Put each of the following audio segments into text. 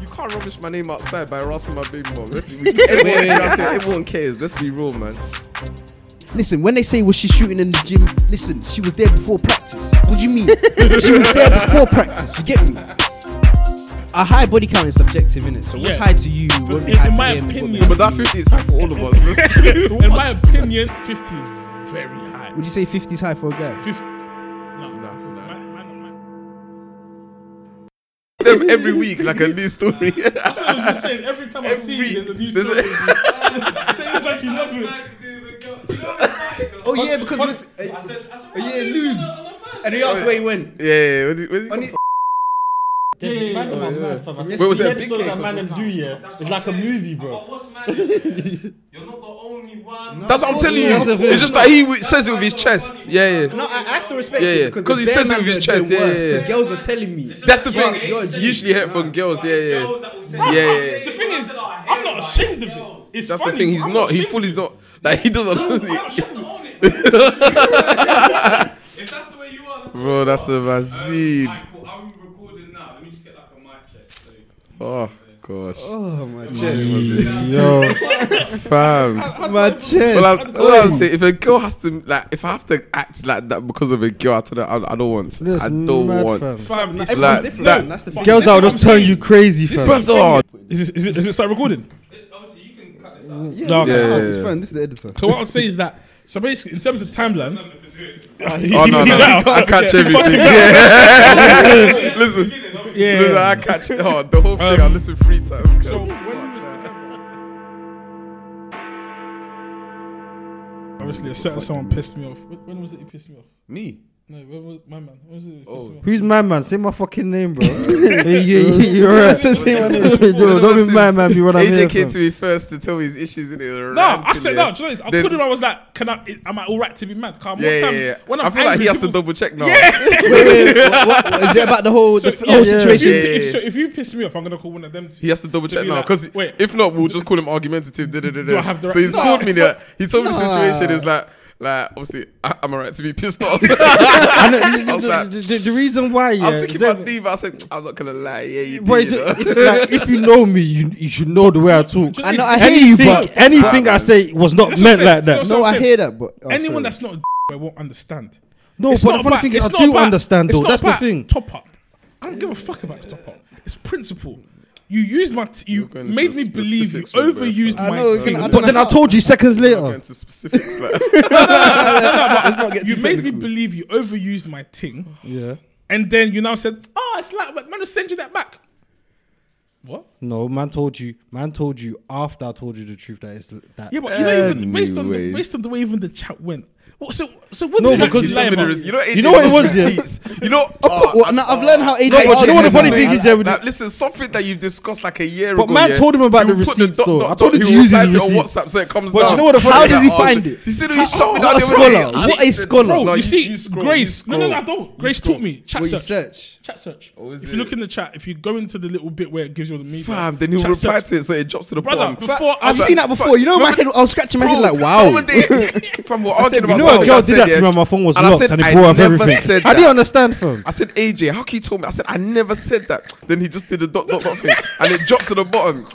You can't rubbish my name outside by harassing my baby mom. Let's, we, everyone, everyone cares. Let's be real, man. Listen, when they say was she shooting in the gym, listen, she was there before practice. What do you mean? she was there before practice. You get me? A high body count is subjective, innit? So what's Yeah. high to you? won't be In- high in my them, opinion- Yeah, but that 50 is high for all of us. Let's- In my opinion, 50 is very high. Would you say 50 is high for a guy? 50. Them every week like a new story. That's what I was just saying. Every time I see you, there's a new there's story. a- Say it's like you love it. Oh yeah, because it was, uh, oh, yeah, lubes. And he asked where he went. yeah, yeah. What do you, what do you On the- Yeah, yeah, man, Oh, man, yeah. mad, fam. Wait, was the it a episode big cake that man just- them do, yeah? It's like a movie, bro. What's mad is you're not the only one. That's what I'm telling you. That's the thing. It's just that he w- says it with his chest. Yeah, yeah. No, I, I have to respect Yeah, it yeah. because 'Cause he says it with his chest, yeah, yeah, yeah. Because girls are telling me. That's the thing. God, Usually hear it from girls. Yeah, yeah. Girls that will say, Yeah, yeah. The thing is, I'm not ashamed of it. It's That's funny. the thing. He's I'm not. He fully of not. Like he doesn't. it. I'm not ashamed of it. If that's the way you are, that's Bro, that's a Um, mazid. alright, cool. I'm recording now. Let me just get like a mic check. So. Oh gosh, Oh my mm, Yo. fam. My chest. Well, I, all I'm saying, if a girl has to like, if I have to act like that because of a girl, I tell her I, I don't want. That's I don't mad, want. fam. Fam, it's Everyone's like different. that- That's the thing. Girls that will This just is turn you crazy, fam. Brother, Is it, is it, does it start recording? Obviously, you can cut this out. Yeah, No. yeah, Yeah, yeah, it's yeah. fine. This is the editor. So what I'll say is that, so basically, in terms of timeline, oh no, no, I catch everything. Yeah. listen, Yeah. I catch it. oh the whole thing. I Um, listen three times. So when was together, obviously a certain someone pissed me off. When when was it he pissed me off? Me. No, when was my man? When was it? Oh. Who's my man? Say my fucking name, bro. yeah, yeah, yeah, you're right. Say my name. Yo, don't be Since my man, be what I'm AJ here came from. to me first to tell me his issues in it. No, I said no. Do you know? I Then- couldn't. I was like, "Can I? Am I all right to be mad?" Cause Yeah, yeah, yeah. when I'm I feel like he has to double check now. wait, wait, wait. What, what, is it about the whole, So, the f- yeah, whole situation? Yeah, If, yeah, if, yeah. so if you piss me off, I'm gonna call one of them. He has to double check now because if not, we'll just call him argumentative. So right- he's No. told me that he told me the situation is like, like obviously I, I'm alright to be pissed off. I know, the, the- like- the- the- the reason why, yeah, I was is thinking that- about D, but I said I'm not gonna lie. Yeah, you But did. it's, you know? it's like if you know me, you, you should know the way I talk. I know, I hear you, Anything, but anything I say was not That's meant I'm like that. So- no, I saying- hear that, but oh, Anyone sorry. that's not a won't understand. No, It's but the funny thing is, I do understand though. That's the thing. Top up. I don't give a fuck about the top up. It's principle. You used my. T- you You're going made to me believe you specifics with overused I my know, thing. I don't But then I how- told you seconds Go later. into specifics. Like, Let's not get You too made me technical. believe you overused my thing, Yeah. and then you now said, "Oh, it's like, but man, I'll send you that back." What? No, man told you. Man told you after I told you the truth that it's that. Yeah, but you know, even based on the, Anyways. based on the way even the chat went. What, so, so what No, did you because actually lie Send me the about? you know, AJ You know what it was, yeah? You know, Of course, oh, well, now I've learned how oh, AJ. No, but you know what the funny man. thing is, yeah, with Like, listen, something that you've discussed like a year But ago. But man yeah, told him about the put receipts, dot, though. dot, I told him to use his to it on receipts. WhatsApp so it comes But down. you know what the funny How thing does he Oh, find shit. it? You see, he shot me down What a scholar? What a scholar? You you- see, Grace. No, no, no, I don't. Grace taught me. Chat What you search. Search? Chat search. Oh, is if it? you look in the chat, if you go into the little bit where it gives you all the media, Fam, then he'll chat reply search. to it so it drops to the Brother, bottom. before I've I- seen that before. You know, my head. I was scratching my head like, wow. other day, fam, we're arguing said, about You know something girl I did said, that to yeah, me and my phone was and I locked said, and it I blew off never everything. said I didn't that. understand, fam. I said, AJ, how can you tell me? I said, I never said that. Then he just did the dot, dot, dot thing. And it dropped to the bottom.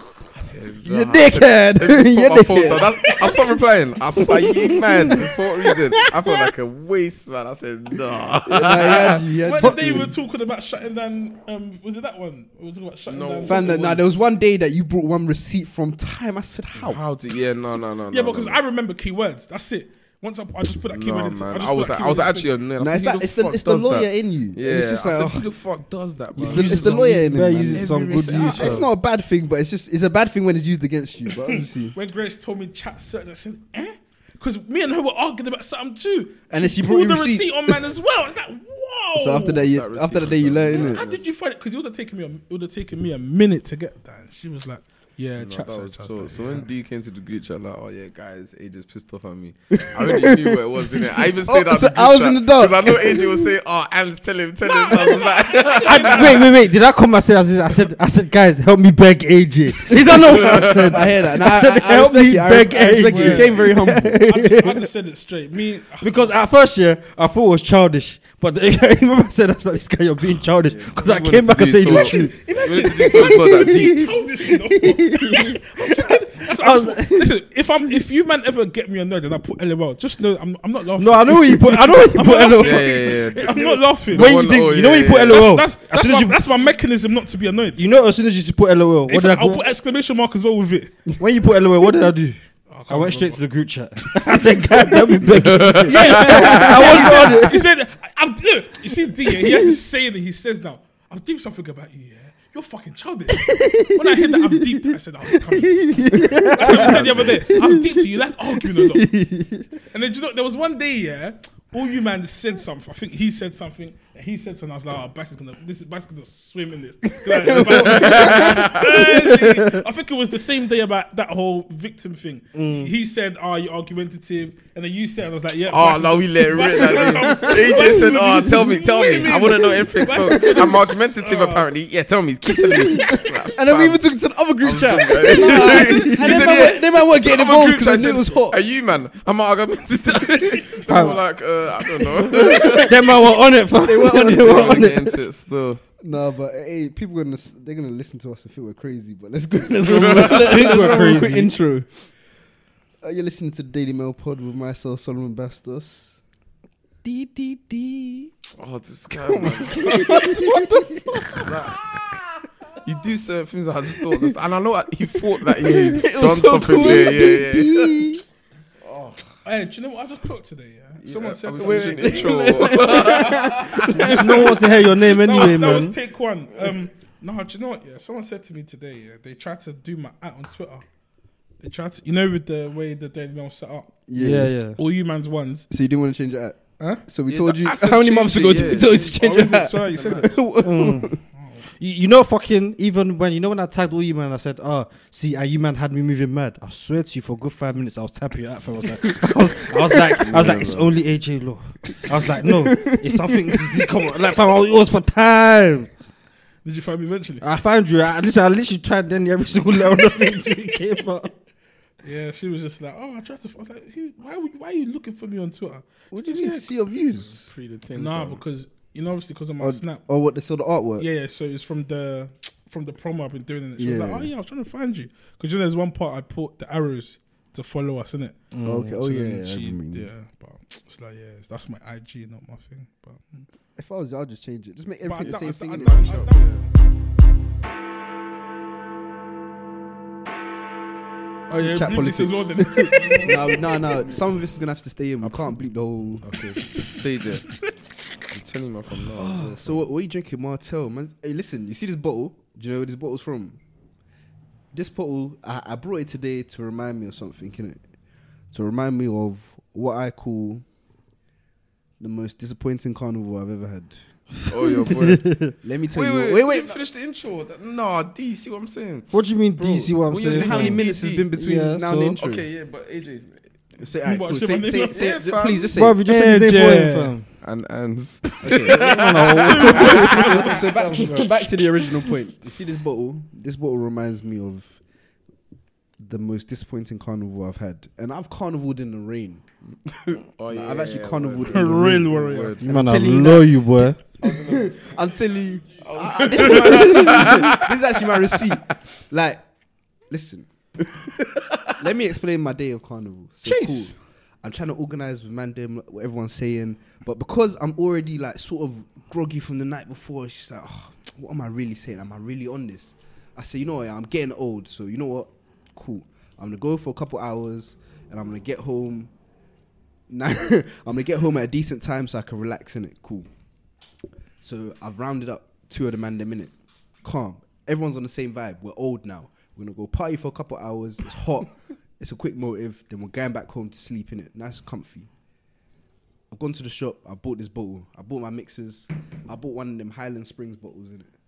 I said, You dickhead. Let me just You put my phone down. dickhead. I stopped replying. I was like, you man, for what reason? I felt like a waste, man. I said, nah. Nah, he had you, he had When you. the were talking about shutting down, um, was it that one? We were talking about shutting No. down. Fam, It nah, there was one day that you brought one receipt from time. I said, how? How did, yeah, no, no, no. Yeah, no, because no, I remember keywords. That's it. Once I, I just put that no, keyword into. man. just I was, like, I was actually into- annoyed. I Nah, said, it's who that. the It's the fuck it's the lawyer that? in you. Yeah, it's just I like said, oh, who the fuck does that, bro? it's the, it's the lawyer in you. Better man. use it some good Every use, It's not a bad thing, but it's just it's a bad thing when it's used against you. But obviously, when Grace told me chat search, I said, eh? Because me and her were arguing about something too. And then she brought pulled the receipts. receipt on man as well. It's like, whoa. so after that, you, That after the day, you was learn it. How did you find it? Because it would have taken me a, it would have taken me a minute to get that. And she was like, yeah, No, chat that was search. So, like, so yeah. when D came to the group chat, like, oh yeah, guys, AJ's pissed off at me. I already knew what it was in it. I even stayed Oh, out so the group I was chat in the dark. because I know AJ would say, "Oh, Anne's tell him, tell him." So I was like, I, wait, wait, wait. Did I come? I said, I said, I said, I said, guys, help me beg AJ. Is that not what I said? I hear that. Nah, I said, I, I help me you. I, beg I respect you. AJ. You came very humble. I just, I just said it straight. Me, Because at first, yeah, I thought it was childish. But the, I remember I said that's like this guy. You're being childish because I came back and said you were so- true. We wanted to do something not that deep. Childish, you know? That's- I Listen, if I'm if you man ever get me annoyed and I put LOL, just know I'm I'm not laughing. No, I know where you put. I know where you put. I'm LOL. Yeah, yeah, yeah. I'm not laughing. When you one- think, oh, you know when you yeah, put yeah. LOL. that's as that's, soon my, that's my mechanism not to be annoyed. you know, as soon as you put LOL, what If did I, I, will put exclamation mark as well with it. When you put LOL, what did I do? I went straight to the group chat. I said, "God, tell me begging." Yeah, I was on it. He said, I, I'm, look, you see, D, he has this saying that he says now, I've deep something about you, yeah? You're fucking childish. when I heard that I'm deep, I said, oh, come here. That's what I said the other day. I'm deep to you, like arguing a lot. And then, you know, there was one day, yeah, all you man said something. I think he said something, he said something. I was like, oh, Bass is gonna, this is Bass is gonna swim in this. Like, I think it was the same day about that whole victim thing. He said, oh, you're argumentative. And then you said, I was like, yeah. Oh Bass no, we let it rip Bass is that gonna He just said, gonna "Oh, tell me, tell me. I want to know everything." So I'm argumentative. oh. Apparently, yeah. Tell me, keep telling me. And then we even took it to the other group chat. and then yeah. were- they might weren't getting involved because I knew it was hot. Are you man? I'm argumentative. They were like, uh, I don't know. Them man were on it. Fam. They were on it. Were We're on it. it still. No, but hey, people gonna they're gonna listen to us and think we're crazy. But let's go. Let's go. Think we're Quick crazy. intro. Uh, you're listening to the Daily Mail Pod with myself, Solomon Bastos. D D D. Oh, this guy. Man. what the fuck? You do certain things that I just thought, this, and I know that he thought that yeah, he's It was done so something cool. there, yeah, yeah. D. Hey, do you know what I just clocked today? Yeah, someone said I was to me- using intro. Just no one wants to hear your name that, was, anyway, that was man. pick one. Um, no, do you know what? Yeah, someone said to me today. Yeah, they tried to do my at on Twitter. They tried to, you know, with the way the Daily Mail set up, Yeah, yeah. all you man's ones. So you didn't want to change it out? Huh? So we Yeah, told the you asset how many changed months it, ago yeah. we told you to change Oh, it is it? out? Sorry, you said it. Mm. You, you know, fucking even when you know when I tagged all you man, I said, "Oh, see, uh, you man had me moving mad." I swear to you, for a good five minutes, I was tapping you out. I was like, I was, I was like, I was like, it's only AJ Law. I was like, no, it's something. Come on, like, fam, it was for time. Did you find me eventually? I found you. I, listen, I literally tried then every single level of the thing until it came up. Yeah, she was just like, oh, I tried to. I was like, who, why, would- why are you looking for me on Twitter? What do you mean? to see your views? Pre the thing. Nah, fam. because you know, obviously, because of my Or, snap. or what? They saw the artwork. Yeah, yeah. So it's from the from the promo I've been doing. And she was Yeah. like, oh yeah, I was trying to find you because you know, there's one part I put the arrows to follow us in it. Okay. Oh So yeah. then yeah, I she- remember. yeah, but it's like yeah, that's my IG, not my thing. But, mm. If I was I'd just change it. Just make everything the same thing. Oh yeah, Chat bleep this as well then. no, no, no. Some of this is gonna have to stay in. We can't bleep the whole. Okay, stay there. I'm telling you, man, from now. So what, what are you drinking, Martell? Man, hey, listen. You see this bottle? Do you know where this bottle's from? This bottle, I, I brought it today to remind me of something, innit? To remind me of what I call the most disappointing carnival I've ever had. Oh, your boy. Let me tell wait, you. wait, wait, wait, wait. Finish the intro. That- Nah, D, see what I'm saying? What do you mean? Bro, Do you see what I'm what saying? How many minutes has been between Yeah, now so- and intro? Okay, yeah, but AJ. Say, alright, What, cool. shit, say, my say, name? say, Yeah, fam. please just say. Bro, you just said his name for him, fam. And, and. so back to, back to the original point. You see this bottle? This bottle reminds me of the most disappointing carnival I've had, and I've carnivaled in the rain. Oh, yeah. I've actually yeah, carnivaled word. in the Real rain. warrior. Man, I know you love you, boy. I'm telling you, this, is my receipt. this is actually my receipt. Like, listen, let me explain my day of carnival. So Chase. cool. I'm trying to organize with man them what everyone's saying, but because I'm already like sort of groggy from the night before, she's like, oh, "What am I really saying? Am I really on this?" I say, "You know what? I'm getting old, so you know what? Cool. I'm gonna go for a couple hours, and I'm gonna get home. Now, I'm gonna get home at a decent time so I can relax in it. Cool. So I've rounded up two of the man them in it. Calm. Everyone's on the same vibe. We're old now. We're gonna go party for a couple hours. It's hot. it's a quick motive. Then we're going back home to sleep in it. Nice and comfy. I've gone to the shop. I bought this bottle. I bought my mixers. I bought one of them Highland Springs bottles in it.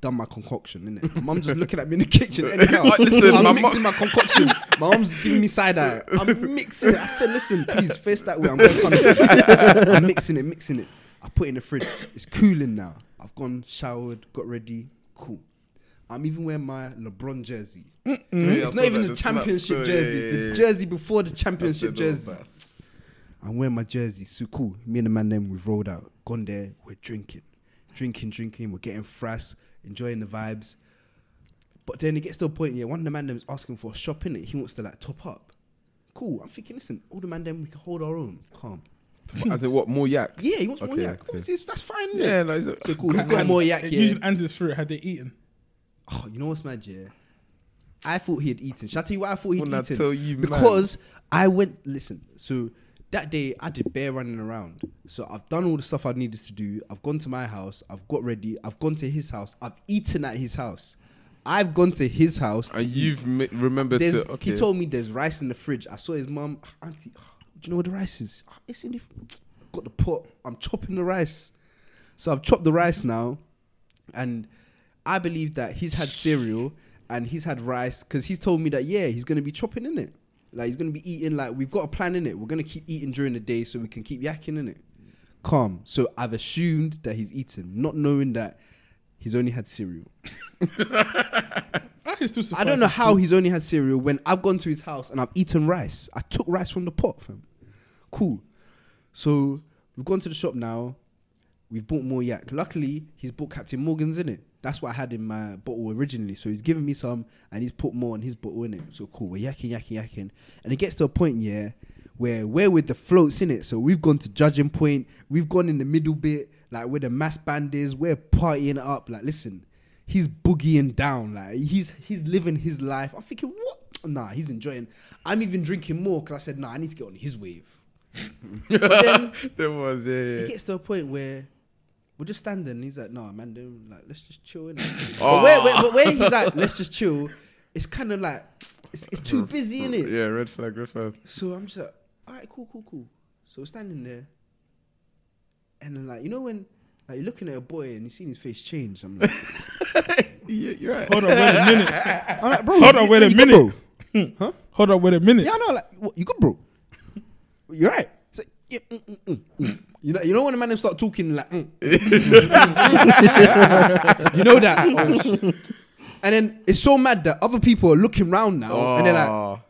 Done my concoction in it. My mum's just looking at me in the kitchen. Anyhow. Listen, I'm my mixing my concoction. My mum's giving me side eye. I'm mixing it. I said, listen, please face that way. I'm going to I'm mixing it, mixing it. I put it in the fridge. It's cooling now. I've gone, showered, got ready. Cool. I'm even wearing my LeBron jersey. Yeah, It's I not saw even that, the championship jersey. yeah, It's the jersey before the championship jersey. I'm wearing my jersey. So cool. Me and the man then we've rolled out, gone there. We're drinking, drinking, drinking. We're getting frass, enjoying the vibes. But then it gets to a point, yeah. One of the man them's asking for a shop in it. He wants to like top up. Cool. I'm thinking, listen, all the man them we can hold our own. Calm. As in what? More yak? Yeah, he wants more Okay, yak. okay. Obviously, that's fine. innit? Yeah, like, So cool. He's got more yak. It Yeah. usually answers through. It had they eaten? Oh, you know what's mad, yeah? I thought he had eaten. Shall I tell you why I thought he'd When I eaten? tell you, man. because I went. Listen, so that day I did bare running around. So I've done all the stuff I needed to do. I've gone to my house. I've got ready. I've gone to his house. I've eaten at his house. I've gone to his house. and you've ma- remembered There's, to. Okay. He told me there's rice in the fridge. I saw his mum, auntie. "Ah, do you know where the rice is? "Ah, It's in the. fr- Got the pot. I'm chopping the rice. So I've chopped the rice now, and I believe that he's had cereal and he's had rice because he's told me that yeah he's gonna be chopping in it. Like he's gonna be eating. Like we've got a plan in it. We're gonna keep eating during the day so we can keep yakking in it. Calm. So I've assumed that he's eaten, not knowing that he's only had cereal. I can still. I don't know how he's only had cereal when I've gone to his house and I've eaten rice. I took rice from the pot, fam. Cool. So we've gone to the shop now. We've bought more yak. Luckily, he's bought Captain Morgan's in it. That's what I had in my bottle originally. So he's given me some and he's put more in his bottle in it. So cool. We're yakking, yakking, yakking. And it gets to a point, yeah, where we're with the floats in it. So we've gone to judging point. We've gone in the middle bit, like where the mass band is. We're partying up. Like, listen, he's boogieing down. Like he's he's living his life. I'm thinking, what? Nah, he's enjoying. I'm even drinking more because I said, nah, I need to get on his wave. then there was, yeah. it yeah. gets to a point where we're just standing. And he's like, "No, man, dude, like let's just chill." In Oh. but, where, where, but where he's like, "Let's just chill," it's kind of like it's, it's too busy in it. Yeah, red flag, red flag. So I'm just like, "All right, cool, cool, cool." So we're standing there, and then like you know when like you're looking at a boy and you see his face change. I'm like, Yeah, you're right. Hold on, wait a minute. I'm like, bro, Hold on, wait a you good, minute. bro? Huh? Hold on, wait a minute. Yeah, I know. Like, what, you good, bro? You're right. It's like, yeah, mm, mm, mm, mm. You know, you know when a man start talking like, mm. you know that. Oh, and then it's so mad that other people are looking round now, and they're like, Oh.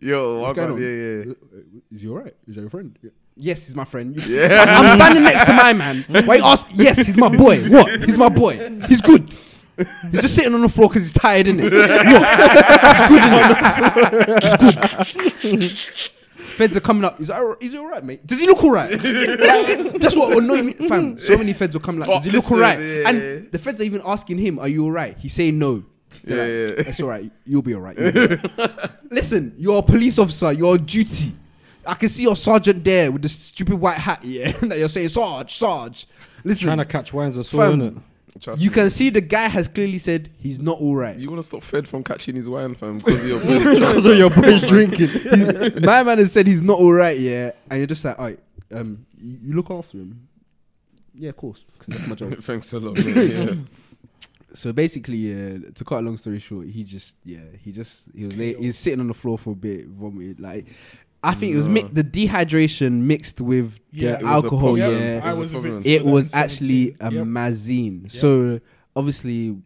Yo, What's going on? yeah, yeah. "Is he alright? Is that your friend?" Yes, he's my friend. Yeah. I'm standing next to my man. Why you ask? Yes, he's my boy. What? He's my boy. He's good. He's just sitting on the floor because he's tired, innit? Look, he's good, innit? He's good. Feds are coming up. He's like, is he alright, mate? Does he look alright? Like, that's what annoyed me, fam. So many feds will come like, does he look alright? yeah, and the feds are even asking him, are you alright? He's saying no. They're Yeah, like, yeah. It's alright. You'll be alright. You'll be alright." Listen, you're a police officer. You're on duty. I can see your sergeant there with the stupid white hat. Yeah, that you're saying, Sarge, Sarge. Listen, Trying to catch wines as well, Fam, innit? Trust you me. can see the guy has clearly said he's not all right. You want to stop Fed from catching his wine, fam, because of your Because of your boys drinking. My man has said he's not all right, yeah, and you're just like, all right, um, you, you look after him. Yeah, of course, 'cause that's my job. Thanks a lot. Yeah. so basically, yeah, to cut a long story short, he just, yeah, he just, he was late, he was sitting on the floor for a bit, vomited. Like, I think it was mi- the dehydration mixed with Yeah. the was a alcohol. problem. Yeah, I It was a a problem. victim it of that was actually 17. a Yep. mazine. So obviously,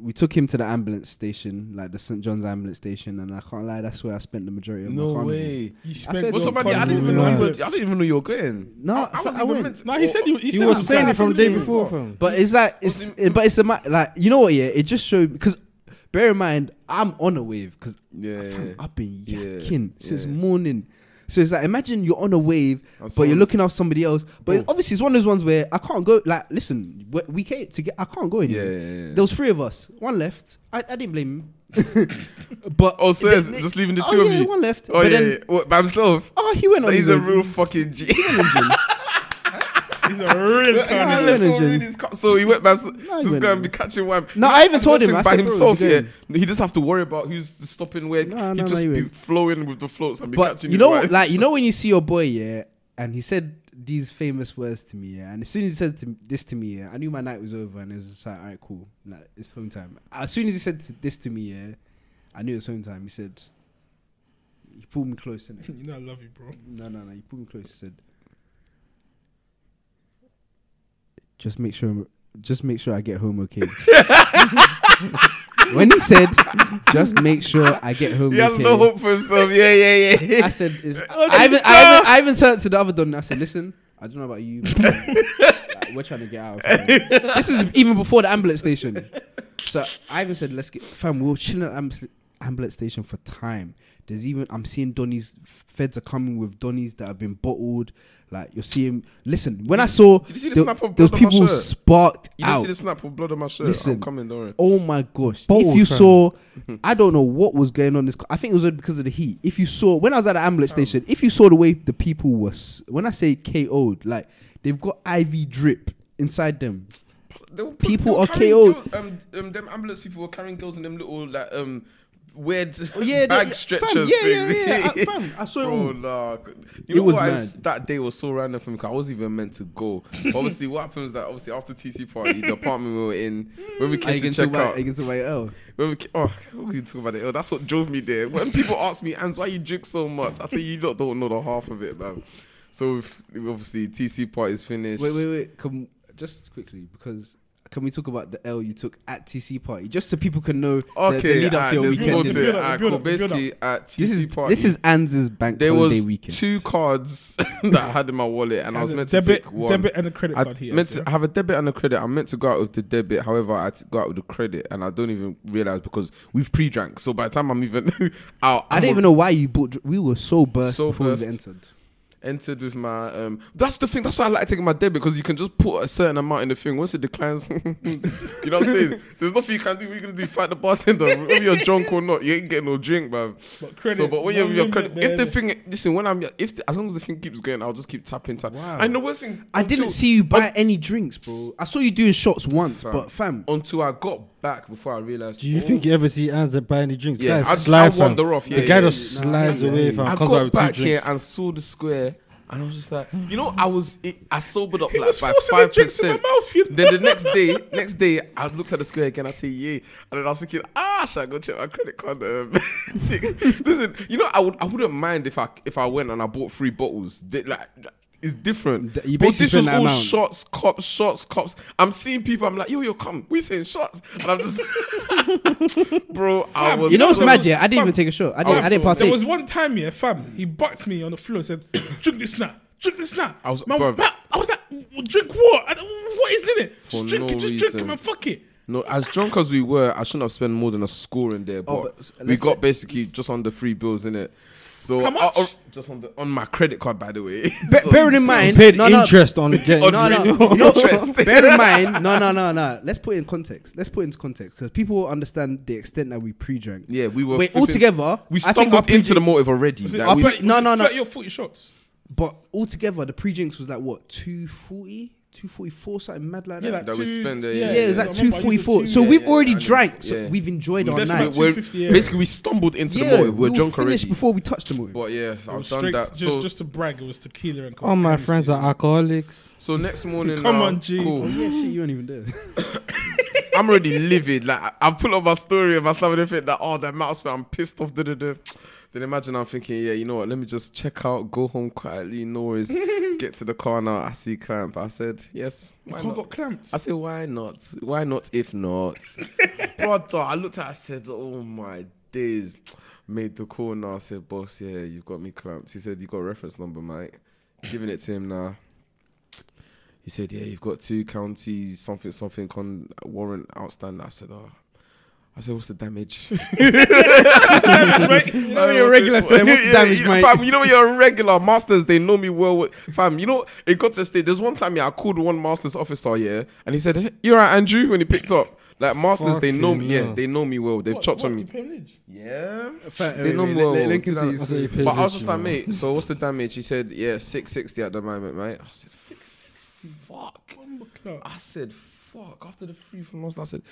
we took him to the ambulance station, like the St John's ambulance station, and I can't lie, that's where I spent the majority of my No carnival. way. You swear spent to Well, God. somebody, I didn't even know you were, I didn't even know you were going. No, I, I I wasn't even went. meant to. No, he said he, he, He said was he saying it from the day before, fam. But it's like it's, but it's a ma- like you know what? Yeah, it just showed because bear in mind I'm on a wave because Yeah, yeah. I've been Yeah, yakking since yeah. morning. So it's like imagine you're on a wave, And but you're looking after somebody else. But Oh. obviously, it's one of those ones where I can't go. Like, listen, we- we came to get. I can't go Yeah, anywhere. yeah, yeah. There was three of us. One left. I, I didn't blame him. but Oh, so it's just leaving the oh, two oh, of yeah, you? One left. Oh, but yeah, then, yeah. What, by himself? oh, he went on. He's his a own. real fucking G. Real Yeah, carnivore. He went so, on gin. really cut- so he went by himself, he just went go and be catching wham. No, I even told him, by said, himself. Yeah, he just have to worry about who's stopping where. No, he no, just be flowing with the floats and be But catching. you know, vibes. like you know, when you see your boy, yeah, and he said these famous words to me, yeah, and as soon as he said to, this to me, yeah, I knew my night was over, and it was just like, all right, cool, like it's home time. As soon as he said to- this to me, yeah, I knew it was home time. He said, he pulled me close, innit? You know I love you, bro. no, no, no, he pulled me close. He said, just make sure, just make sure I get home okay. when he said, "Just make sure I get home." He has okay," no hope for himself. Yeah, yeah, yeah. I said, is, I, even, I, even, I even turned to the other Don. I said, "Listen, I don't know about you. But, um, like, we're trying to get out. Of here. this is even before the ambulance station." So I even said, "Let's get fam. We were chilling at ambulance, ambulance station for time. There's even I'm seeing Donny's feds are coming with Donny's that have been bottled. Like you're seeing. Listen, when I saw Did you see the there- snap of those blood on my people shirt? sparked You didn't out. see the snap of blood on my shirt. Listen. I'm coming, don't worry. Oh my gosh! Bottled, if you fam. saw, I don't know what was going on. This I think it was because of the heat. If you saw when I was at the ambulance station, if you saw the way the people were, s- when I say KO'd, like they've got IV drip inside them. They were People they were are carrying KO'd. girls- um, um, them ambulance people were carrying girls in them little like um weird Oh, yeah, bag they- stretchers. fam, yeah, yeah, things. yeah, I- fam, I saw it Bro, nah. You It know was what? that day was so random for me because I wasn't even meant to go. obviously, what happens that obviously after TC party, the apartment we were in, when we came to to check about? out, you to talk about your L? when we ca- oh, we talk about it. Oh, that's what drove me there. When people ask me, "Ans, why you drink so much?" I tell you, you lot don't know the half of it, man. So obviously, TC party is finished. Wait, wait, wait. Come just quickly because. Can we talk about the L you took at TC party, just so people can know Okay, the lead up alright, to your there's weekend? more innit? to it. up, ah, cool. up, build up. Basically, at TC This is party, this is Anz's bank there holiday was weekend. two cards that I had in my wallet, and I was Has a meant to debit, take one. debit and a credit I card here. meant to have a debit and a credit. I'm meant to go out with the debit. However, I had to go out with the credit, and I don't even realize because we've pre-drank. So by the time I'm even out, I I'm didn't even know why you bought. We were so burst So before burst. we entered. Entered with my. Um, that's the thing. That's why I like taking my debit because you can just put a certain amount in the thing. Once it declines, you know what I'm saying. There's nothing you can do. What you gonna do? Fight the bartender. Whether you're drunk or not, you ain't getting no drink, man. But credit, So, but when you're your credit, if the thing, listen, when I'm, if the, as long as the thing keeps going, I'll just keep tapping, tapping. Wow. And the worst thing, is I until- didn't see you buy any drinks, bro. I saw you doing shots once, Fam. but fam, until I got back before I realized. Do you oh, think you ever see Anza buy any drinks? Yeah, the guy I- slide, I fam. wander off, yeah, the guy yeah, just yeah. slides Nah, away, yeah, fam. I Comes got back with two here and saw the square, and I was just like, you know, I was, it, I sobered up He like by forcing the five in my percent. mouth. You know? Then the next day, next day, I looked at the square again. I say, yeah, and then I was thinking, ah, should I go check my credit card? Um, tick. Listen, you know, I would, I wouldn't mind if I, if I went and I bought three bottles. Did, Like, it's different. Th- you but this was all amount. shots, cops, shots, cops. I'm seeing people. I'm like, yo, yo, come. We saying shots, and I'm just, bro. I was. you know what's so- mad? Yeah, I didn't Fam, even take a shot. I didn't. was I didn't partake. There was one time, yeah, fam, he bucked me on the floor and said, drink this now, drink this now. I was- man, bruv. fam, I was like, drink what? I don't, what is in it? For Just drink no it, just drink it, man, fuck it. No, as drunk as we were, I shouldn't have spent more than a score in there. But, Oh, but we got basically just under three bills in it. So How much? uh, uh, just on the on my credit card, by the way. Be- So- bearing in mind, paid no, no, interest on getting. On no, no, renewal you interest. bear in mind, no, no, no, no. Let's put it in context. Let's put it into context because people will understand the extent that we pre-drank. yeah, we were. Wait, flipping- altogether, we I think stumbled into the motive already. Was it, Like, Our we- pre- no, no, no. Your 40 shots. But altogether, the pre-drinks was like what 240, 244, something mad like Yeah, that. like That we two- spend there, yeah, yeah, it was like I two remember I forty used four. to So two, we've yeah, already drank. So yeah. we've enjoyed our night. about we're, yeah. basically we stumbled into the motive. We're we drunk finished already. before we touched the motive. But yeah, It I've was done that. just, So, just to brag, it was tequila and All my friends are alcoholics. so next morning, Come on, G. Oh yeah, shit, you weren't even there. I'm already livid. Like I- I've put up my story of my stuff and everything that oh that mouse man, I'm pissed off. Da, da, da. Then imagine I'm thinking, yeah, you know what? Let me just check out, go home quietly, no worries. Get to the car now. I see clamp. I said, yes. Why car not? got clamped. I said, why not? Why not? If not, brother, I looked at. it, I said, oh my days. Made the call now. I said, boss, yeah, you've got me clamped. He said, you got a reference number, mate. Giving it to him now. He said, yeah, you've got two counties, something, something on warrant outstanding. I said, oh. I said, what's the damage? You know you're a regular, so what's the damage, yeah, mate? Fam, you know when you're a regular masters, they know me well. Fam, you know it got to a state. There's one time, yeah, I called one masters officer, yeah, and he said, hey, "You're right, Andrew." When he picked up, like masters, they know me. Fucking Yeah, they know me well. They've What- chopped what, on me. paying? Yeah, Fa- they know me well. I But I was just like, mate. So what's the damage? He said, yeah, six sixty at the moment, mate. I said, six sixty. Fuck. I said, fuck. After the free from Austin, I said,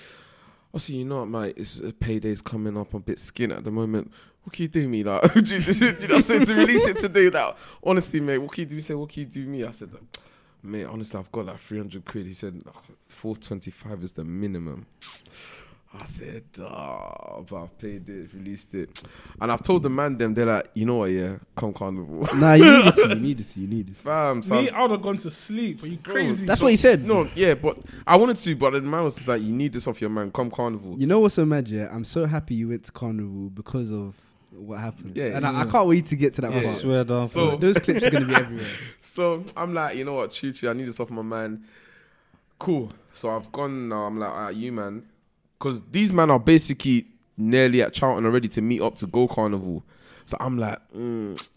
I said, you know what, mate? It's uh, payday's coming up. I'm a bit skin at the moment. What can you do me? Like, do, you, do you know what I'm saying? To release it today, that honestly, mate, what can you do? He said, what can you do me? I said, mate, honestly, I've got like 300 quid. He said, 425 is the minimum. I said, oh, but I've paid it, released it. And I've told the man them, they're like, you know what, yeah, come carnival. Nah, you needed to. You needed to. You needed to. Fam, so Me, I would have gone to sleep. Are you crazy? That's what he said. no, yeah, but I wanted to, but the man was just like, you need this off your man, come carnival. You know what's so mad, yeah? I'm so happy you went to Carnival because of what happened. Yeah, and I, I can't wait to get to that Yeah. part. Swear down. So- Those clips are gonna be everywhere. So I'm like, you know what, Chi Chi, I need this off my man. Cool. So I've gone now. I'm like, all right, you man, because these men are basically nearly at Charlton already to meet up to go carnival. So I'm like, mm,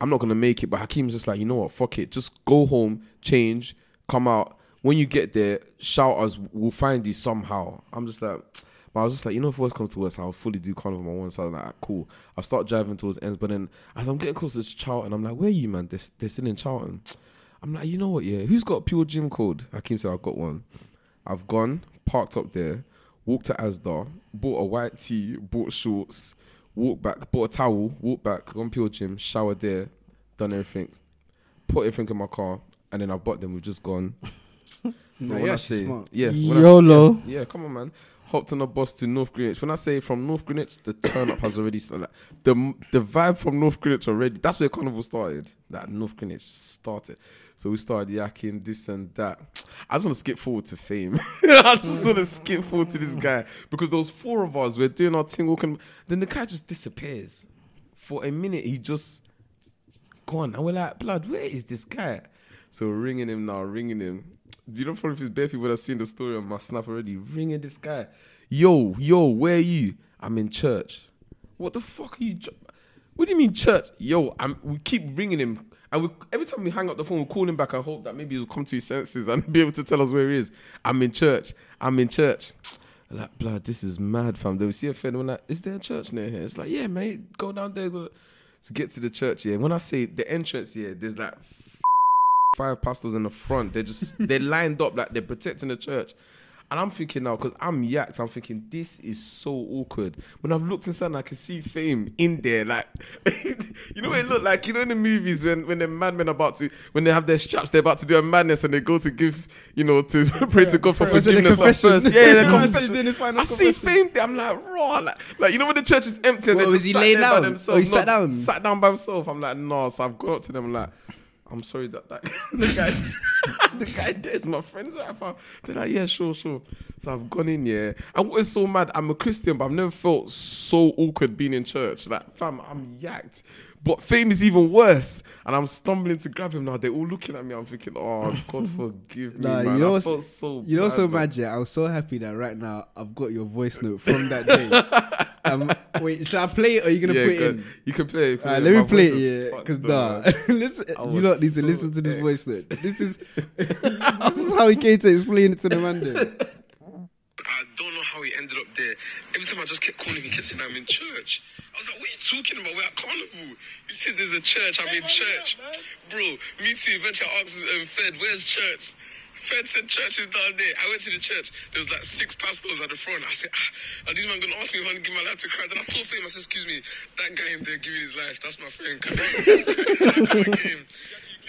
I'm not gonna make it. But Hakeem's just like, you know what, fuck it, just go home, change, come out. When you get there, shout us. We'll find you somehow. I'm just like. But I was just like, you know, if worst comes to worst, I'll fully do carnival on one side. Like, ah, cool. I'll start driving towards ends. But then as I'm getting closer to Charlton, I'm like, where are you, man? They're, they're still in Charlton. I'm like, you know what, yeah? Who's got a pure gym code? Hakeem said, I've got one. I've gone, parked up there, walked to Asda, bought a white tee, bought shorts, walked back, bought a towel, walked back, gone pure gym, showered there, done everything, put everything in my car, and then I've bought them. We've just gone. No, But you're when I say, smart. yeah, when I say- YOLO. yeah, come on, man. Hopped on a bus to North Greenwich. When I say from North Greenwich, the turn up has already started. Like, the the vibe from North Greenwich already. That's where Carnival started. That North Greenwich started. So we started yakking this and that. I just want to skip forward to fame. I just want to skip forward to this guy because those four of us we're doing our thing walking. Then the guy just disappears for a minute. He just gone, and we're like, blood. Where is this guy? So we're ringing him now, ringing him. You don't probably if it's bare people have seen the story on my snap already. Ringing this guy, yo, yo, where are you? I'm in church. What the fuck are you? What do you mean church? Yo, I'm. We keep ringing him, and we, every time we hang up the phone, we call him back and hope that maybe he'll come to his senses and be able to tell us where he is. I'm in church. I'm in church. Like blood, this is mad, fam. They will see a friend. We're like, is there a church near here? It's like, yeah, mate, go down there. To get to the church, yeah. When I say the entrance, yeah, there's like five pastors in the front. They're just they're lined up like they're protecting the church. And I'm thinking now, because I'm yacked, I'm thinking this is so awkward. When I've looked inside and I can see fame in there, like you know what it looked like? You know in the movies when when the madmen are about to when they have their straps, they're about to do a madness and they go to give, you know, to pray to God for forgiveness at first. Yeah, the I see confession. I see fame there. I'm like, raw. Like, like you know when the church is empty and they're was just he sat there by down? themselves. Oh, he sat down? Sat down by himself. I'm like, no. So I've gone up to them. Like, I'm sorry that, that the guy, the guy there is my friend's right fam. They're like, yeah, sure, sure. So I've gone in, yeah. And what is so mad? I'm a Christian, but I've never felt so awkward being in church. Like, fam, I'm yacked. But fame is even worse. And I'm stumbling to grab him now. They're all looking at me. I'm thinking, oh, God forgive me, Nah, man. you know I what's- felt so You know, bad, so mad, yeah. I'm so happy that right now I've got your voice note from that day. um, wait, should I play it or are you gonna Yeah, put it in? You can play it. Alright, it. let me My play it, yeah. Because nah, listen, you lot need to so listen to this vexed. voice note. This is this is how he came to explain it to the man. Then. I don't know how he ended up there. Every time I just kept calling him, he kept saying, I'm in church. I was like, what are you talking about? We're at Carnival. He said, there's a church. I'm in church. Bro, me too. Eventually I asked um, Fed, where's church? Fed said church is down there. I went to the church. There was like six pastors at the front. I said, ah, are these men going to ask me if I to give my life to Christ? Then I saw him. I said, excuse me, that guy in there giving his life, that's my friend.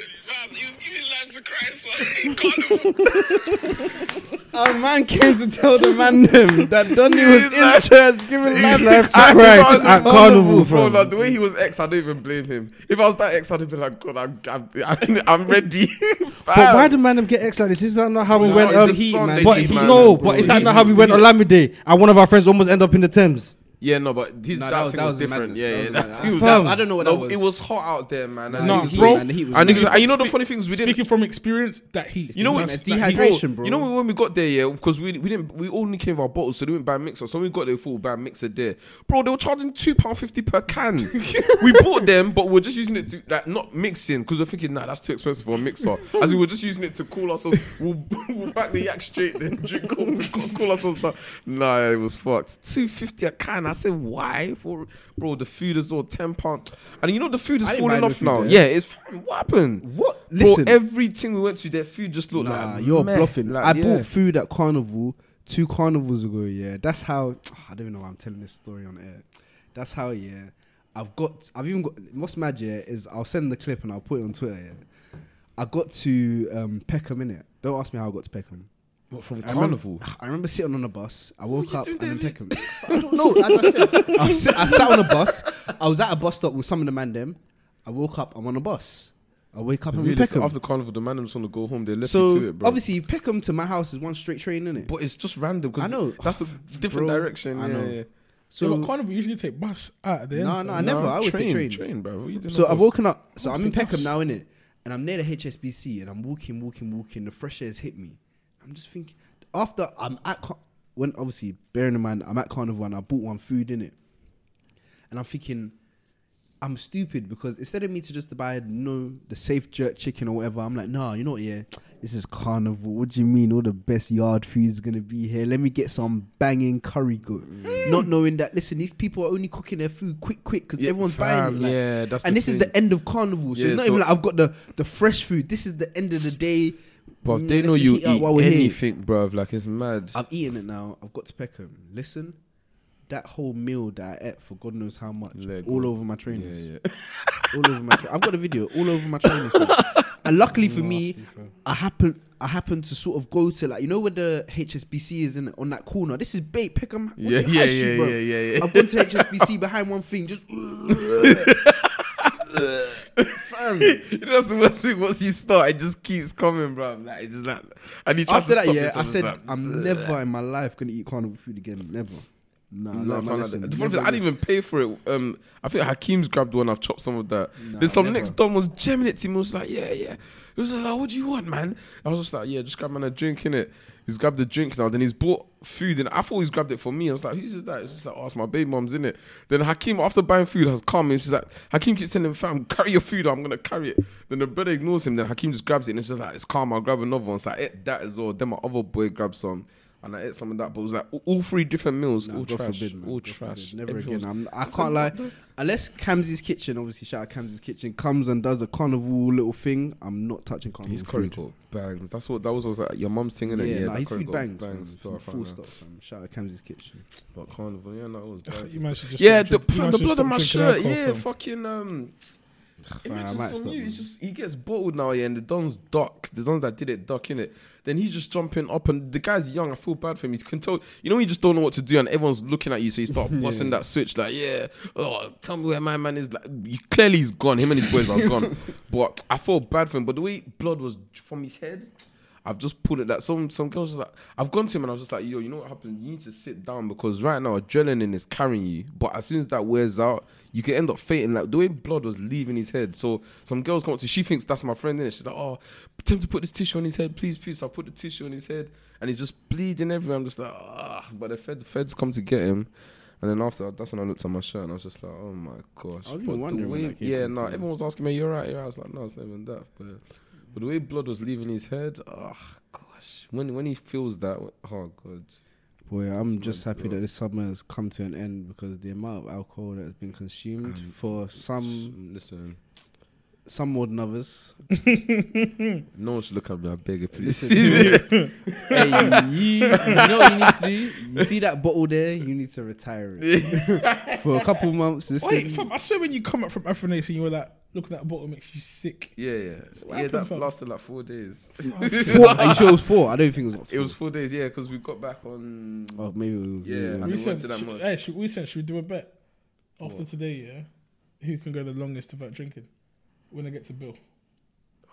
And he was giving life to Christ. Man. Carnival. Our man came to tell the man them that Donny was in life- church giving life to Christ at Carnival, bro, fam. like, the way he was ex, I don't even blame him. If I was that ex, I'd have been like, God, I'm, I'm, I'm, ready. But why do man them get ex like this? Is that not how we No, went? Um, the heat, but The heat, man. no, but is that not how we went the on Lamide and one of our friends almost end up in the Thames? Yeah, no, but his that, that was- that was, was different. madness. Yeah, That yeah, was that, madness. he was, Fam, that- I don't know what no, that was. It was hot out there, man. And, Nah, he was bro. like- and the heat was and, he- you know the funny things we didn't. Speaking from experience, that heat. You know what? That's- that heat- dehydration, bro. You know when we got there, yeah, because we we didn't we only came with our bottles, so they didn't buy a mixer. So when we got there, we thought buy a mixer there, bro. They were charging two pound fifty per can. we bought them, but we're just using it to like not mixing because we're thinking, nah, that's too expensive for a mixer. As we were just using it to cool ourselves. We'll, we'll back the yak straight, then drink cold to cool, cool ourselves down. Nah, it was fucked. Two fifty a can. I said why? For bro, the food is all ten pound, and you know the food is I falling off now. there. Yeah, it's what happened. What? Bro, Listen, everything we went to, their food just looked nah, like you're meh. bluffing. Like, I yeah. bought food at Carnival two carnivals ago. Yeah, that's how. I don't even know why I'm telling this story on air. That's how. Yeah, I've got. I've even got. What's mad? Yeah, is I'll send the clip and I'll put it on Twitter. Yeah, I got to um, Peckham in it. Don't ask me how I got to Peckham. What from I remember, carnival? I remember sitting on a bus. I woke up and in there, Peckham. I don't know. As I said, I, was sit, I sat on a bus. I was at a bus stop with some of the man them. I woke up. I'm on a bus. I wake up and in Really, so Peckham. after carnival, the man just want to go home. They left you So to it, bro. obviously Peckham to my house is one straight train, isn't it? but it's just random because I know. that's a different Bro, direction. I yeah, know. yeah. So So yeah, but carnival usually take bus out at the end. No, no, I never. I always train, take train. train, bro. What you doing So I've bus? woken up. So I'm in Peckham bus? now, innit? And I'm near the HSBC, and I'm walking, walking, walking. The fresh air's hit me. I'm just thinking. After I'm at Car- when obviously bearing in mind I'm at Carnival and I bought one food in it, and I'm thinking. I'm stupid because instead of me to just buy no the safe jerk chicken or whatever, I'm like, nah, you know what? Yeah, this is carnival. What do you mean? All the best yard food is gonna be here. Let me get some banging curry goat. Mm. Not knowing that, listen, these people are only cooking their food quick, quick because Yeah, everyone's fam, buying it. like- yeah, that's and this is the end of carnival, so Yeah, it's not so- even like I've got the the fresh food. This is the end of the day. But Mm, they know you heat up eat while we're here. anything, bro. Like it's mad. I've eaten it now. I've got to Peckham. Listen, that whole meal that I ate for God knows how much, Leg all over my trainers, yeah. all over my. Tra- I've got a video all over my trainers. and luckily for me, I happen I happen to sort of go to like you know where the HSBC is in on that corner. This is bait Peckham. what Yeah, yeah, yeah, yeah, yeah, yeah. I've gone to HSBC behind one thing, just. You know that's the worst thing. Once you start, it just keeps coming, bro. Like it's just like, and you try After to that, stop yeah, I it's said like, I'm never in my life gonna eat carnival food again. Never. Nah, No, learned my can't like lesson. that. The funny thing—I didn't even pay for it. Um, I think Hakeem's grabbed one. I've chopped some of that. then some never. next Don was jamming it to me. Was like, yeah, yeah. He was like, what do you want, man? I was just like, yeah, just grab man a drink in it. He's grabbed the drink now. Then he's bought food, and I thought he's grabbed it for me. I was like, who's this that? It's just like, oh, it's my baby mom's in it. Then Hakeem, after buying food, has come and she's like, Hakeem keeps telling him, fam, carry your food. I'm gonna carry it. Then the brother ignores him. Then Hakeem just grabs it, and it's just like, it's calm. I'll grab another one. So I ate that as well. Then my other boy grabs some. And I ate some of that, but it was like all- all three different meals, Nah, all God trash, forbid, man. all God trash. forbid. Never Everything again. was- I'm, I can't lie. the- Unless Kamsi's Kitchen, obviously shout out Kamsi's Kitchen, comes and does a carnival little thing, I'm not touching carnival His curry goat bangs. That's what that was. Was like your mum's thing, innit? Yeah, Yeah, nah, that his food bangs. bangs. man. stuff, Full I stop, fam. Shout out Kamsi's Kitchen. But carnival, yeah, no, it was bangs. You managed to just yeah, the, drink- you the blood on my shirt. Yeah, fucking um. Fam, I Imagine might some stop, you. man. It's just he gets bottled now, yeah, and the Don's duck. The Dons that did it duck in it. Then he's just jumping up, and the guy's young. I feel bad for him. He's can tell. You know, you just don't know what to do, and everyone's looking at you, so you start busting that switch. Like, yeah, oh, tell me where my man is. Like, you, clearly he's gone. Him and his boys are gone. But I felt bad for him. But the way blood was from his head. I've just put it that some some girls like I've gone to him and I was just like yo you know what happened? You need to sit down because right now adrenaline is carrying you. But as soon as that wears out you can end up fainting. Like the way blood was leaving his head. So some girls come up to she thinks that's my friend in she's like oh him to put this tissue on his head. Please please so I put the tissue on his head. And he's just bleeding everywhere. I'm just like ah. But the fed the feds come to get him. And then after that, that's when I looked at my shirt and I was just like, oh my gosh. I was even But wondering way- yeah, no, too. everyone was asking me, you're right, you're right. I was like, no, it's not even that. But, but the way blood was leaving his head, oh gosh. When when he feels that, oh god. Boy, I'm It's just happy that this summer has come to an end because the amount of alcohol that has been consumed Um, for some Listen, some more than others. no one should look at me. I beg you, please. Listen, hey, you, you know what you need to do? You see that bottle there? You need to retire it for a couple months. Listen, Wait, fam, I swear when you come up from Afro Nation, you were like, looking at a bottle makes you sick. yeah, yeah, what yeah. happened, That fam? lasted like four days. four, are you sure it was four? I don't think it was. Like It was four days, yeah, because we got back on. Oh, maybe it was. Yeah, maybe it We didn't to that should, much. hey, should, we said, should we do a bet after today? Yeah, who can go the longest without drinking when I get to Bill?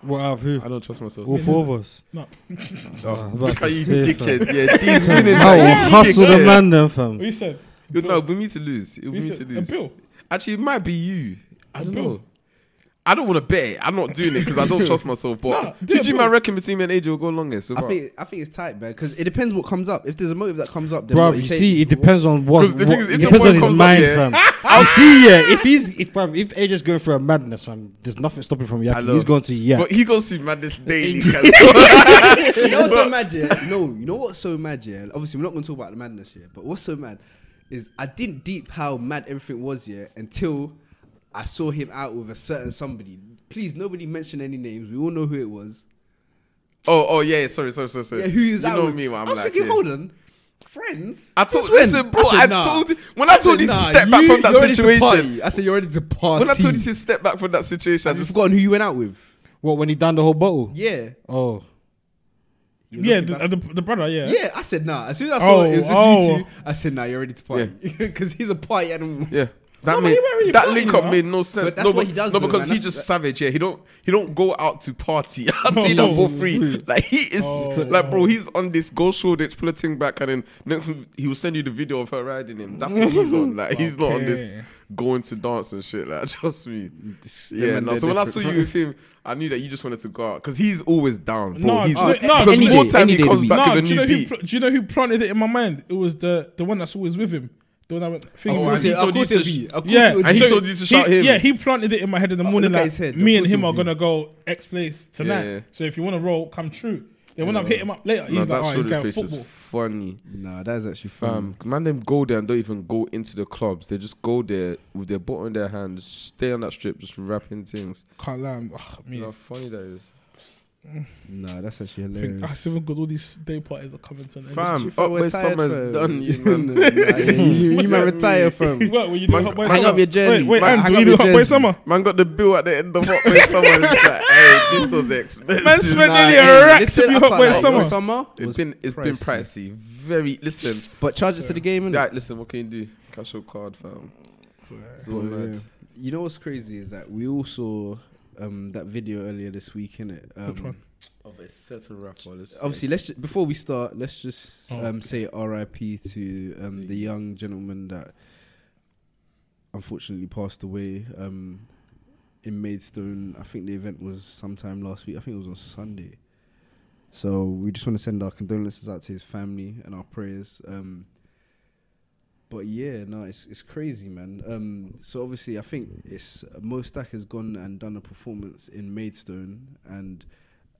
What out of who? I don't trust myself. All four of us. No, Oh, about Are you say, fam. dickhead? Yeah, D's winning. I will that. hustle the Dickhead. man then, fam. we said. Yo, No, we need to lose. It we we need said to a lose. Bill. Actually, it might be you. I A don't bill. know. I don't want to bet it. I'm not doing it because I don't trust myself. But Nah, do who do you bro. man reckon between me and AJ will go longest? I think I think it's tight, man. Because it depends what comes up. If there's a motive that comes up, then Bro, what you see, it depends on what the thing what- is, it depends on his comes up, mind, yeah. fam. I'll see, yeah. If he's if bruv, if AJ's going for a madness, fam, there's nothing stopping from I Yaki. He's going to yeah. But he goes through madness daily. You know what's so mad, yeah? No, you know what's so mad, yeah? Obviously, we're not going to talk about the madness here, but what's so mad is I didn't deep how mad everything was, yeah, until I saw him out with a certain somebody. Please, nobody mention any names. We all know who it was. oh, oh yeah. Sorry, sorry, sorry, sorry. Yeah, who is you out know with? me, man. I'm I was like, thinking, yeah. hold on, friends. I told Since when? listen, bro. said, I, nah. told when I, told you to step back you- from that you're ready to situation. I said you're ready to party. When I told you to step back from that situation, I have you just forgotten who you went out with? what when he done the whole bottle? Yeah, Oh, You're Yeah, the, the, the brother. Yeah. yeah. I said nah. As soon as I saw Oh, it, it was just oh. you two. I said nah. You're ready to party because he's a party animal. Yeah. That No, made he weren't really that partying, link up made no sense. But that's no, what but, he does no, because he's That's- just savage. Yeah, he don't he don't go out to party. I'll tell that for free. Like he is Oh. like, bro, he's on this go Shoreditch, pull a thing back, and then next he will send you the video of her riding him. That's what he's on. Like he's not on this going to dance and shit. Like trust me. Them Yeah, no. So when I saw you with him, I knew that you just wanted to go out because he's always down. Bro. No, he's do no, because any more day, time he comes back No, with a do you, know new who, beat. pl- do you know who planted it in my mind? It was the the one that's always with him. The one that went. Oh, thinking and with he him. told you course to it'll sh- be. Of course Yeah, it would And he be. told you to shout him. Yeah, he planted it in my head in the morning. look at Like, his head. me Of and course him it are would be. gonna go X place tonight. Yeah. So if you want to roll, come true. Then when I've hit him up later, No, he's like, that oh, he's shoulder going face football. is funny. Nah, that is actually fun. Fam, man, them go there and don't even go into the clubs. They just go there with their butt in their hands, stay on that strip, just rapping things. Can't lie, I'm- ugh, me. You know how funny that is. Nah, that's actually I think hilarious. I still got all these day parties are coming to an end. Fam, You felt up where retired, summer's fam. done, you Nah, man. yeah, you, you man retire from. What, were you doing Man, Hot Boy hang Summer? up your journey. Wait, wait, Man, Ants, hang were up you your doing Hot Boy jersey. Summer? Man got the bill at the end of Hot Boy Summer. and It's like, hey, this was expensive. Man spent nearly a rack to be Hot Boy Summer. summer It's was been it's been pricey. Very listen. But charge it to the game, innit? Right, listen. What can you do? Cash your card, fam. It's all But, mad. yeah. You know what's crazy is that we all saw um, that video earlier this week, innit? Um, Which one? Of a certain rapper. Obviously, let's ju- before we start, let's just Oh. um, say R.I.P. to um, the young gentleman that unfortunately passed away um, in Maidstone. I think the event was sometime last week. I think it was on Sunday. So we just want to send our condolences out to his family and our prayers. Um, but yeah, no, it's it's crazy, man. Um, so obviously, I think it's uh, Mo Stack has gone and done a performance in Maidstone, and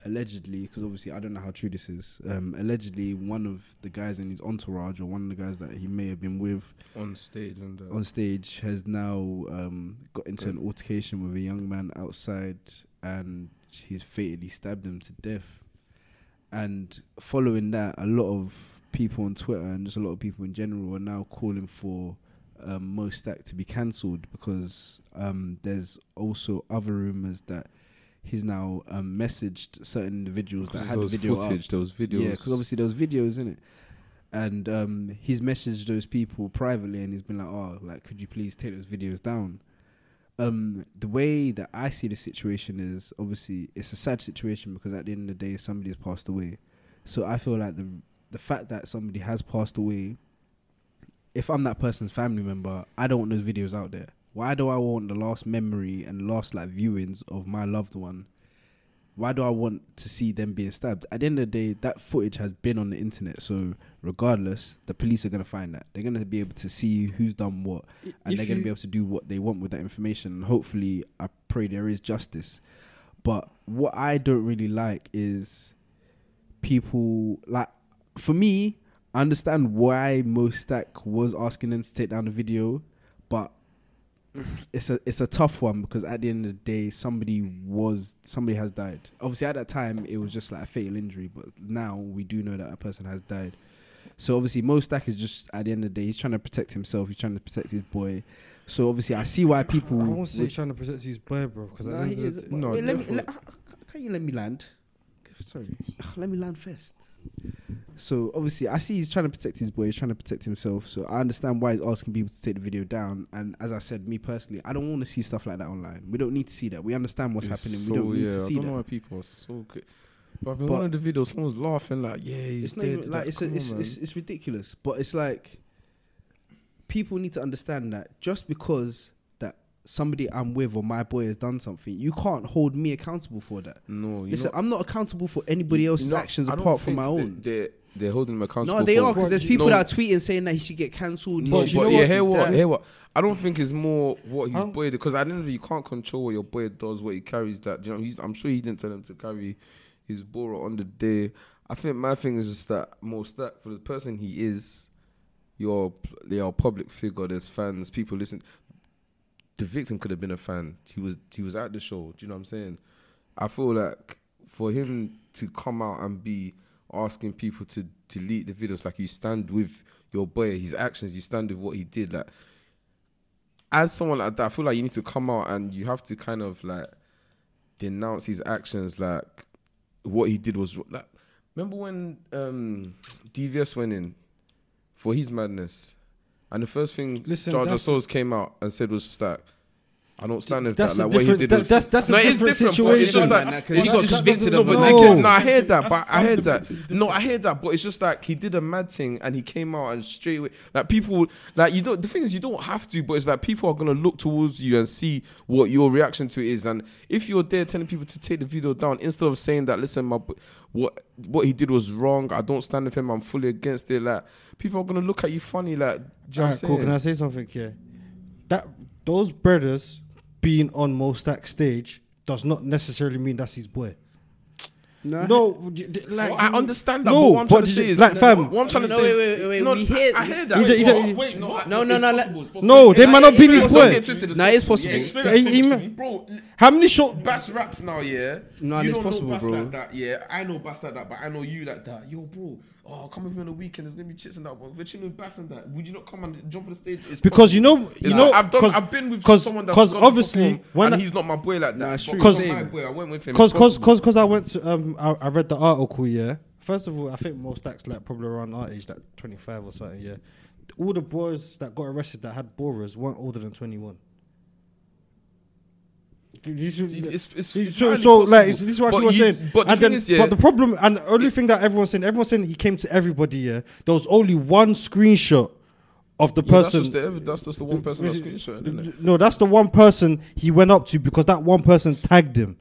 allegedly, because obviously I don't know how true this is. Um, allegedly, one of the guys in his entourage, or one of the guys that he may have been with on stage and uh, on stage, has now um, got into an altercation with a young man outside, and he's fatally stabbed him to death. And following that, a lot of people on Twitter and just a lot of people in general are now calling for um, Mo Stack to be cancelled because um, there's also other rumors that he's now um, messaged certain individuals that had there the was video up. footage, there was videos. Yeah, because obviously there was videos in it, and um, he's messaged those people privately, and he's been like, "Oh, like, could you please take those videos down?" Um, the way that I see the situation is obviously it's a sad situation because at the end of the day, somebody has passed away. So I feel like the the fact that somebody has passed away, if I'm that person's family member, I don't want those videos out there. Why do I want the last memory and last like viewings of my loved one? Why do I want to see them being stabbed? At the end of the day, that footage has been on the internet. So regardless, the police are gonna find that. They're gonna be able to see who's done what, and if they're gonna be able to do what they want with that information. And hopefully, I pray there is justice. But what I don't really like is people like for me, I understand why Mo Stack was asking them to take down the video, but it's a it's a tough one because at the end of the day, somebody was somebody has died. Obviously, at that time, it was just like a fatal injury, but now we do know that a person has died. So obviously, Mo Stack is just at the end of the day, he's trying to protect himself. He's trying to protect his boy. So obviously, I see why people. I won't say would- trying to protect his boy, bro. Because Nah, he is- No, wait, let me, let, can you let me land? Sorry, let me land first. So obviously, I see he's trying to protect his boy. He's trying to protect himself. So I understand why he's asking people to take the video down. And as I said, me personally, I don't want to see stuff like that online. We don't need to see that. We understand what's It's happening. So, we don't need yeah, to I see don't that. know why people are so good. But in one of the videos, someone's laughing like, "Yeah, he's it's not dead." even like it's, a, it's, it's it's ridiculous. But it's like people need to understand that just because somebody I'm with or my boy has done something, you can't hold me accountable for that. no. You Listen, know, I'm not accountable for anybody else's know, actions apart from my own. They're they're holding him accountable. No, they are because there's people No, that are tweeting saying that he should get cancelled. he But, should but yeah, hear what, hear what. I don't think it's more what his boy because I don't it, you can't control what your boy does, what he carries. That you know, he's, I'm sure he didn't tell him to carry his boro on the day. I think my thing is just that most that for the person he is, you're you're a public figure. There's fans, people listen. The victim could have been a fan. He was he was at the show. Do you know what I'm saying? I feel like for him to come out and be asking people to delete the videos, like you stand with your boy, his actions, you stand with what he did. Like as someone like that, I feel like you need to come out and you have to kind of like denounce his actions. Like what he did was like Remember when um, DVS went in for his madness, and the first thing Listen, Jar Jar Souls came out and said was just that. I don't stand with That's that. a Like what he did that- was that's- that's a no, it is different different. But it's just situation. like Man, he that- 'cause he got got convicted convicted of of it. it. No, No. no, I heard that, That's but I heard that. No, I heard that, but it's just like he did a mad thing and he came out and straight away, like people, like you don't. The thing is, you don't have to, but it's like people are gonna look towards you and see what your reaction to it is. And if you're there telling people to take the video down instead of saying that, listen, my what what he did was wrong. I don't stand with him. I'm fully against it. Like people are gonna look at you funny. Like, do you know what I'm cool. Can? I say something here? That those brothers being on Mostack stage does not necessarily mean that's his boy. Nah. No, d- d- like I understand that. No, but what I'm trying to say is, like, fam- what I'm trying to No, say wait, is, wait, wait, no, we hear- I, I hear that. He- he- Wait, wait, no, No, no, no, possible, possible. No, they might not be his boy. Get Nah, it's possible. Yeah, He- he to ma- me. bro. How many short? Bass raps now, yeah. No, you it's possible, bro. like that, yeah. I know Bass like that, but I know you like that. Yo, bro. Oh, come with me on the weekend. There's gonna be chits and that. But if we're chilling with Bass and that, would you not come and jump on the stage? It's Because you know, It's you like, know, I've done. I've been with cause, someone that's cause gone to obviously when and I- he's not my boy like that. Nah, But true. because Cause- my boy, I went with him. Cause, cause, cause, cause I went to um, I, I read the article. Yeah. First of all, I think Mostack's like probably around our age, like twenty five or something. Yeah. All the boys that got arrested that had borers weren't older than so, like this is what but you, saying. But the, then, is, yeah, but the problem and the only thing that everyone's saying, everyone's saying he came to everybody. Yeah, there was only one screenshot of the yeah, person. That's just the, that's just the one person that's screenshot. No, that's the one person he went up to because that one person tagged him.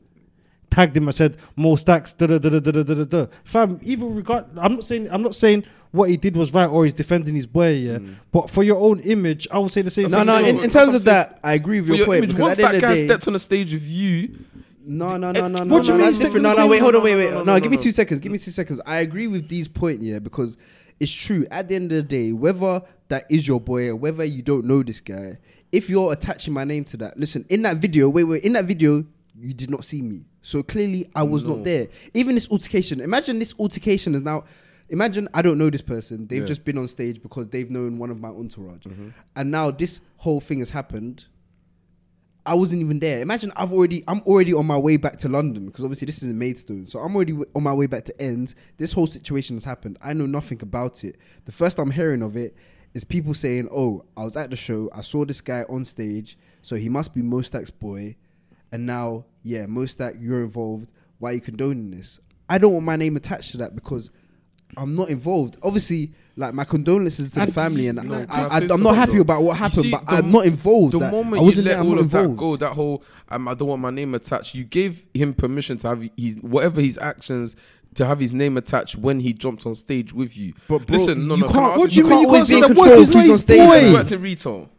Tagged him I said, "More stacks." Da da da da da da da. Fam, even regard. I'm not saying. I'm not saying what he did was right or he's defending his boy, yeah. Mm. But for your own image, I would say the same No, thing. no. In, in terms of that, I agree with your your point. image, once at the end that guy day, stepped on the stage with you, No, no, no, no, no. What do you no, mean That's different. No, no, wait, hold on, No, wait, no, wait. no, No, no, give me two seconds. Give me two seconds. I agree with D's point, yeah, because it's true. At the end of the day, whether that is your boy or whether you don't know this guy, if you're attaching my name to that, listen, in that video, wait, wait, in that video, you did not see me. So clearly I was not there. Even this altercation, imagine this altercation is now imagine I don't know this person. They've Yeah. just been on stage because they've known one of my entourage. Mm-hmm. And now this whole thing has happened. I wasn't even there. Imagine I've already I'm already on my way back to London because obviously this is in Maidstone. So I'm already w- on my way back to Ends. This whole situation has happened. I know nothing about it. The first I'm hearing of it is people saying, "Oh, I was at the show. I saw this guy on stage, so he must be Mostack's boy." And now, yeah, Mostack, you're involved. Why are you condoning this? I don't want my name attached to that because I'm not involved. Obviously, like my condolences to And the family, and No, I, I, I, I'm not happy though? about what happened, see, but I'm not involved. The Like, moment I wasn't let there. All not of that go, that whole um, I don't want my name attached. You gave him permission to have his whatever his actions to have his name attached when he jumped on stage with you. But bro, listen, no, you no, can I can't- ask what you- do you mean you can't can't say be that in work control is of not who's on stage? boy? Who has worked in retail?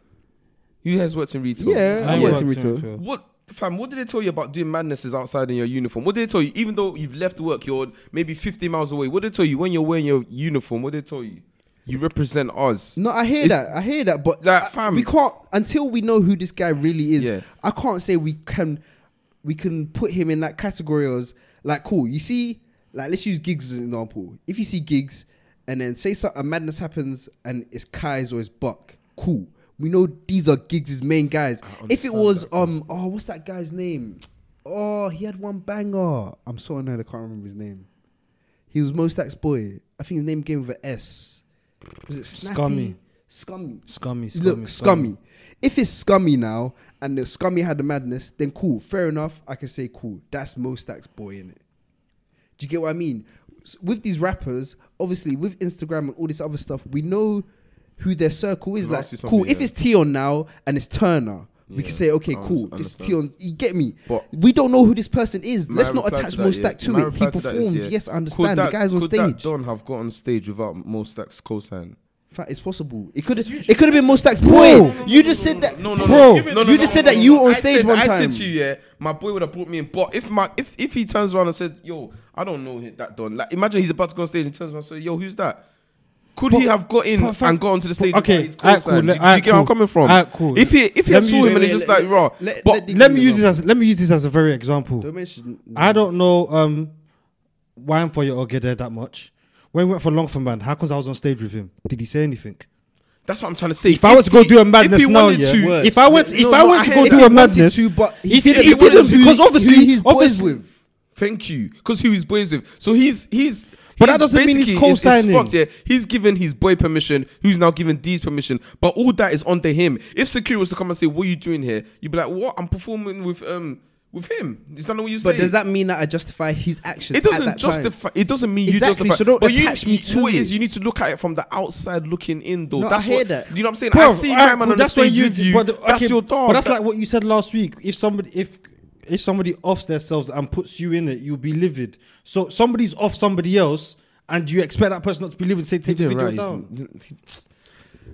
Who has worked in retail? Yeah, I I worked worked in in retail. retail. What fam? What did they tell you about doing madnesses outside in your uniform? What did they tell you? Even though you've left work, you're maybe 50 miles away. What did they tell you when you're wearing your uniform? What did they tell you? You represent us. No, I hear It's- that. I hear that, but Like, I- fam. we can't until we know who this guy really is. Yeah. I can't say we can we can put him in that category as like cool. You see, like let's use Giggs as an example. If you see Giggs and then say something a madness happens and it's Kyze or it's Buck, cool. We know these are Giggs' main guys. If it was um oh what's that guy's name? Oh, he had one banger. I'm so annoyed I can't remember his name. He was Mostack's boy. I think his name came with an S. Was it Snappy? Scummy. Scummy. Scummy, scummy, Look, scummy. If it's scummy now and the scummy had the madness, then cool. Fair enough. I can say cool. That's Mostack's boy in it. Do you get what I mean? With these rappers, obviously with Instagram and all this other stuff, we know who their circle is. Like, cool. something, If yeah? it's Tion now and it's Turner, we Yeah, can say, okay, I cool. This. Tion, you get me. But- we don't know who this person is. Let's not attach to that, Mostack yeah, to my it. He reply to that is, performed. yeah, Yes, I understand. that- the guy's on could that stage. Don have got on stage without Mostack's cosign? fact, it's possible. It could it could have been Mostack's boy. You just said that. No, no, bro. no, no, no, you just said that you on stage said, one I said to you, yeah, my boy would have brought me in. But if my if if he turns around and said, "Yo, I don't know that Don," like imagine he's about to go on stage and he turns around and say, "Yo, who's that?" Could he have got in but and got onto the stage? okay, without his alright, cosign? cool, Do, let- do you alright, get where I'm coming from? Alright, cool. If he if he Let had me saw use- him and wait, he's just let- like raw, let- but let Let me use this as let me use this as a very example. Don't mention. I don't know um why I'm for your Ogede that much. When we went for Longford Man, how comes I was on stage with him? Did he say anything? that's what I'm trying to say. If I were to go he- do a madness he now, wanted yeah. to- If I went, No, if no, I no, went I to go that. do a madness, to, but he he, didn't he because didn't because obviously, he's boys obviously, with. Thank you, because who he's boys with. So he's he's But that doesn't mean he's it's- it's co-signing. fucked, yeah. He's given his boy permission, who's now given D's permission, but all that is onto him. If security was to come and say, "What are you doing here?" You'd be like, "What? I'm performing with um with him." Is that not what you say? But does that mean that I justify his actions? It doesn't that time? justify. It doesn't mean Exactly, you justify. so don't but you, attach me to what it is, you need to look at it from the outside looking in, though. No, I that's hear what. that. You know what I'm saying? Bro, I see man cool, on the stage what with you. but, that's okay, your dog. But that's That- like what you said last week. If somebody, if if somebody offs themselves and puts you in it, you'll be livid. So somebody's off somebody else, and you expect that person not to be livid. Say take the video right. down.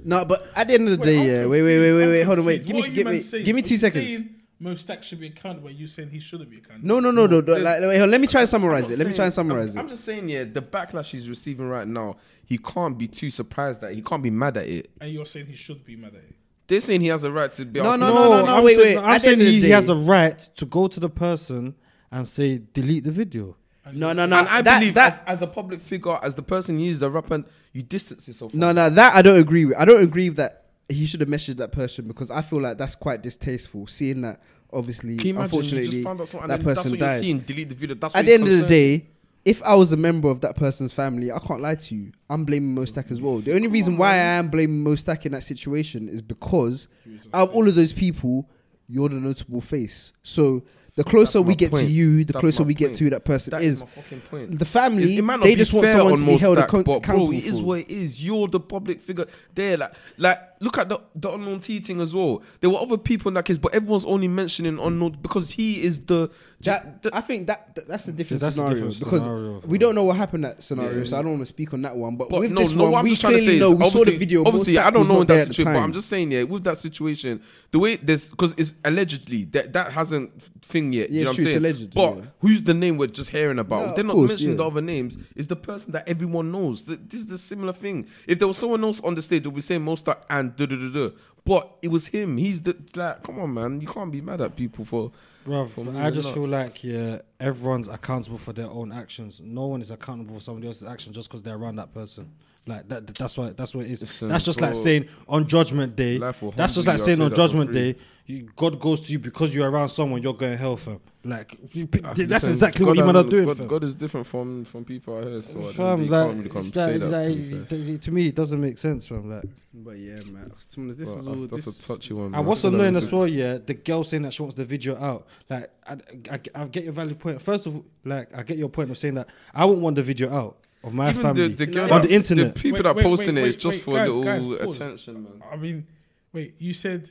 No, but at the end of the day, I'm yeah. Wait, wait, wait, wait, confused. wait. I'm Hold on, wait. Give me, What are give me, saying? give me Are two you seconds. saying Mo Stack should be accountable. You saying he shouldn't be accountable? No, no, no, no. no like, wait, hold let me try and summarize it. not Let me try and summarize I'm, I'm just saying, yeah, the backlash he's receiving right now, he can't be too surprised that he can't be mad at it. And you're saying he should be mad at it. They're saying he has a right to be. No, asking- no, no, no, no. I'm wait, saying, wait. I'm saying he, he has day- a right to go to the person and say delete the video. No, no, no. And I that, believe that, as, as a public figure, as the person he is, the rapper, you distance yourself. From No, no, that I don't agree with. I don't agree with that he should have messaged that person because I feel like that's quite distasteful. Seeing that, obviously, Can you imagine? You unfortunately, just found out something, that and then that's person died. seeing. Delete the video. That's At the he's end of the day, if I was a member of that person's family, I can't lie to you. I'm blaming Mostack as well. The only reason why I am blaming Mostack in that situation is because out of all of those people, you're the notable face. So the closer That's we my get to you, the That's closer my we get point. to who that person That is. my fucking point. The family, It might not they be just want fair someone on to be Mo held Stack, account- but bro, accountable it is for. what it is. You're the public figure there. Like, like, look at the the unknown T thing as well. There were other people in that case, but everyone's only mentioning unknown because he is the. That, the- I think that, that- that's the different that's a scenario different because scenario. we don't know what happened in that scenario, Yeah. so I don't want to speak on that one. But, But with no, this no, one, what I'm we just trying to clearly say know is, we saw obviously, the video. obviously, I don't know not in there that situation, but. I'm just saying, yeah, with that situation, the way there's because it's allegedly that that hasn't thing yet. Yeah, you know it's what I'm true, it's saying? alleged, but yeah. who's the name we're just hearing about? No, They're not course, mentioning yeah. the other names. It's the person that everyone knows. Th- This is the similar thing. If there was someone else on the stage, they'll be saying Mostack and da. But it was him. He's the like. Come on, man. You can't be mad at people for. Bruv, For I just feel like yeah, everyone's accountable for their own actions. No one is accountable for somebody else's action just because they're around that person. Like that, that's what that's what it is. Listen, that's just like saying on Judgment Day. That's just like saying on say that for Judgment. Day, you, God goes to you because you're around someone. You're going hell, fam. Like you- that's Listen, exactly God what you man are doing, God. God is different from from people out here, so Fam, you like, can't really come it's say like- that. like, to be fair. th- th- to me, it doesn't make sense, fam. Like, But yeah, man, to be this But, is all. that's this, a touchy one. man. and what's That's annoying what as well, yeah, the girl saying that she wants the video out. Like, I, I, I get your valid point. First of all, like, I get your point of saying that I wouldn't want the video out of my Even family the, the girl on the internet. the people Wait, that wait, posting wait, it is wait, just wait, for guys, a little guys, attention, man. I mean, wait, you said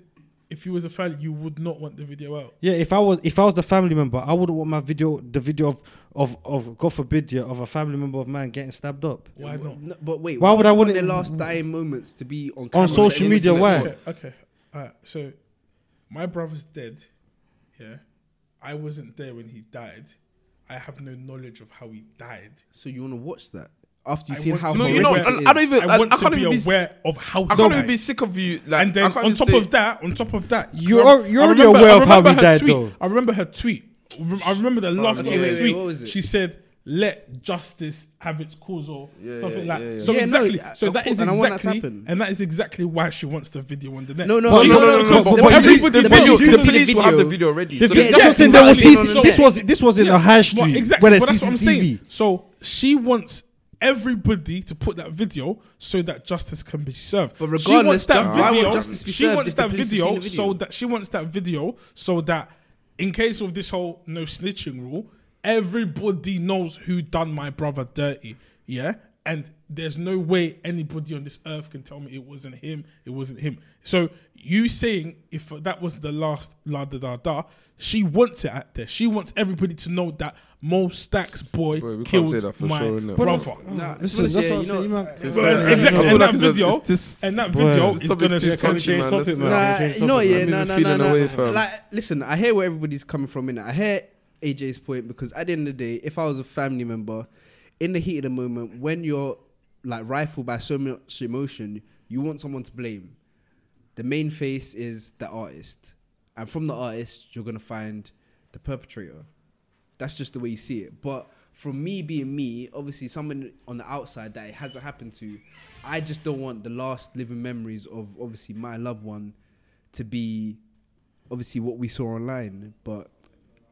if you was a fan, you would not want the video out. Yeah, if I was if I was the family member, I wouldn't want my video, the video of of of God forbid, yeah, of a family member of mine getting stabbed up. Why not? No, but wait, Why would I want want their it- last dying moments to be on camera social media, why? Okay, okay. Alright, so my brother's dead. Yeah. I wasn't there when he died. I have no knowledge of how he died. So you want to watch that after you've I seen how to No, you know, aware- horrific and it I don't even. I I, want I can't be even be. s- aware of how I can't died. even be sick of you. Like, and then on top say- of that, on top of that, You're you're already remember- aware of how he died, tweet. though. I remember her tweet. I remember the last Okay, part wait, wait, tweet. what was it? She said, "Let justice have its cause," or Yeah, something yeah, like. yeah, yeah. So Yeah, no, exactly. I- so of that course, is and I want that to exactly, happen. and that is exactly why she wants the video on the net. No, no, But She- no, no, no, because but- the but police- every- the, the video, police the will see police will have the video. video already. The So vi- they- that's what I'm saying, they will exactly. see. So- This was this was in Yeah, a high well, street exactly. where but there's that's what I'm saying. So she wants everybody to put that video so that justice can be served. But she regardless, wants that ju- why would video. justice be she served wants if the that police have video, seen the so that she wants that video so that in case of this whole no snitching rule, everybody knows who done my brother dirty. Yeah. And there's no way anybody on this earth can tell me it wasn't him. It wasn't him. So you saying if that was the last la da da da, she wants it out there. She wants everybody to know that Mo Stack's boy Boy, we can't killed say that for my sure, innit? brother. Nah, Listen, to be that's honest, what I'm saying, man. Well, exactly, I and that it's a- video- it's just- And that video is gonna too scare man. Topic, man. Nah, Change you know, yeah, man. no, I'm no, no, away, fam. Like, listen, I hear where everybody's coming from in it. I hear AJ's point because at the end of the day, if I was a family member, in the heat of the moment, when you're like rifled by so much emotion, you want someone to blame. The main face is the artist, and from the artist, you're gonna find the perpetrator. That's just the way you see it. But from me being me, obviously someone on the outside that it hasn't happened to, I just don't want the last living memories of obviously my loved one to be obviously what we saw online. But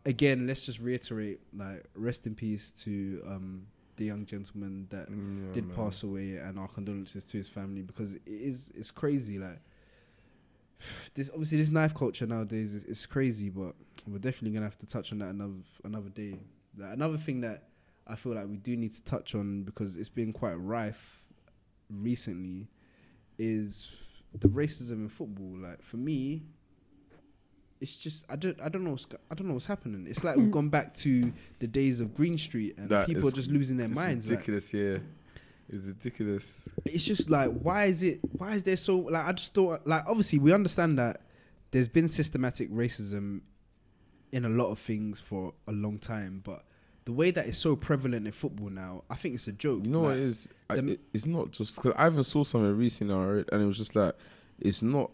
again, let's just reiterate, like, rest in peace to um the young gentleman that Mm, yeah, did man. pass away, and our condolences to his family because it is it's crazy. Like this, obviously, this knife culture nowadays is, is crazy, but we're definitely gonna have to touch on that another another day. Like, another thing that I feel like we do need to touch on because it's been quite rife recently is the racism in football. Like for me, it's just I don't I don't know what's I don't know what's happening. It's like we've mm. gone back to the days of Green Street and That people are just losing their It's minds. Like, ridiculous, yeah. It's ridiculous. it's just like why is it why is there so like I just thought like obviously we understand that there's been systematic racism in a lot of things for a long time, but the way that it's so prevalent in football now, I think it's a joke. You know like, what it is? I, it, it's not just because I even saw something recently, and it was just like it's not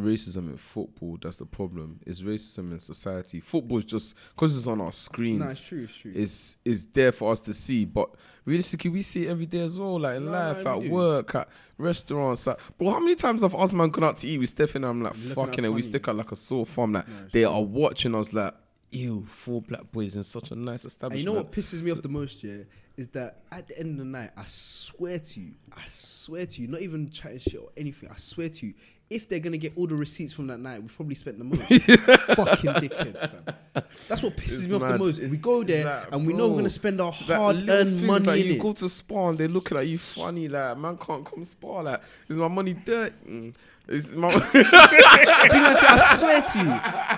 racism in football that's the problem. It's racism in society. Football is just because it's on our screens. No, it's true, it's true. It's it's there for us to see, but realistically, we see it every day as well. Like in No, life, no, at we do. work, at restaurants. At, but how many times have us man gone out to eat? We step in, and I'm like Looking fucking, and we stick out like a sore thumb. Like they are watching us. Like ew, four black boys in such a nice And establishment. you know what pisses me off the most, yeah, is that at the end of the night, I swear to you, I swear to you, not even chatting shit or anything, I swear to you, if they're gonna get all the receipts from that night, we've probably spent the money. Fucking dickheads, fam. That's what pisses It's me off the most. It's- we go there like, and we know we're gonna spend our hard-earned money like you it. go to spa and they're looking at you funny like man can't come spa like is my money dirt mm. is my Big man say, I swear to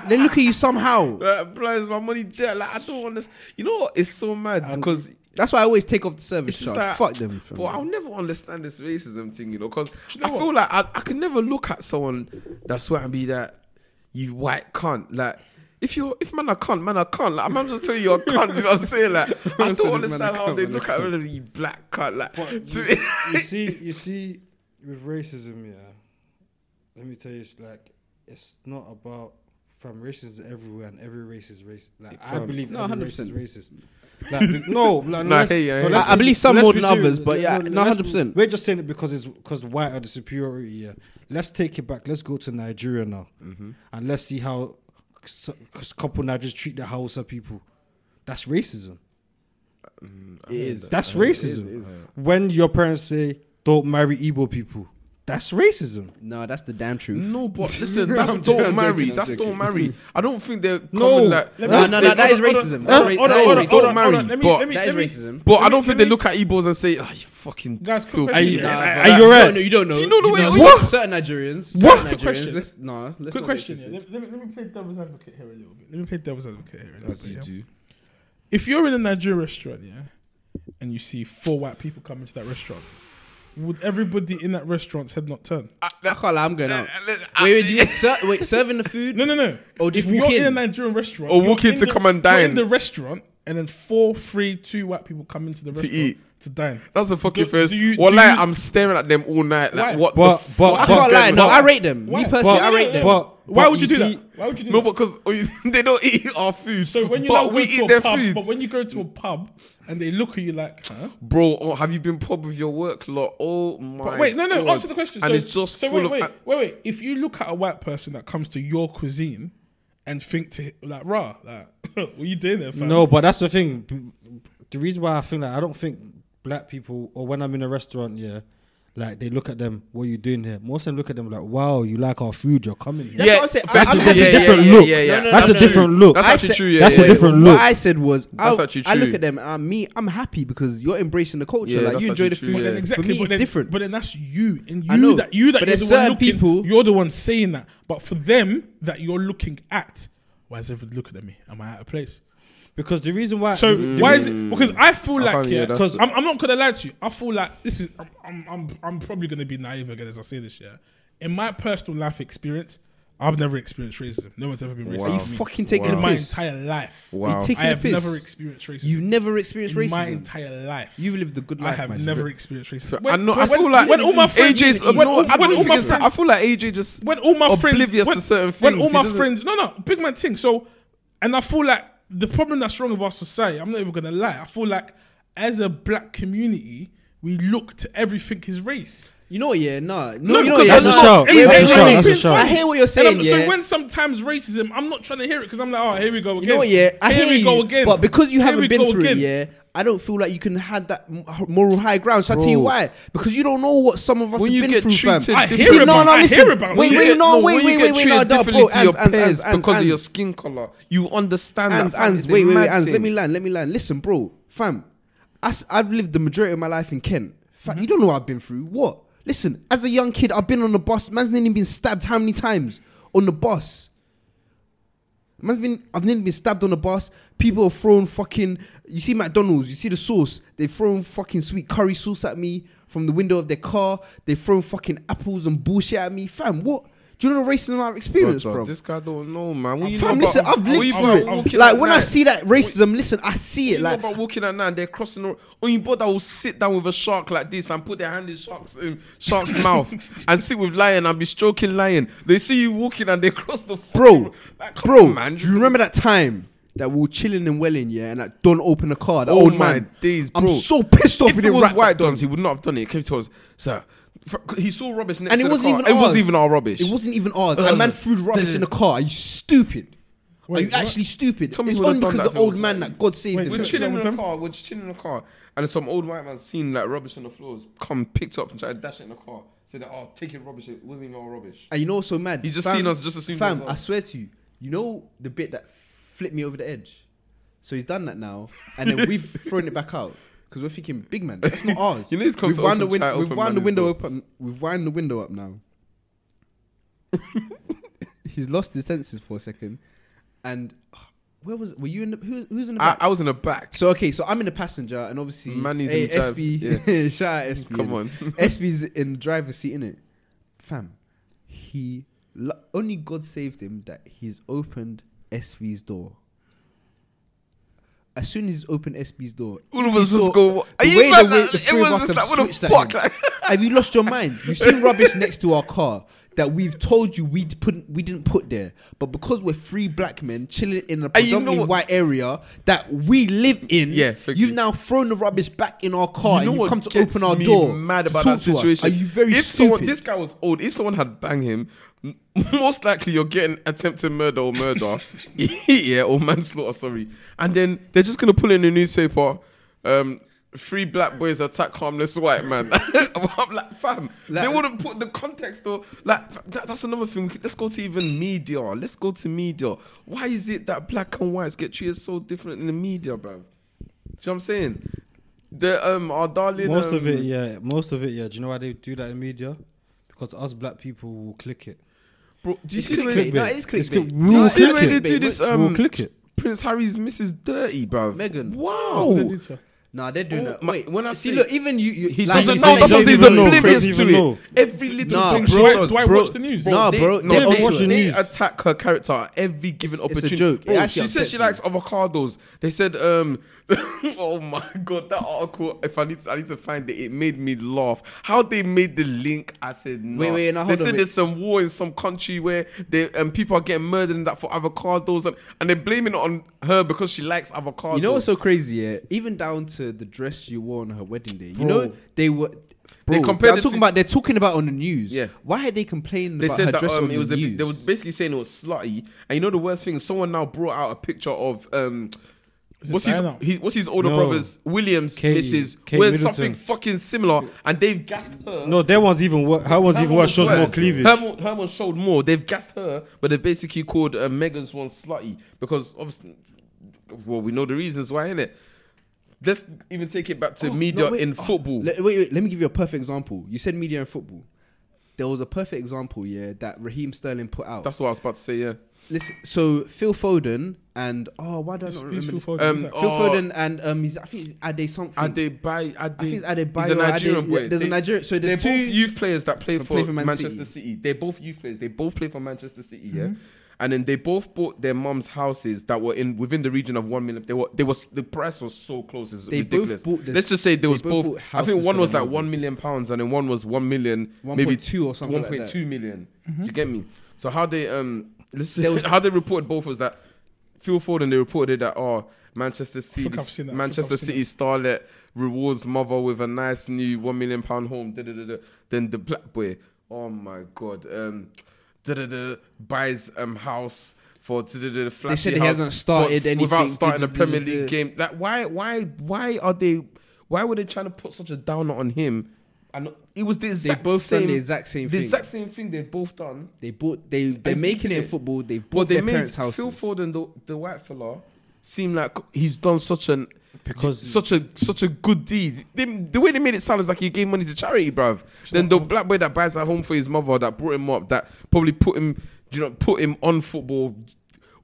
you, they look at you somehow. like, bro, is my money dirt like I don't understand you know what it's so mad because That's why I always take off the service it's just charge. like Fuck them. fam. but I'll never understand this racism thing you know because know I what? feel like I, I can never look at someone that's swear and be that you white cunt like if you're if man I can't man I can't like I'm just telling you you're a cunt you know what I'm saying like I don't if understand how they look at cunt. you black cunt like to you, you see, you see, with racism, yeah. Let me tell you, it's like it's not about from racism everywhere, and every race is racist. Like I believe No, every race is 100%. racist. Like, no, like, No, I let's- hear you, I no, hear let's. I believe some let's more be than serious. others, but yeah, no, let's- 100%. We're just saying it because it's because the white are the superiority. Yeah, let's take it back. Let's go to Nigeria now, Mm-hmm. and let's see how a couple Nigerians treat the Hausa people. That's racism. it is. That's racism. When your parents say don't marry Igbo people, that's racism. No, that's the damn truth. No, but listen, that's I'm don't I'm marry. joking, I'm that's don't marry. I don't think they're No. coming like. No, no, no, that is hold on, racism. hold That's ra- hold on, is hold on, racism. hold on, Hold marry, on, let me- but let me- That is let me- racism. but I don't think they look at Igbos and say, "Oh, you fucking Guys, quick filthy." question. Nah, Are you that- right? No, no, you don't know. Do you know the way- know What? Certain Nigerians. What? Certain Quick question. Let's, no, let's Quick not question. Yeah. Let, let me, let me play devil's advocate here a little bit. Let me play devil's advocate here a little As bit. you yeah. do. If you're in a Nigerian restaurant, yeah, and you see four white people come into that restaurant, would everybody in that restaurant's head not turn? I can't lie, I'm going out. I- Wait, wait, you mean ser- wait, serving the food? No, no, no. Or just if walk you're in. in? a Nigerian restaurant, Or you're walk in to the- come and you're in the restaurant, and then four, three, two white people come into the restaurant To eat. To dine. That's the fucking Do- first. do you- well, do like you- I'm staring at them all night. Like Why? what? But- the but- fuck I is can't lie. going No, on? I rate them. Why? Me personally, But- I rate them. but- Why but would you, you do see- that? Why would you do No, that? because oh, they don't eat our food. So when you now but go we to eat a their pub, food, but when you go to a pub and they look at you like, huh? bro. Oh, have you been pub with your work lot? Oh my. But wait, no, no. God. Answer the question. And so, it's just so full wait, of. wait, wait, wait. If you look at a white person that comes to your cuisine and think to like, rah, like, what are you doing there, fam? No, but that's the thing. The reason why I think that I don't think black people or when I'm in a restaurant, yeah, like they look at them, what are you doing here? Most of them look at them like, wow, you like our food, you're coming. Here. That's what I'm saying. That's I'm a different, yeah, different yeah, look. yeah, yeah. No, no, That's no, a no, different no. look. That's actually said- true. Yeah, that's yeah, a yeah. different What. I said was, That's I, actually I look at them. Uh, me, I'm happy because you're embracing the culture. Yeah, like you enjoy the food. true, yeah. exactly. For me, but it's then, different. But then that's you, and I you know, that you that but you're the one certain looking. people- You're the one saying that. But for them that you're looking at, why is everybody looking at me? Am I out of place? Because the reason why. So the- the why is it? Mm. Because I feel I like yeah, yeah, because I'm, I'm not gonna lie to you. I feel like this is. I'm I'm I'm, I'm probably gonna be naive again as I say this. Yeah, in my personal life experience, I've never experienced racism. No one's ever been racist. Wow. Are you to me. fucking taking in the my piss? entire life. Wow. You taking I the have piss? never experienced racism. You've never experienced racism. in my entire life. You've lived a good life. I have man. never experienced racism. I know. I when- feel like when all my friends, AJ's. when, no, when, I all my it's that. friends, I feel like AJ just. when all my friends, oblivious when, to certain things. when all my doesn't- friends, no, no, big man thing. So, and I feel like the problem that's wrong with our society. I'm not even gonna lie. I feel like as a black community, we look to everything is race. You know what? Yeah, nah, no, No, you know what? Yeah, that's a shout. Wait, That's a wait, shout. That's a shout. I hear what you're saying. Yeah. So when sometimes racism, I'm not trying to hear it because I'm like, oh, here we go again. You know what? Yeah, I here hear we you. go again. But because you Here haven't been through again. it, yeah, I don't feel like you can have that moral high ground. So I tell you why? Because you don't know what some of us When have been get through, fam. I hear See, about no, no, I hear about it. Wait, wait, no, wait, wait, wait, wait, treated no, bro. to your Ans, ans, ans, because of ans. your skin color. You understand Ans, that. ans, wait, wait, wait, ans. Let me land. Let me land. Listen, bro, fam. As I've lived the majority of my life in Kent. Fam, mm-hmm. you don't know what I've been through. What? Listen, as a young kid, I've been on the bus. Man's nearly been stabbed how many times on the bus? Man's been, I've nearly been stabbed on the bus. People have thrown fucking. You see McDonald's, you see the sauce. They've thrown fucking sweet curry sauce at me from the window of their car. They've thrown fucking apples and bullshit at me. Fam, what? Do you know the racism I've experienced, bro? This guy don't know, man. What you Fam, know listen, about, I've lived through it. Like when I see that racism, listen, I see You it. know Like about walking at night and they're crossing the or you bought that will sit down with a shark like this and put their hand in shark's in shark's mouth and sit with lion and be stroking lion. They see you walking and they cross the bro, like, bro, on, man. do you remember that time that we were chilling in Welling, yeah, and that Don open the car? That Oh old my man. days, I'm so pissed off If with it was white dons, he would not have done it. It came to us, sir. F- He saw rubbish next and to it the wasn't car. even It ours. wasn't even our rubbish. It wasn't even ours. That man threw rubbish in the car. Are you stupid? Are you what? actually stupid? Tell me it's who would've only done because that the if it old was man that God saved Wait, him. We're Wait, chilling in wait, the car. We're just chilling in the car, and some old white man seen like rubbish on the floors. Come picked up and tried to dash it in the car. Said, that, "Oh, take it rubbish. It wasn't even our rubbish." And you know what's so mad? He just seen us, just assumed it Fam, was I us. swear to you, you know the bit that flipped me over the edge. So he's done that now, and then we've thrown it back out because we're thinking, big man, that's not ours. You know come we've to wound the, win- we've wound the window open. We've wound the window up now. he's lost his senses for a second, and ah, where was? Were you in? The, who, who's in the I, back? I was in the back. So okay, so I'm in the passenger, and obviously, Manny's hey, in the SB, shout out SB. Come on. SB's in the driver's seat, in it. Fam, he only God saved him that he's opened SB's door. As soon as he's opened SB's door, All of us just go, "Are you mad it was just like, what the fuck? Like- Have you lost your mind? You've seen rubbish next to our car that we've told you we put we didn't put there, but because we're three black men chilling in a And you know predominantly white area that we live in, Yeah, you've you. now thrown the rubbish back in our car you know and you've come to open our door. Mad about that to us. situation. Are you very if stupid? someone, this guy was old. If someone had banged him, most likely you're getting attempted murder or murder, yeah, or manslaughter. Sorry, and then they're just gonna pull in the newspaper. Um, Three black boys attack harmless white man. I'm like, fam, they wouldn't put the context or like that, that's another thing. Let's go to even media. Let's go to media. Why is it that black and whites get treated so different in the media, bro? Do you know what I'm saying? The um our darling Most of um, it, yeah. Most of it, yeah. Do you know why they do that in media? Because us black people will click it. Bro, do you It's see the clickbait. way? No, it is It's clickbait. click- Do we you will see the click way they it. do this? We'll Um, click it. Prince Harry's Mrs. Dirty, bro. Meghan. Wow. What they did to her? Nah, they're doing Oh, that. Wait, when I see, say- look, even you, you He like doesn't you know. That's what he's even know. oblivious Doesn't to even it. know. Every little Nah, thing Do she I, does, do I bro. watch the news? Nah, they, bro, no, they they, watch the they news. attack her character at every given It's- it's a joke. Bro, actually she said upsets she me. likes avocados. They said, um, oh my god, that article. If I need, to, I need to find it. It made me laugh. How they made the link. I said, no. Wait, wait, now they hold on, said there's some war in some country where they um, people are getting murdered and that for avocados, and, and they're blaming it on her because she likes avocados. You know what's so crazy? Yeah, even down to the dress you wore on her wedding day. You Bro. know they were. Bro, They compared I'm it talking to- about. They're talking about on the news. Yeah. Why are they complaining They about said her that dress um, on it was the a news? they were basically saying it was slutty, and you know the worst thing. Someone now brought out a picture of um, it what's his, Diana? he, what's his older No. brother's Williams Katie- Mrs. Kate wears Middleton. something fucking similar, and they've gassed her. No, that one's even worse. Her one's Her even worse. Shows was more cleavage. Her, one- her one showed more. They've gassed her, but they basically called uh, Meghan's one slutty because obviously, well, we know the reasons why, innit? Let's even take it back to Oh, media no, wait. in Oh, football. le- wait, wait. Let me give you a perfect example. You said media and football. There was a perfect example, yeah, that Raheem Sterling put out. That's what I was about to say. Yeah. Listen, so Phil Foden and oh, why do I Who's- not who's remember? Phil? Foden? Um, Phil Oh. Foden and um, he's I think it's Ade something. Ade Bay, Ade, I think it's Ade He's a Bayo, Ade- Nigerian boy. yeah, there's a Nigerian- so there's two- both youth players that play for, play for Man Manchester City. City. They're both youth players. They both play for Manchester City. Yeah, Mm-hmm. And then they both bought their mums houses that were in within the region of one million. They were they was the price was so close. It's They both ridiculous. bought this- Let's just say there was both both. I think one was like million pounds, and then one was one million, maybe two or something One like point that. two million. Do you get me? So how they um was- how they reported both was that Phil Foden, they reported that oh Manchester City, think I've that. Manchester City starlet rewards mother with a nice new one million pound home. Da, da, da. Then the black boy, oh my god, um, buys um house. For da, flashy said he hasn't started for- anything, without starting a Premier League game. Like why, why, why are they? Why were they trying to put such a downer on him? And it was the exact They both same, done the exact same the thing. exact same thing they've both done. They bought. They they're And making it in football. They bought they their made parents' houses. Phil Foden, the, the white fella, seem like he's done such an Because such a such a good deed. They, the way they made it sound is like he gave money to charity, bruv. Then the black boy that buys a home for his mother, that brought him up, that probably put him, you know, put him on football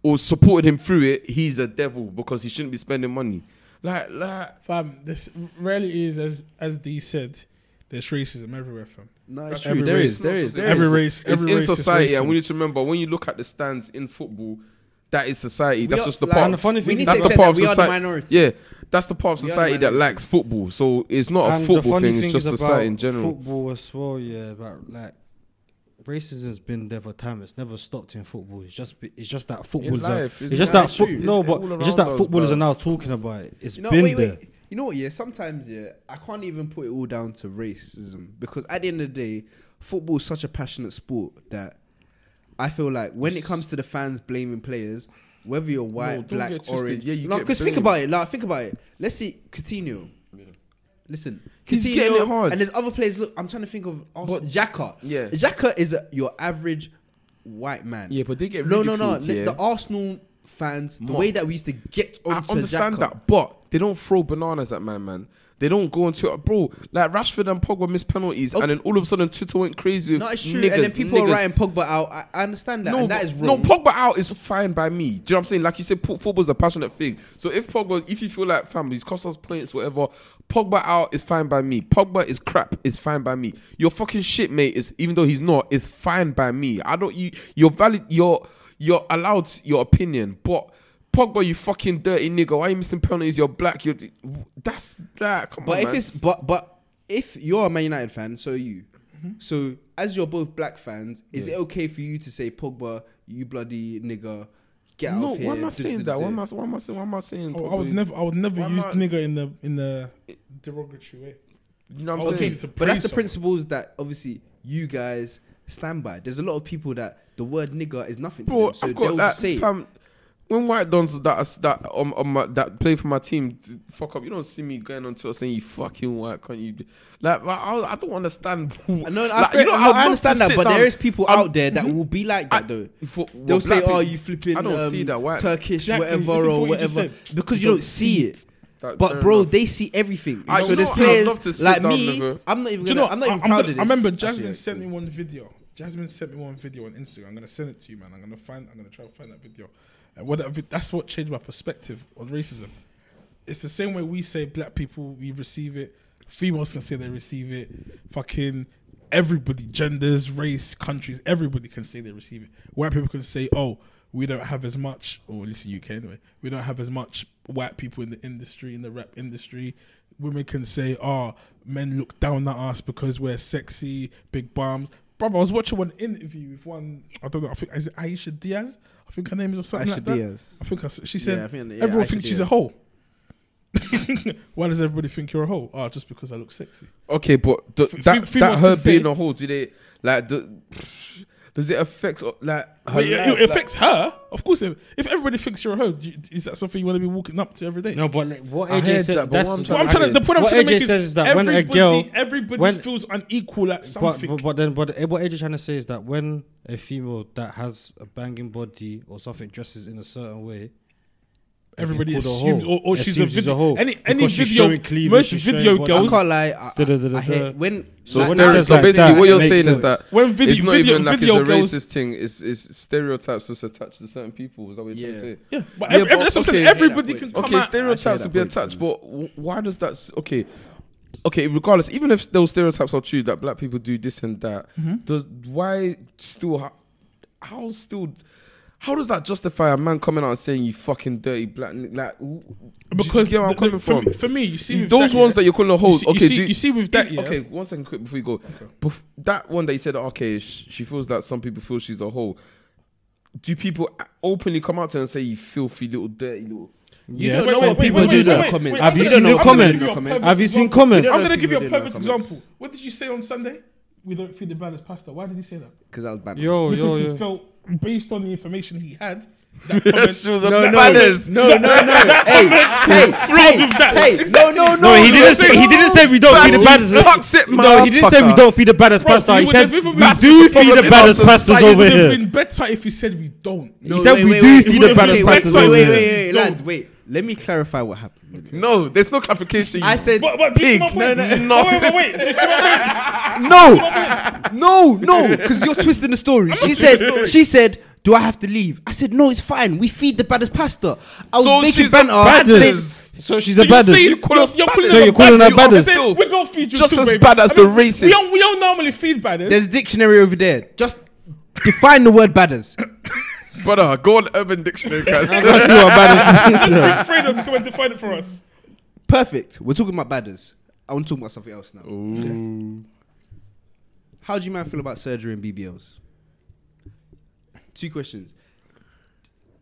or supported him through it. He's a devil because he shouldn't be spending money. Like, like Fam, this rarely is as as D said. There's racism everywhere, fam. No, it's true. true. There It's is. not There is. There Every is. race, it's every in race is society, and we need to remember when you look at the stands in football, that is society. That's are- just the like, part. And the funny thing is that's the part of we are the society. Yeah, that's the part of We are the society that minority. likes football. So it's not a football thing; it's just is society in general. Football as well, yeah. But like racism's been there for time. It's never stopped in football. It's just it's just that footballers are. life, It's, it's just that foot, it's no, all but it's just around that us, footballers are now talking about it. It's been wait, there. wait. You know what? Yeah, sometimes yeah, I can't even put it all down to racism because at the end of the day, football is such a passionate sport that I feel like when it comes to the fans blaming players, whether you're white, don't black, orange, Yeah, you no, get because think about it. Like, think about it. Let's see, Coutinho. Listen, He's Coutinho, getting it hard. and there's other players. Look, I'm trying to think of Arsenal. But- Xhaka. Yeah. Xhaka is a, your average white man. Yeah, but they get no, no, no. The, yeah. the Arsenal fans, the Mock. way that we used to get on, I understand Xhaka, that, but they don't throw bananas at man, man. They don't go into bro. Like Rashford and Pogba miss penalties, Okay. and then all of a sudden Twitter went crazy with No, it's true. niggas. and then people niggas. are writing Pogba out. I, I understand that, No, and that but- is wrong. no, Pogba out is fine by me. Do you know what I'm saying? Like you said, football's a passionate thing. So if Pogba, if you feel like family, he's cost us points, whatever, Pogba out is fine by me. Pogba is crap, is fine by me. Your fucking shit, mate, is even though he's not, is fine by me. I don't you you're valid you're you're allowed your opinion, but Pogba, you fucking dirty nigga. Why are you missing penalties? You're black. You're that's that. Come but on, if man. it's but but if you're a Man United fan, so are you. Mm-hmm. So as you're both black fans, is it okay for you to say Pogba, you bloody nigga, get out no, of here? No, why am I saying that? Why am I, why am I saying? Why am I saying? I, I would never, I would never Why use am I- nigga in the in the derogatory way. You know what I'm Okay, saying? to But that's the someone. principles that obviously you guys stand by. There's a lot of people that the word nigger is nothing to Bro, them, so I've they'll that. say it. Fam, when white dons that that on, on my, that play for my team fuck up, you don't see me going on Twitter saying you fucking white, can't you? Like, I, I don't understand. Who, I know, like, I, feel- you know, no, I'd I love understand that, but down- there is people I'm- out there that will be like that I- though. for- They'll say, black "Oh, you flipping I don't um, see that. White, Turkish, Exactly. whatever, or what whatever," said. because you don't don't see it. That- But bro, enough. they see everything. I so know, there's I'd players love to sit like down me. with her. I'm not even. Do you Gonna, know? I'm not even proud of this. I remember Jasmine sent me one video. Jasmine sent me one video on Instagram. I'm gonna send it to you, man. I'm gonna find. I'm gonna try to find that video. That's what changed my perspective on racism. It's the same way we say black people we receive it. Females can say they receive it. Fucking everybody, genders, race, countries, everybody can say they receive it. White people can say, "Oh, we don't have as much," or at least in UK anyway. We don't have as much white people in the industry, in the rap industry. Women can say, "Oh, men look down at us because we're sexy, big bums." Brother, I was watching one interview with one. I don't know. I think is it Aisha Diaz. I think her name is or something Aisha like that. Diaz. I think I, s- she said Yeah, I think- yeah, everyone Aisha thinks she's a Diaz. hoe. Why does everybody think you're a hoe? Oh, just because I look sexy. Okay, but th- F- that, that her can say- being a hoe, do they like? Do, does it affect uh, like? Her But it, life, it like- affects her, of course. If, if everybody thinks you're a hoe, you, is that something you want to be walking up to every day? No, but like, what I AJ heard said, that, but that's what I'm trying I'm trying to, the point I'm What trying to AJ make is says is that when a girl- everybody when- feels unequal at something. but, but then, but eh, what AJ trying to say is that when a female that has a banging body or something dresses in a certain way, they can everybody call her a assumes, or, or she's a Assumes she's video. hoe any any she's video, showing cleavage, most she's video showing body. I girls, can't lie. I, da, I hate when. So, like- stereo- so like basically, that, what you're makes saying is that when video it's not video, even like video it's a girls, racist thing. It's, it's stereotypes just attached to certain people. Is that what you're trying to Yeah. say? yeah, but, Yeah, every, but that's what I'm saying. Everybody can that come Okay, stereotypes I will be attached, but why does that? Okay, okay. Regardless, even if those stereotypes are true that black people do this and that, Mm-hmm. does why still? How, how still? How does that justify a man coming out and saying you fucking dirty black? Like, w- do you because get where I'm coming the- for, from? me, for me, you see You- with those that, ones yeah, that you're calling a you hoes. you Okay, see, do, you see with that, yeah. Okay, one second, quick before you go. Bef- that one that you said, okay, sh- she feels that some people feel she's a hoe. do people openly come out to her and say you filthy little dirty little? You Yes. don't know Wait, what wait, people wait, do wait, in the comments. Have you seen gonna- the comments? give you a perfect Have you seen comments? I'm gonna give you a people do in the perfect example. What did you say on Sunday? We don't feed the baddest pasta. Why did he say that? Because that was bad. Yo, Because yo, he yo. felt, based on the information he had, that comment, she was a No, no, baddest. no, no, no. hey, hey, hey, with that. hey, no, no, no. No, he didn't say. He didn't say we don't feed the baddest. toxic, No, he didn't say we don't feed the baddest Bro, pasta. He said we do feed the baddest our pastas society. over it would have been better if he said we don't. He said we do feed the baddest wait, wait, pastas wait, over wait, here. wait, wait, Don't. lads, wait. Let me clarify what happened. No, there's no clarification. I said But, but do you see my Pig. point? No, no, Wait, no. wait, wait, wait. Do you see my point? no, no, no, because you're twisting the story. She said, she said, do I have to leave? I said, no, it's fine. We feed the baddest pasta. I was So making she's a banter. baddest. saying- So she's So the baddest. say- You call you're- us you're baddest. calling So her you're calling bad- her you baddest. are We're gonna feed you Just too, as baby. bad as I the mean, We racist. don't, we don't normally feed baddest. There's dictionary over there. Just define the word baddest. Brother, go on Urban Dictionary, guys. Let's see what baddest means. Big Fredo to come and define it for us. Perfect. We're talking about badders. I want to talk about something else now. How do you man feel about surgery and BBLs? Two questions.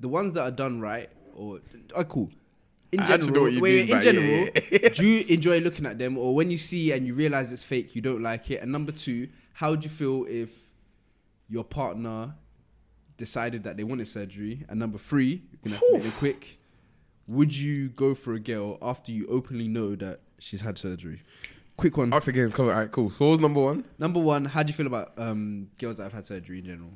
The ones that are done right, or are cool. In I general, know you wait, mean in by- yeah, general, yeah, do you enjoy looking at them, or when you see and you realize it's fake, you don't like it? And number two, how would you feel if your partner decided that they wanted surgery? And number three, you're gonna have to make it quick. Would you go for a girl after you openly know that she's had surgery? Quick one. Ask again. Come on. All right, cool. So what was number one? Number one, how do you feel about um, girls that have had surgery in general?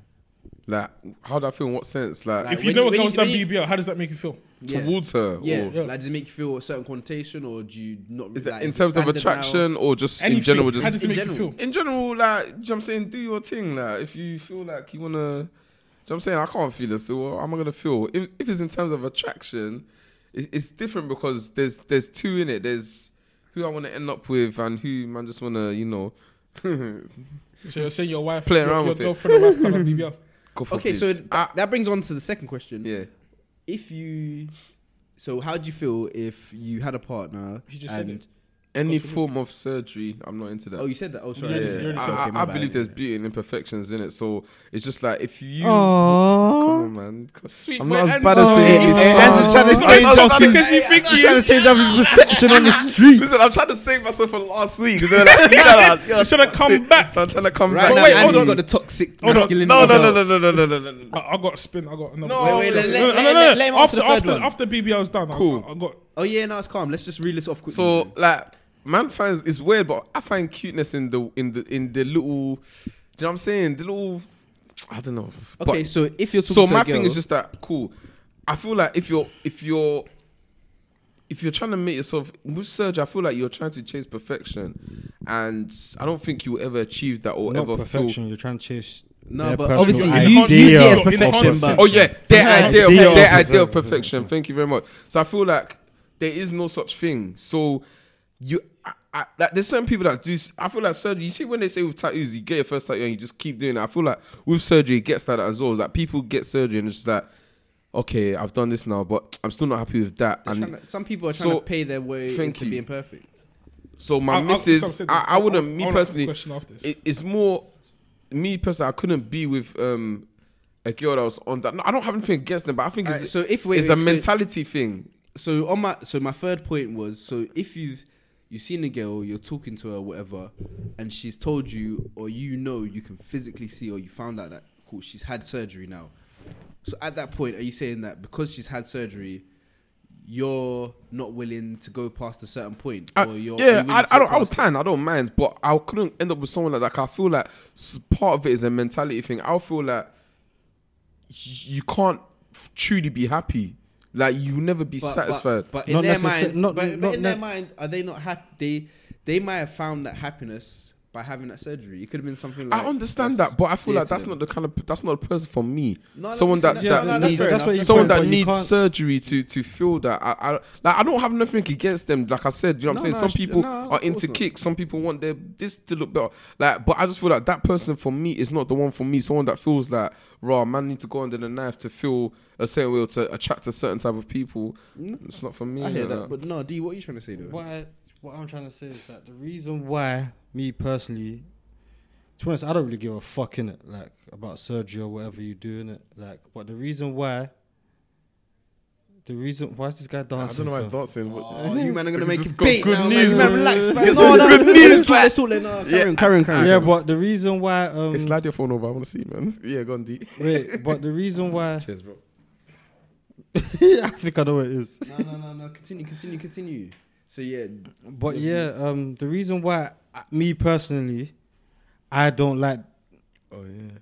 Like, how do I feel? In what sense? Like, Like, If you when know you- a when girl's you- done when you- BBL, how does that make you feel? towards her? Yeah, Or Yeah. like does it make you feel a certain connotation, or do you not? is that like, in is it terms of standard attraction or just Anything. in general? how Just does it in make general. you feel? in general, like, do you know what I'm saying? Do your thing. Like, if you feel like you wanna, do you know what I'm saying? I can't feel it. So what am I gonna feel? If, if it's in terms of attraction, it, it's different because there's there's two in it. There's who I want to end up with and who man just wanna, you know, So you're saying your wife, Play your, around your with it. girlfriend, or wife can't have BBL? Go Okay, so th- I- that brings on to the second question. yeah. If you, so how do you feel if you had a partner? You just said and- it. Any form of surgery, I'm not into that. Oh, you said that. Oh, sorry. Yeah, I you didn't say already that. said I, Okay, I, I believe there's didn't beauty and imperfections in it. So it's just like if you Aww. come on, man. Sweet I'm not as bad as not- the He's It's- not- trying to he's not stay as toxic toxic. as you think he Trying to change up his perception on the street. Listen, I'm trying to save myself for last week. You know, like, you know, trying to come back. So I'm trying to come back. wait, hold on. got the toxic Hold masculinity. No, no, no, no, no, no, no, no, no, no. I, I got a spin. I got another. No. Wait, wait, No, no, no, let- no. let him answer After the third after BBL's done, I- Cool. I, I got. Oh yeah, no, it's calm. Let's just reel this off quickly. So like, man finds it's weird, but I find cuteness in the in the in the little. Do you know what I'm saying? The little. I don't know. okay, But- so if you're talking so to my a girl, thing is just that cool. I feel like if you're if you're if you're trying to make yourself with surgery, I feel like you're trying to chase perfection, and I don't think you will ever achieve that or Not ever perfection. You're trying to chase. No, their but obviously you- you, you see it as perfection, but. Oh yeah, their Yeah, idea, of, ideal their of idea of perfection. perfection. Thank you very much. So I feel like there is no such thing. So you. I, I, like, there's certain people that do. I feel like surgery. You see, when they say with tattoos, you get your first tattoo and you just keep doing it. I feel like with surgery, it gets like that as well. Like people get surgery and it's just like, okay, I've done this now, but I'm still not happy with that. They're And to- some people are trying So, to pay their way thank into you. being perfect. so my I- I- missus, I'm I, I wouldn't. I- me I wanna ask the personally, question after this. it, it's more me personally. I couldn't be with um a girl that was on that. No, I don't have anything against them, but I think Alright, it's so if wait, it's a wait, so- mentality thing. so on my so my third point was so if you've you've seen a girl, you're talking to her, whatever, and she's told you or you know you can physically see or you found out that cool she's had surgery now. So at that point, are you saying that because she's had surgery, you're not willing to go past a certain point? I- or you're, are you yeah, I, I don't. I it? tan. I don't mind, but I couldn't end up with someone like that. I feel like part of it is a mentality thing. I feel like you can't truly be happy. Like you will never be But- but- satisfied. But, in Not their necessa- mind, not- but, but not in their mind, are they not happy? They they might have found that happiness by having that surgery. It could have been something like I understand that, but I feel like that's not the kind of that's not a person for me. No, no, someone listen, that, no, that no, no, needs that's fair enough. someone point, that needs surgery to to feel that. I, I like I don't have nothing against them. Like I said, you know what I'm saying. no, Some people no, are into kicks. Some people want their this to look better. Like, but I just feel like that person for me is not the one for me. Someone that feels like raw man need to go under the knife to feel a certain way or to attract a certain type of people. It's not for me. I hear that, but no, D, what are you trying to say though? What I, what I'm trying to say is that the reason why me personally to be honest, I don't really give a fuck in it, like about surgery or whatever you do in it. Like, but the reason why, the reason why is this guy dancing? I don't know why he's dancing. but- Oh, you man are gonna make it big good now, news. Man, man, relax, man. Get No, no, good news, let's talk, let's talk. No, carry on, carry on, carry on. Yeah, but the reason why, um, Hey, slide your phone over. I want to see, man. Yeah, go on, D. wait, but the reason why, Cheers, bro. I think I know what it is. No, no, no, no. Continue, continue, continue. So yeah, But yeah, um, the reason why uh, me personally, I don't like. Oh yeah.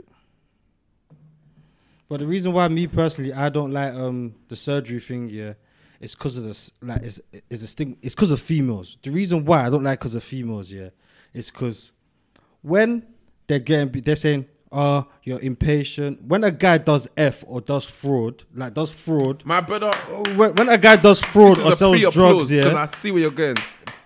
But the reason why me personally, I don't like um the surgery thing. Yeah, it's because of this. Like, it's it's a thing. It's because of females. The reason why I don't like because of females. Yeah, it's because when they're getting, they're saying, "Oh, you're impatient." When a guy does f or does fraud, like does fraud. My brother. When, when a guy does fraud or sells pre-applause drugs, because yeah, I see where you're going.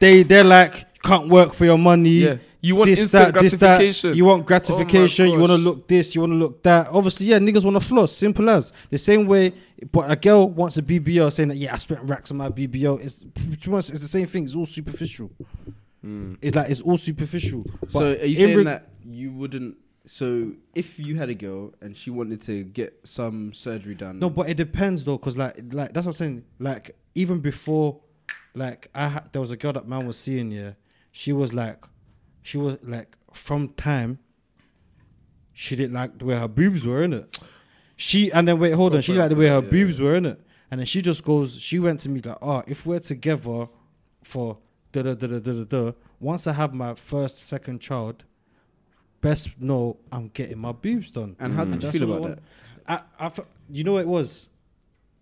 they they're like can't work for your money. Yeah. You want this, instant that, this, that. gratification. You want Oh gratification. you want to look this. You want to look that. Obviously, yeah, niggas want to floss. Simple as the same way. But a girl wants a BBO, saying that yeah, I spent racks on my BBO. It's pretty much it's the same thing. It's all superficial. Hmm. It's like it's all superficial. But so are you in saying reg- that you wouldn't? So if you had a girl and she wanted to get some surgery done, No, but it depends though, cause like like that's what I'm saying. Like even before, like I had there was a girl that man was seeing. Yeah, she was like, she was like from time. She didn't like the way her boobs were in it. She and then wait, hold on. She liked the way her Yeah, boobs were in it, and then she just goes. She went to me like, oh, if we're together for da da da da da da da. Once I have my first second child, best know I'm getting my boobs done. and how did you That's feel all about that? I, I, fe- you know what it was.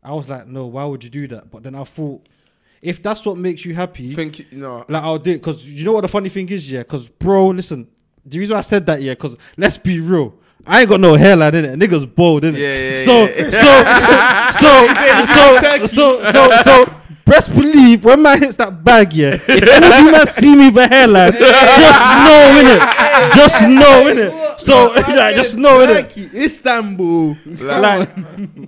I was like, no, why would you do that? But then I thought, if that's what makes you happy, Think you know. like I'll do it. Because you know what the funny thing is, yeah. Because bro, listen, the reason I said that, yeah, because let's be real. I ain't got no hairline in it. Niggas bald in it. Yeah, yeah, so, yeah, so, so, so, so, so, so, best believe when man hits that bag, yeah. If any of you man see me with a hairline, just know in it. Just know in it. So, like, just know in it. Turkey, Istanbul. Like,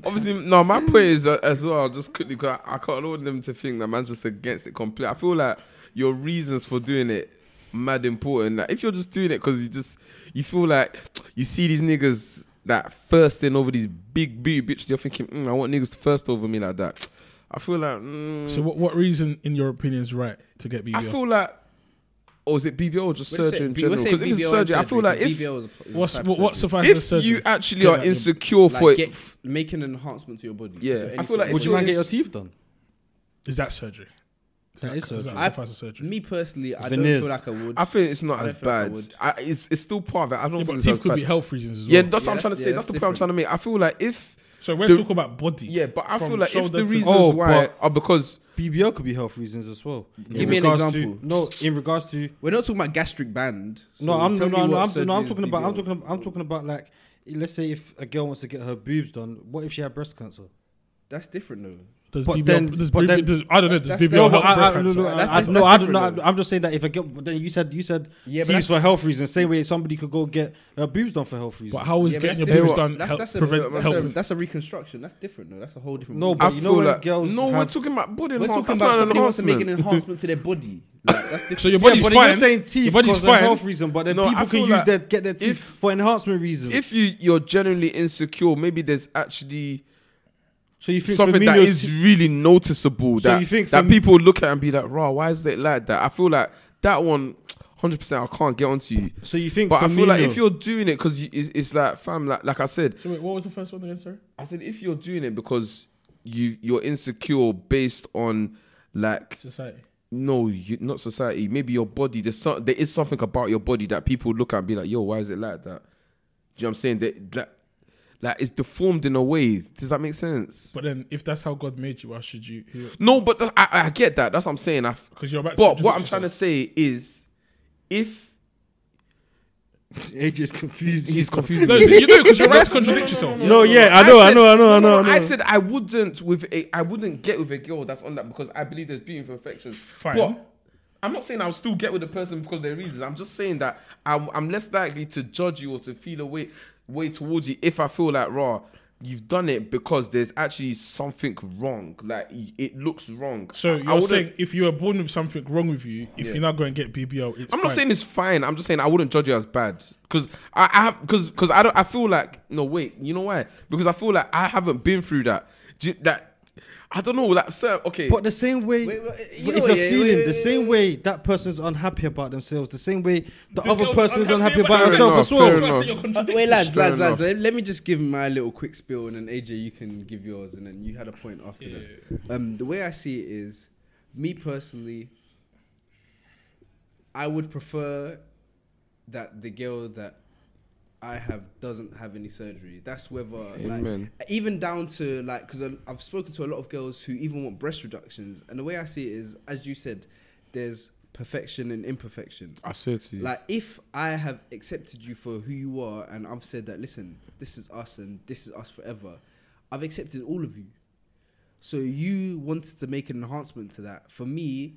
obviously, no. My point is uh, as well. Just quickly, cause I, I can't want them to think that man's just against it completely. I feel like your reasons for doing it mad important. Like, if you're just doing it because you just you feel like you see these niggas that thirsting over these big booty bitches, you're thinking, mm, I want niggas to thirst over me like that. I feel like. Mm, So what, what reason, in your opinion, is right to get BBL? I feel like. Or is it BBL or just We're surgery in saying- we're general? saying Because if it's BBL and surgery, I feel like surgery, if BBL is a- is a what's type of what, what surgery. suffices as if surgery? you actually Get are that- insecure for like it, get, make an enhancement to your body. Yeah, So I feel sort like of- Would you you're mind get your ins- teeth done? is that surgery? That is Does surgery. that I- suffice as surgery? me personally, I Veneers. don't feel like I would. I think it's not I don't as feel like I bad. would. I, it's it's still part of it. I don't Yeah, think but it's teeth as could bad. be health reasons as well. Yeah, that's Yeah, what I'm trying to that's- say. yeah, that's the point I'm trying to make. I feel like if so we're the- talking about body. yeah, but I feel like if the to- reasons Oh, why but- are because BBL could be health reasons as well. In Give me an regards to- example. no, in regards to We're not talking about gastric band. no, I'm no, no, no, I'm, no, I'm talking about, I'm talking, about, I'm talking about like, let's say if a girl wants to get her boobs done, what if she had breast cancer? That's different though. Does But BBL, then- does but BBL then- does, I don't know. Does That's- BBL help No, breast I, cancer? I, I, no, I don't know. I'm just saying that if a girl, but then you said you said Yeah, but teeth for health reasons. Same way somebody could go get her boobs done for health reasons. But how is Yeah, getting your that's boobs done That's help, that's a, prevent that's, help? a, that's a reconstruction. That's different though. That's a whole different. No, but you know feel when girls no, we're talking about body we're talking about somebody wants to make an enhancement. enhancement to their body. Like, that's different. So your Yeah, body's but fine. you're saying teeth your body's fine. health reason, but then No, people can use like their get their teeth for enhancement reasons. If you you're generally insecure, maybe there's actually so you think something that Firmino's is te- really noticeable So that you think that Firmi- people look at and be like, "Raw, why is it like that?" I feel like that one, hundred percent, I can't get onto you. so you think But I feel like if you're doing it because it's, it's like, fam, like like I said, So wait, what was the first one again, sir? I said if you're doing it because you you're insecure based on like Society. no, you, not society. Maybe your body. There's some, there is something about your body that people look at and be like, "Yo, why is it like that?" Do you know what I'm saying? That that like it's deformed in a way. Does that make sense? But then, if that's how God made you, why should you? no, but th- I, I get that. That's what I'm saying. Because you're about. but to what I'm trying to say is, if AJ's confused. he's confused, No, you know, because you're right to contradict yourself. No, yeah, I know, I said- know, I know, I know, I know. I said I wouldn't with a, I wouldn't get with a girl that's on that because I believe there's beauty and perfection. Fine. But I'm not saying I'll still get with the person because of their reasons. I'm just saying that I'm, I'm less likely to judge you or to feel a way way towards you if I feel like raw. you've done it because there's actually something wrong. Like it looks wrong. So I you're saying if you were born with something wrong with you, if Yeah. you're not going to get BBL, it's I'm not saying it's fine. I'm just saying I wouldn't judge it as bad because I, I have because because I don't. I feel like no wait. You know why? Because I feel like I haven't been through that. That I don't know. Like sir, okay. But the same way, Wait, wait, it's know, a yeah, feeling. wait, wait, the same way that person's unhappy about themselves, the same way the, The other person's unhappy unhappy about about herself as well. fair That's why I enough. say you're Uh, wait, lads, Fair lads, lads. enough. Let, let me just give my little quick spill, and then AJ, you can give yours, and then you had a point after Yeah, that. Um, the way I see it is, me personally, I would prefer that the girl that I have doesn't have any surgery. That's whether Amen. like even down to like because I've spoken to a lot of girls who even want breast reductions, and the way I see it is, as you said, there's perfection and imperfection. I swear to you. Like if I have accepted you for who you are and I've said that listen, this is us and this is us forever, I've accepted all of you. So you wanted to make an enhancement to that. For me,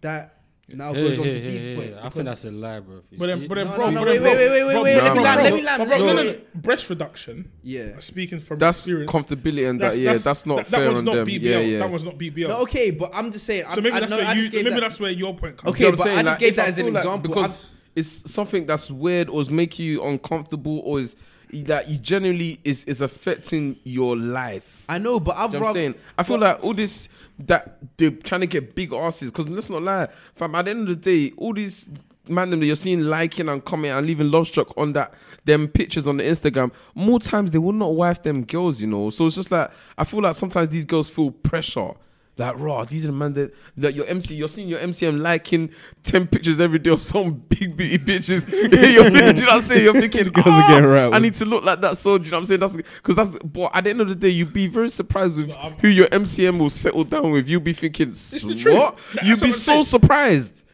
that now Hey, goes on to hey, Dee's hey, point. I think that's a lie, bro. But then, but then, No, bro, no, no, but wait, then, wait, bro, wait, wait, wait, let me land, let me land, bro, no, wait. Breast reduction. yeah. Uh, speaking from that's experience, comfortability and that. Yeah, that's not that, fair that one's on not them. BBL. Yeah, yeah. That one's not BBL. No, okay, but I'm just saying. so I, maybe I, that's no, where you. Maybe that- that's where your point comes. Okay, You know what but I'm saying? I just gave that as an example. because it's something that's weird or is making you uncomfortable or is that you generally is is affecting your life. I know, but I've You know what I'm rather- saying? I feel like all this that they're trying to get big asses because let's not lie, fam. At the end of the day, all these man them that you're seeing liking and commenting and leaving love struck on that them pictures on the Instagram, more times they will not wife them girls, you know. So it's just like I feel like sometimes these girls feel pressure. Like raw, these are the man that, that your MC, you're seeing your MCM liking ten pictures every day of some big bitty bitches. you're, do you know what I'm saying? You're thinking, Girls are "Ah, getting. I need to look like that. So do you know what I'm saying? That's because that's. But at the end of the day, you'd be very surprised with who your MCM will settle down with. You'll be thinking, It's the truth. what? That's You'd be I'm so saying. surprised.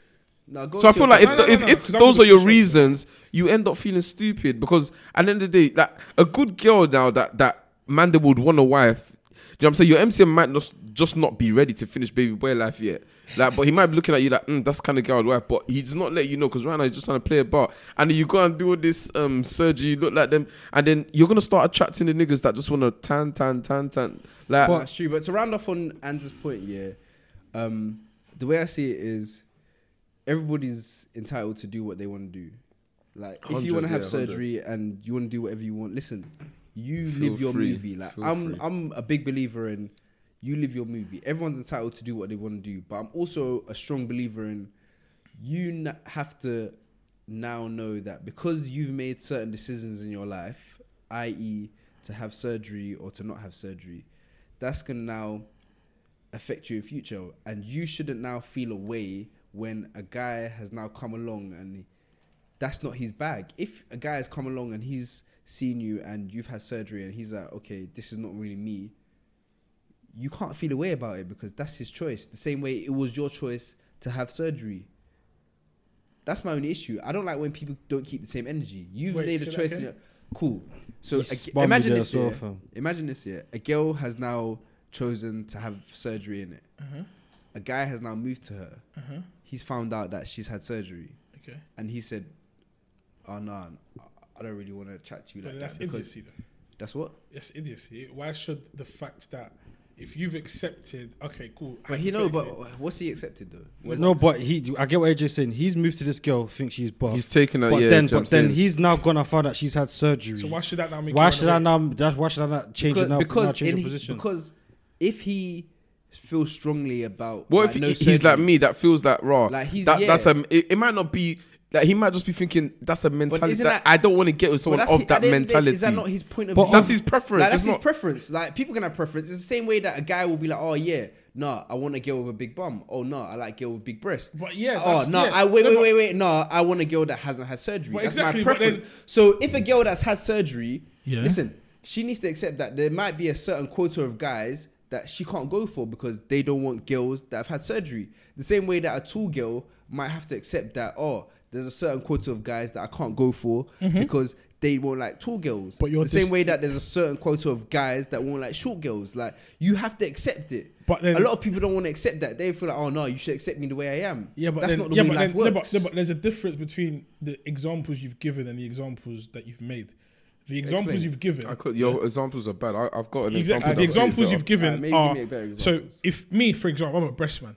No, go So I feel your like if point. No, no, if, no, if 'cause I those are your just- reasons, you end up feeling stupid because at the end of the day, like a good girl now that that man that would want a wife. Do you know what I'm saying? Your MCM might not just not be ready to finish baby boy life yet. Like, but he might be looking at you like, mm, that's kind of girl I'd wife. But he does not let you know because right now he's just trying to play a bar. And you go and do all this um surgery, you look like them, and then you're gonna start attracting the niggas that just want to tan, tan, tan, tan. Like, But that's true. But to round off on Andrew's point, yeah, um, the way I see it is, everybody's entitled to do what they want to do. Like, if you want to have yeah, 100. surgery and you want to do whatever you want, listen, you Feel live your free, movie. Like, feel I'm, free. I'm a big believer in you live your movie. Everyone's entitled to do what they want to do, but I'm also a strong believer in you have to now know that because you've made certain decisions in your life, i.e., to have surgery or to not have surgery, that's gonna now affect you in future, and you shouldn't now feel a way when a guy has now come along and that's not his bag. If a guy has come along and he's seen you and you've had surgery and he's like, okay, this is not really me, you can't feel a way about it because that's his choice. The same way it was your choice to have surgery. That's my only issue. I don't like when people don't keep the same energy. You've Wait, made a choice. In your, cool. So a- imagine this. year. well, Imagine this. Yeah, a girl has now chosen to have surgery in it. Uh-huh. A guy has now moved to her. Uh-huh. He's found out that she's had surgery, Okay. and he said, "Oh no, I- I don't really want to chat to you But like that's that because idiocy then. that's what." That's idiocy. Why should the fact that if you've accepted, okay, cool. But he know. But what's he accepted though? What's No, he but he. I get what AJ's saying. He's moved to this girl, thinks she's buff. he's taken that. but yeah, then, do you know what but then saying? he's now gonna find out she's had surgery. so why should that now make why should I away? now? That why should I not change it now? now because change in the he- position. because if he feels strongly about What like, if no he- he's like me that feels like raw? Like, he's- that, yeah. that's a. It, it might not be. Like he might just be thinking that's a mentality that, that- I don't want to get with someone of hi- at that the end of the day, mentality. Is that not his point of But view? that's his preference. Like, that's It's his not- preference. Like people can have preference. It's the same way that a guy will be like, "Oh yeah, no, I want a girl with a big bum. Oh no, I like girl with big breasts. But yeah, oh that's- no, yeah. I wait, No, wait, wait, wait. No, I want a girl that hasn't had surgery. That's exactly, my but then- preference. so if a girl that's had surgery, Yeah. listen, she needs to accept that there might be a certain quota of guys that she can't go for because they don't want girls that have had surgery. The same way that a tall girl might have to accept that. Oh, there's a certain quota of guys that I can't go for because they won't like tall girls. Mm-hmm. But you're the same way that there's a certain quota of guys that won't like short girls. Like you have to accept it. But then- a lot of people don't want to accept that. They feel like, oh no, you should accept me the way I am. Yeah, but that's then, not the yeah, way but life then, no, works. but, no, but there's a difference between the examples you've given and the examples that you've made. The examples Explain. you've given. I could, your examples are bad. I, I've got an Exactly. example. The that's examples you've given Alright, maybe are give me a better so. If me, for example, I'm a breast man.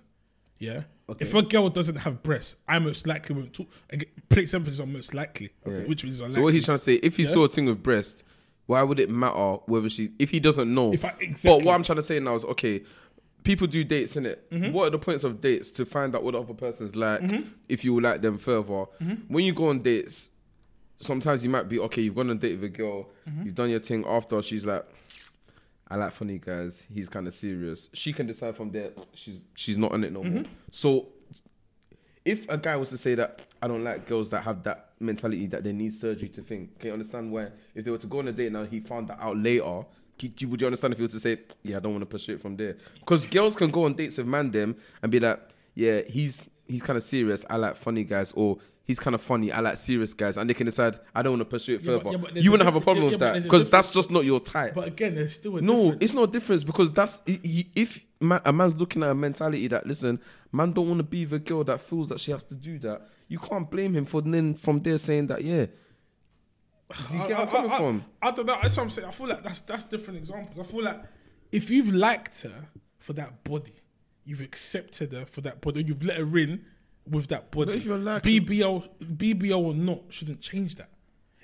Yeah. Okay. If a girl doesn't have breasts, I most likely won't talk. Get- Place emphasis on most likely, Okay. which means unlikely. So what he's trying to say, if he Yeah. saw a thing with breast, why would it matter whether she, if he doesn't know? If I- But what I'm trying to say now is, okay, people do dates, innit? Mm-hmm. What are the points of dates to find out what the other person's like, Mm-hmm. if you like them further? When you go on dates, sometimes you might be, okay, you've gone on a date with a girl, Mm-hmm. you've done your thing after, she's like, I like funny guys. He's kind of serious. She can decide from there. She's she's not on it no more. Mm-hmm. So if a guy was to say that I don't like girls that have that mentality that they need surgery to think, can you understand why? If they were to go on a date now, he found that out later. Would you understand if he were to say, "Yeah, I don't want to pursue it from there"? Because girls can go on dates with man them and be like, "Yeah, he's he's kind of serious. I like funny guys," or "He's kind of funny. I like serious guys," and they can decide, "I don't want to pursue it Yeah, but- further." yeah, but you wouldn't have a problem yeah, with but that because that's just not your type. But again, there's still a No, difference. it's no difference because that's if man, a man's looking at a mentality that listen, man don't want to be the girl that feels that she has to do that. You can't blame him for then from there saying that yeah. Do you get where I'm coming I, from? I don't know. That's what I'm saying. I feel like that's that's different examples. I feel like if you've liked her for that body, you've accepted her for that body, you've let her in with that body. But if you're liking- BBL, BBL or not, shouldn't change that.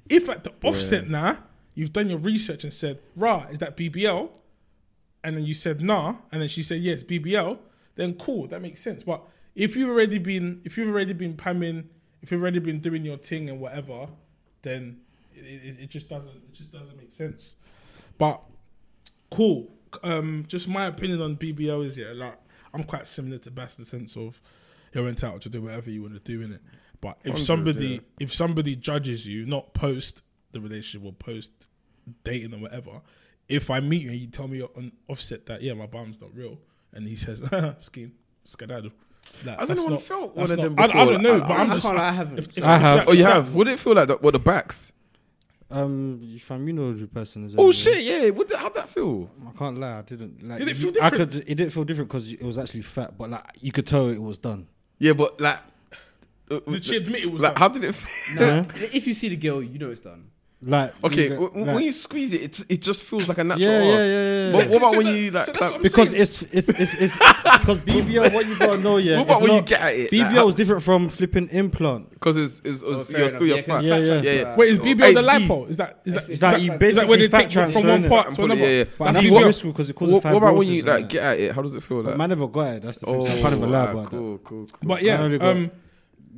If at the offset now you've done your research and said, "Rah, is that BBL?" and then you said nah, and then she said yes, BBL, then cool, that makes sense. But if you've already been, if you've already been pamming, if you've already been doing your thing and whatever, then it, it, it just doesn't, it just doesn't make sense. But cool. Um, just my opinion on BBL is yeah, like I'm quite similar to Bass in the sense of you're entitled to do whatever you want to do in it. But if somebody, yeah. if somebody judges you, not post the relationship or post dating or whatever, if I meet you and you tell me on offset that yeah, my bum's not real, and he says scheme, skedaddle. Like, Has anyone not- felt that's one of not- them I, I don't know, I- but I- I'm I just. can't I haven't. if- if I have. that- Oh, you that- have. Would it feel like that? What the backs? Um, fam, you know the person is. Oh anyway. shit! Yeah. What? the- How'd that feel? I can't lie, I didn't. Like, Did it you- feel I different? could. It didn't feel different because it was actually fat, but like you could tell it was done. Yeah, but like, uh, Did she admit it was like, done? how did it? feel? Nah, if you see the girl, you know it's done. Like Okay, you get- w- like- when you squeeze it, it, it just feels like a natural. Yeah, yeah, yeah, yeah, What, yeah. what about So when that- you so like? that's clap- because it's it's it's it's because BBL. What you gotta know, yeah. What about it's when you get at it? BBL Like, how- is different from flipping implant. Because it's, it's, it's Oh, fair you're enough, still your yeah, 'cause fat. Yeah, fat yeah. Yeah, yeah. Wait, is Oh, BBL hey, the D. lipo? Is that is that is like that, you is basically where they fat take from one innit? part And to put another? yeah, yeah. But That's that's See, risky because it causes What, what about when you like get at it? How does it feel like? man never got it. That's the thing. oh, so I can't even lie alright, about cool, cool, cool. But I yeah, only got- um, that.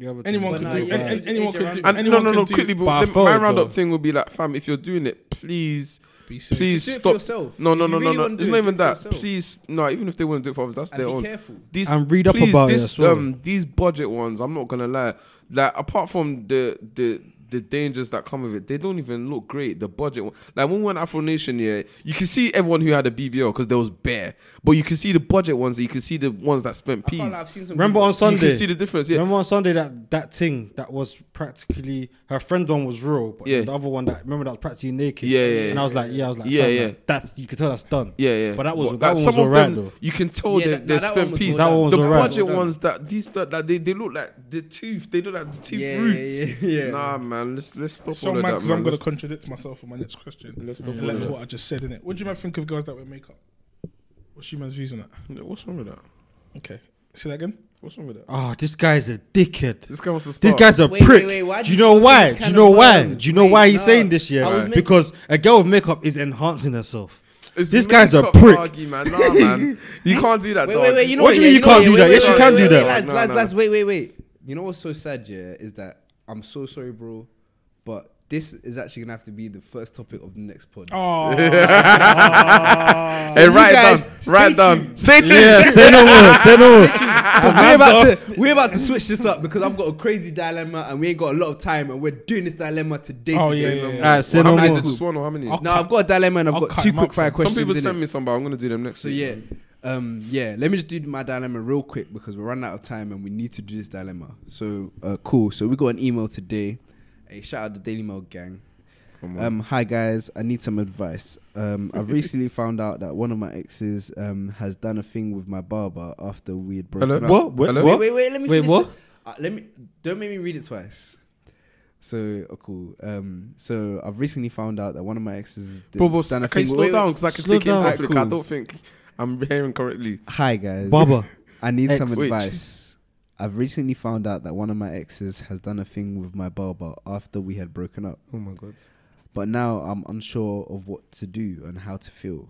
The other anyone But can do. yeah, an- an- Anyone can do. And no, anyone no, can no, do- quickly, but But I my it, roundup though. thing will be like, fam, if you're doing it, please, Be safe. please Do it for stop. yourself. No, no, If no, you no, really no. wanna It's do not it, even do it that. yourself. Please, no. Even if they want to do it for others, that's And their be own. careful. These, And read up please, about it this, as well. Um, these budget ones, I'm not gonna lie. Like apart from the the the dangers that come with it, they don't even look great. The budget, one. like when we went Afro Nation, yeah, you can see everyone who had a BBL because there was bare, but you can see the budget ones. You can see the ones that spent I peas. can't lie, I've seen some Remember people- on Sunday, You can see the difference. Yeah, Remember on Sunday that that thing that was practically her friend one was real, but Yeah. the other one that remember that was practically naked. Yeah, yeah, And I was like, yeah, I was like, Yeah, yeah. like, that's you can tell that's done. Yeah, yeah. But that was- But, that like, one was of alright, though. you can tell Yeah, they, that- they nah, that spent was peas. That done. one was the alright. budget Well ones that these that, that they, they look like the tooth. They look like the tooth Yeah, roots. yeah, yeah. Nah, man. Let's let's stop So all of mad that, because man. I'm gonna Let's- contradict myself on my next question. Let's stop And all like of that. what I just said in it. What do you man think of girls that wear makeup? What's your man's views on that? Yeah, What's wrong with that? Okay, say that again. What's wrong with that? Oh, this guy's a dickhead. This guy wants to This start. guy's a Wait, prick. wait, wait, why Do do you you know use why? these Do you kind know of why? words? Do you know Wait, why he's nah. saying this? Yeah, I was making- because a girl with makeup is enhancing herself. It's This guy's a makeup prick. argy, man. Nah, man. You can't do that. Wait, dog. wait, wait. You know What do you yeah, mean you know can't do that? wait, Yes, you wait, can wait, do wait, that. Lads, No, lads, no. lads, wait, wait, wait. You know what's so sad, yeah, is that I'm so sorry, bro, but this is actually gonna have to be the first topic of the next pod. Oh, Hey, you write it guys, down. stay Write it down. tuned. Stay tuned. Yeah, say no more. Say no more. we're about to we're about to switch this up because I've got a crazy dilemma and we ain't got a lot of time and we're doing this dilemma today. Oh, yeah, Say yeah, no yeah. Alright, say Well, no how many more. is it? Just one or how many? I'll No, I've got a dilemma and I've I'll got two quick up, fire fam. questions. Some people innit? send me some, but I'm gonna do them next. So week. yeah, um, yeah. Let me just do my dilemma real quick because we're running out of time and we need to do this dilemma. So uh, cool. So we got an email today. Hey, shout out the Daily Mail gang. Um, hi guys, I need some advice. Um, I've recently found out that one of my exes um has done a thing with my barber after we had broken Hello? up. What? Wait, Hello? Wait, what? wait, wait. Let me Wait, finish what? the- uh, let me don't make me read it twice. So oh, cool. Um, so I've recently found out that one of my exes did, Bro, bro, done a can you slow wait, down? Because I can slow take it in down. public. I don't think I'm hearing correctly. Hi guys, barber. I need Ex. some Which? advice. I've recently found out that one of my exes has done a thing with my barber after we had broken up. Oh my god. But now I'm unsure of what to do and how to feel.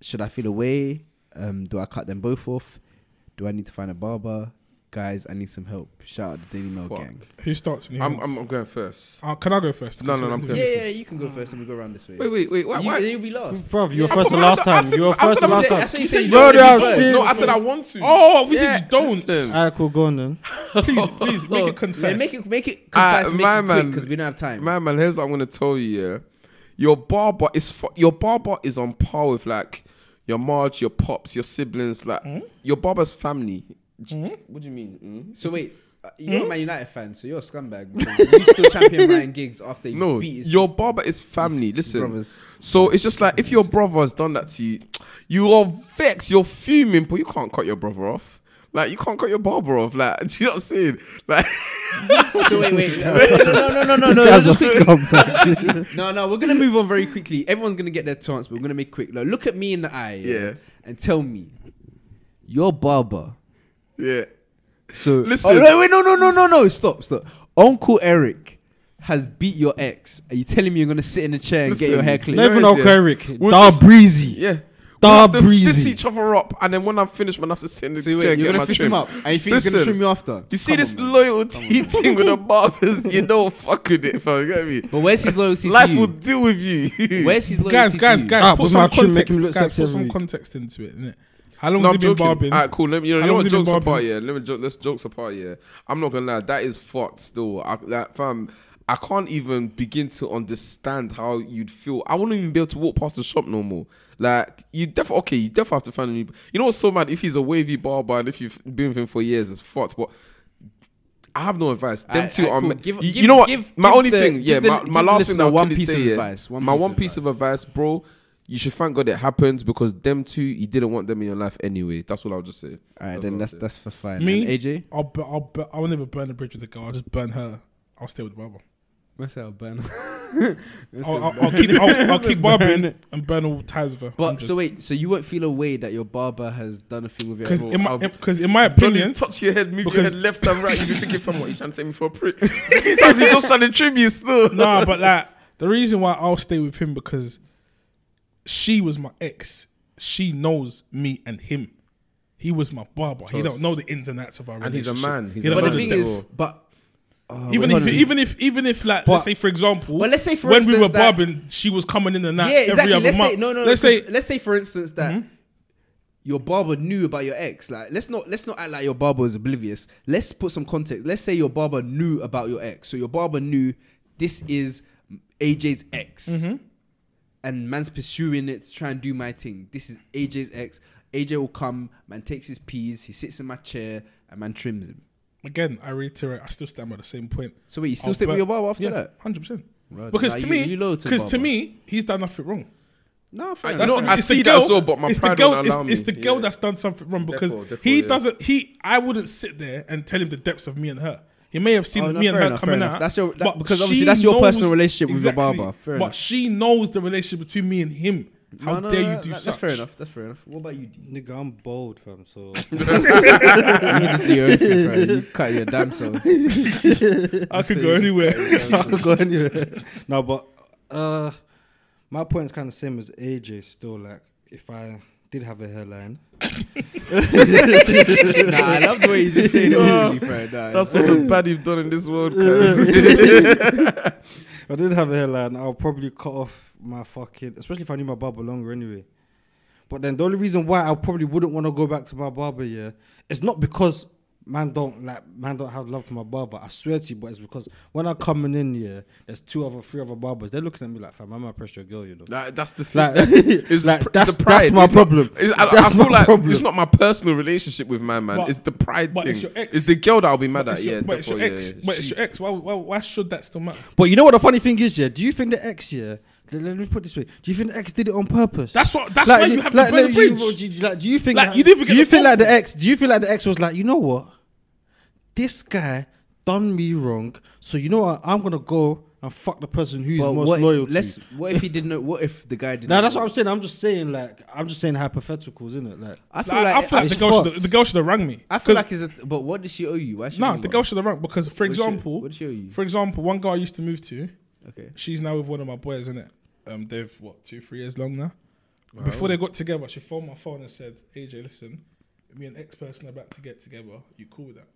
Should I feel away? Um, do I cut them both off? Do I need to find a barber? Guys, I need some help. Shout out to the Daily Mail Fuck. gang. Who starts? in your I'm, hands? I'm, I'm going first. Uh, can I go first? No, no, no, I'm Yeah, good. Yeah, yeah, you can go first and we go around this way. Wait, wait, wait. Why? you, why? You'll be last. Bro, you were Yeah. first but and last time. You were I said first I and last time. That's what you said. you No, don't they are wanna be first. shit. No, I said I want to. Oh, we Yeah, you don't. listen. Alright, cool. Go on then. Please, please make it concise. Yeah, make it make it Ah, concise. my make it quick man. because we don't have time. Man, man, here's what I'm gonna tell you. Yeah, your barber is fu- your barber is on par with like your Marge, your pops, your siblings. Like Hmm? your barber's family. What do you mean? mm? So wait, uh, you're a Man United fan, so you're a scumbag. You still champion Ryan Giggs after you No, beat his your sister- barber is family. his Listen, brothers. so it's just like if your brother has done that to you, you are vexed, you're fuming, but you can't cut your brother off. Like you can't cut your barber off. Like, do you know what I'm saying? Like, So wait, wait, no, no, no, no, no, no, Guy's a scumbag. no, no. We're gonna move on very quickly. Everyone's gonna get their chance, but we're gonna make quick. Look, look at me in the eye, yeah, Yeah. and tell me, your barber. Yeah. So Listen. Oh, wait, wait, no, no, no, no, no. Stop, stop. Uncle Eric has beat your ex. Are you telling me you're gonna sit in a chair and Listen, get your hair clipped? Not even Uncle it? Eric. We'll Dar just- breezy. Yeah. Dar we have to fist each other up, and then when I'm finished, man, I have to sit in the So chair wait, and you're get gonna my fist trim. him up, and you think he's gonna trim you after? You see Come this on, loyalty thing with the barbers, you don't fuck with it, fam. You get me? But where's his loyalty? Life to you? will deal with you. Where's his loyalty? guys, guys, guys, Ah, put some my trim, make context. Guys, put some context into it, innit? How long No, has I'm he been joking. barbing? Alright, cool. Let me, you know, you know what has jokes apart, yeah. Let me jo- let's jokes apart, yeah. I'm not gonna lie, that is fucked. Still, I, that fam, I can't even begin to understand how you'd feel. I wouldn't even be able to walk past the shop no more. Like you definitely okay, you definitely have to find a new. You know what's so mad? If he's a wavy barber and if you've been with him for years, it's fucked. But I have no advice. Them Alright, two alright, are. cool. ma- Give- you, give- you know what? give- my give only the- thing, yeah. the- my, my last thing that I one one piece say, of yeah, advice, one my piece one piece of advice. advice, bro. You should thank God it happened because them two, you didn't want them in your life anyway. That's what I'll just say. All right, That's then that's that's for fine. Me, And AJ, I'll, bu- I'll, bu- I'll never burn a bridge with a girl. I'll just burn her. I'll stay with Barbara. myself, Ben. I'll, I'll, I'll keep, I'll, I'll keep barbering and burn all ties with her. But so wait, so you won't feel a way that your barber has done a thing with your because ex? in my because in my opinion, just touch your head, move your head left and right. You be thinking, fam, what you trying to take me for a prick? These times he just trying to trim you still. nah, but like the reason why I'll stay with him because she was my ex. She knows me and him. He was my barber. He don't know the ins and outs of our relationship. And he's a relationship. man. He's He a don't but know the man. thing is, but uh, even wait, if hold on. even if even if like But- let's say for example, Well, let's say for when we were instance that- barbing, she was coming in and out yeah, every exactly. other Let's month. say no, no. let's say 'cause let's say for instance that your barber knew about your ex. Like, let's not let's not act like your barber was oblivious. Let's put some context. Let's say your barber knew about your ex. So your barber knew this is AJ's ex, Mm-hmm. And man's pursuing it to try and do my thing. This is AJ's ex. AJ will come, man takes his peas, he sits in my chair, and man trims him. again, I reiterate, I still stand by the same point. So wait, you still I'll stick with burn- your barber after yeah, that? hundred percent. Right, Because nah, to you- me, you loyal to the because to me, he's done nothing wrong. no, fair I- enough. know, the- I it's the see that girl- as well, but my it's pride the girl, won't it's, allow it's me. the girl Yeah. that's done something wrong because Therefore- therefore, he yeah. doesn't. He, I wouldn't sit there and tell him the depths of me and her. He may have seen Oh, no, me and fair her enough, fair coming enough. out. That's your- that- but because obviously that's your personal relationship with your barber. Fair but enough. she knows the relationship between me and him. How No, no, dare you do that- such? That's fair enough. That's fair enough. What about you? Nigga, I'm bold, fam. So you just do your own thing, bro. You cut your damn self. I could go anywhere. I could go anywhere. no, but uh, my point is kind of same as AJ. Still, like if I did have a hairline, nah, I love the way you just saying it. Really, bro. Nah, That's all the bad you've done in this world. cuz. I didn't have a hairline, I'll probably cut off my fucking, especially if I knew my barber longer anyway. But then the only reason why I probably wouldn't want to go back to my barber, yeah, it's not because man don't like man don't have love for my barber. I swear to you, but it's because when I'm coming in, here, there's two other, three other barbers. They're looking at me like, fam, I'm a pressure girl, you know. Like, that's the thing. Like, It's like pr- that's the pride. that's my It's not- problem. It's, I, That's I feel my like problem. it's not my personal relationship with my man. But- it's the pride but thing. it's your ex. It's the girl that I'll be mad But at. your, Yeah, but it's your therefore, ex. yeah, yeah. But it's your ex. Why, why, why should that still matter? But you know what the funny thing is, yeah? Do you think the ex, yeah? Let, let me put it this way. Do you think the ex did it on purpose? That's what. That's why you have to burn the bridge. do you- like, do you think? Like, Like, you didn't do you the feel like the call. ex? Do you feel like the ex was like, you know what? This guy done me wrong. So you know what? I'm gonna go and fuck the person who's But most what, loyal to. let's, what if he didn't know? What if the guy didn't? Now that's know? what I'm saying. I'm just saying, like, I'm just saying hypotheticals, isn't it? Like, I feel Like, like I feel like it's the girl, should the girl should have rang me. I feel like it's a. But what does she owe you? Why should no, the girl should have rang because, for What she- example, what did she owe you? for example, one girl I used to move to, Okay. she's now with one of my boys, isn't it. Um, they've what two, three years long now. Before they got together, she phoned my phone and said, "AJ, listen, me and ex person are about to get together. You cool with that?"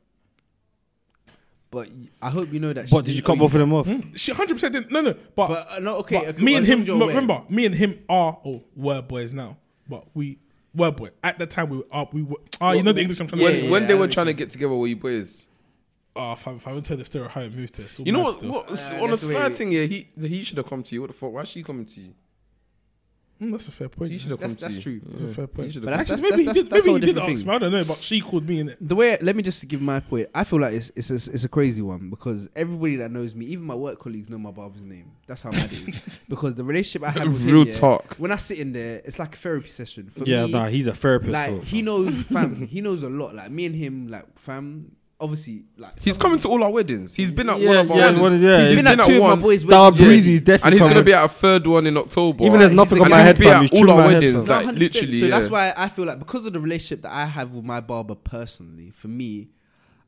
But y- I hope you know that. but she did you didn't cut both of them off? She hundred percent didn't. No, no, but, But uh, no, okay. but okay, me but and him. you're but aware. remember, me and him are or were boys now, but we were boys at the time. We are. We were. Ah, you know the English I'm trying Yeah, to when say. when yeah, they I were know trying to get together, were you boys? Oh, if I, if I would tell the story of how it moved to, it's all You know mad what? still. what Uh, on a that's the way- side thing, yeah, he he should have come to you. What the fuck? Why is she coming to you? Mm, that's a fair point. He should have come That's- to that's you. true. That's a fair point. But have. that's- Actually, maybe he that's- did. that's Maybe all he did different ask thing. me. I don't know, but she called me in it. the way let me just give my point. I feel like it's it's a, it's a crazy one because everybody that knows me, even my work colleagues, know my barber's name. That's how mad it is. Because the relationship I have with Real him, yeah, talk. when I sit in there, it's like a therapy session. For yeah, me, nah, he's a therapist. like though. he knows, fam. he knows a lot. Like me and him, like fam. Obviously, like He's coming to all our weddings. He's been at Yeah, one of our yeah, weddings. one yeah, he's He's been, been at, at two of one. my boys' Dar weddings. Breezy is and definitely he's coming. gonna be at a third one in October. Even there's nothing on and my he'll head, be at all our weddings, like literally. So yeah. that's why I feel like because of the relationship that I have with my barber personally, for me,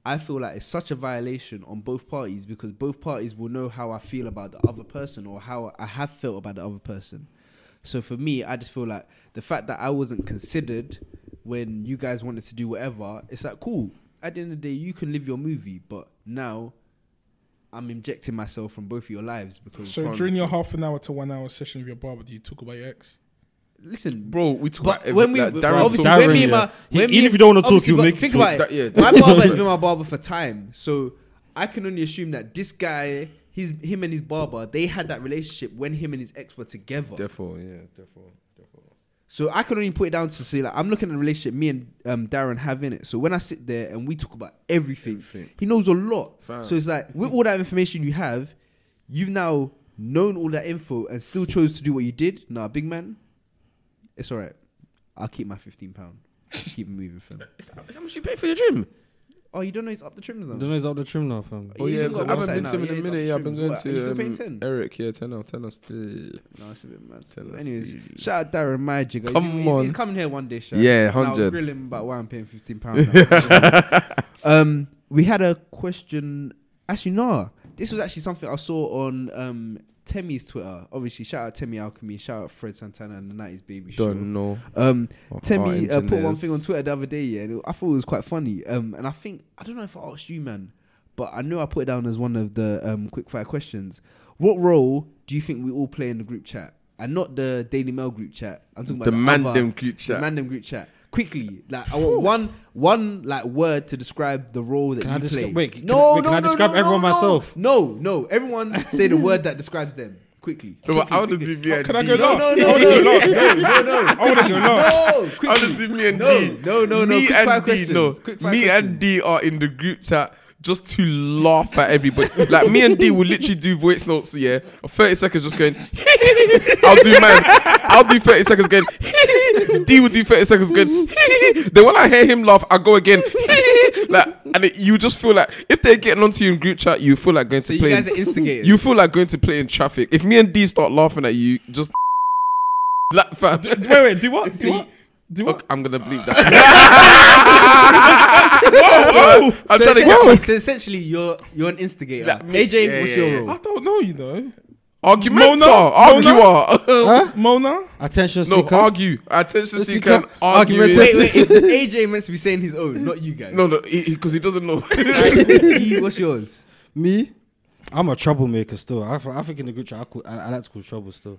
I feel like it's such a violation on both parties because both parties will know how I feel about the other person or how I have felt about the other person. So for me, I just feel like the fact that I wasn't considered when you guys wanted to do whatever, it's like cool. At the end of the day, you can live your movie, but now I'm injecting myself from both of your lives because So during your half an hour to one hour session with your barber, do you talk about your ex? listen, bro, we talk about when we every, like, Darren obviously talks- when me Darren, and my yeah. He- when even if you don't wanna talk, obviously, make think talk. about it. That- yeah, my barber has been my barber for time, so I can only assume that this guy, his him and his barber, they had that relationship when him and his ex were together. Therefore, yeah, therefore, therefore. So I can only put it down to say like I'm looking at the relationship me and um, Darren have in it. So when I sit there and we talk about everything, Everything. he knows a lot. Fam. So it's like with all that information you have, you've now known all that info and still chose to do what you did. Nah, big man, it's all right. I'll keep my fifteen pound. Keep moving, fam. How much you pay for your gym? Oh, you don't know he's up the trims now. don't know he's up the trim now, fam. Oh He's yeah, even got a I haven't been now. to him in a minute. Yeah, I've been going What, are you still paying to 10? um, Eric. Yeah, ten out, ten out still. No, it's a bit mad. Tell us Anyways, the- shout out Darren Magic. He's- Come he's, on. he's coming here one day. Shout. Yeah, And I'll 100. grill him about why I'm paying fifteen pounds. um, we had a question. Actually, no. This was actually something I saw on um Temmie's Twitter. Obviously, shout out Temmie Alchemy. Shout out Fred Santana and the '90s Baby Show. Don't know. Um, Our Temmie uh, put one thing on Twitter the other day, yeah, and it- I thought it was quite funny. Um, and I think I don't know if I asked you, man, but I know I put it down as one of the um quick fire questions. What role do you think we all play in the group chat, and not the Daily Mail group chat? I'm talking about The the, man other- group chat. man them group chat. Quickly, like I want one one like word to describe the role that Can you I descri- play. wait, can no, wait, no, can I no, describe no, everyone no, myself? No, no. Everyone say the word that describes them. Quickly. Bro, Quickly, I want to quickly. do me and oh, Can I D. go No, last? no, I no, wanna no, go no, last. no, no, no. I want to go last. No, I want to quickly. do me and No, D. no, no, no. Me Quick and D. No. Quick fire me and. D are in the group chat just to laugh at everybody. like me and D will literally do voice notes. Yeah, of thirty seconds just going. I'll do man. I'll do thirty seconds going. D will do thirty seconds going. then when I hear him laugh, I go again. like, and it, you just feel like if they're getting onto you in group chat, you feel like going So to you play. guys in- are instigators. you feel like going to play in traffic. If me and D start laughing at you, just like fam. Wait, wait. Do what? Do what? Do what? Okay, I'm gonna bleep that. Whoa, whoa. I'm so, trying to essentially, get so essentially, you're you're an instigator. Like me- AJ, yeah, what's yeah, your yeah. role? I don't know. You know, argumenter, Mona? arguer. Huh? Mona. Attention no, seeker. No, argue. Attention Seeker, seeker. Argue. Wait, wait. Is AJ meant to be saying his own, not you guys? No, no, because he, doesn't know. You, what's yours? Me, I'm a troublemaker still. I, I think in the group chat, I, call, I, I like to call trouble still.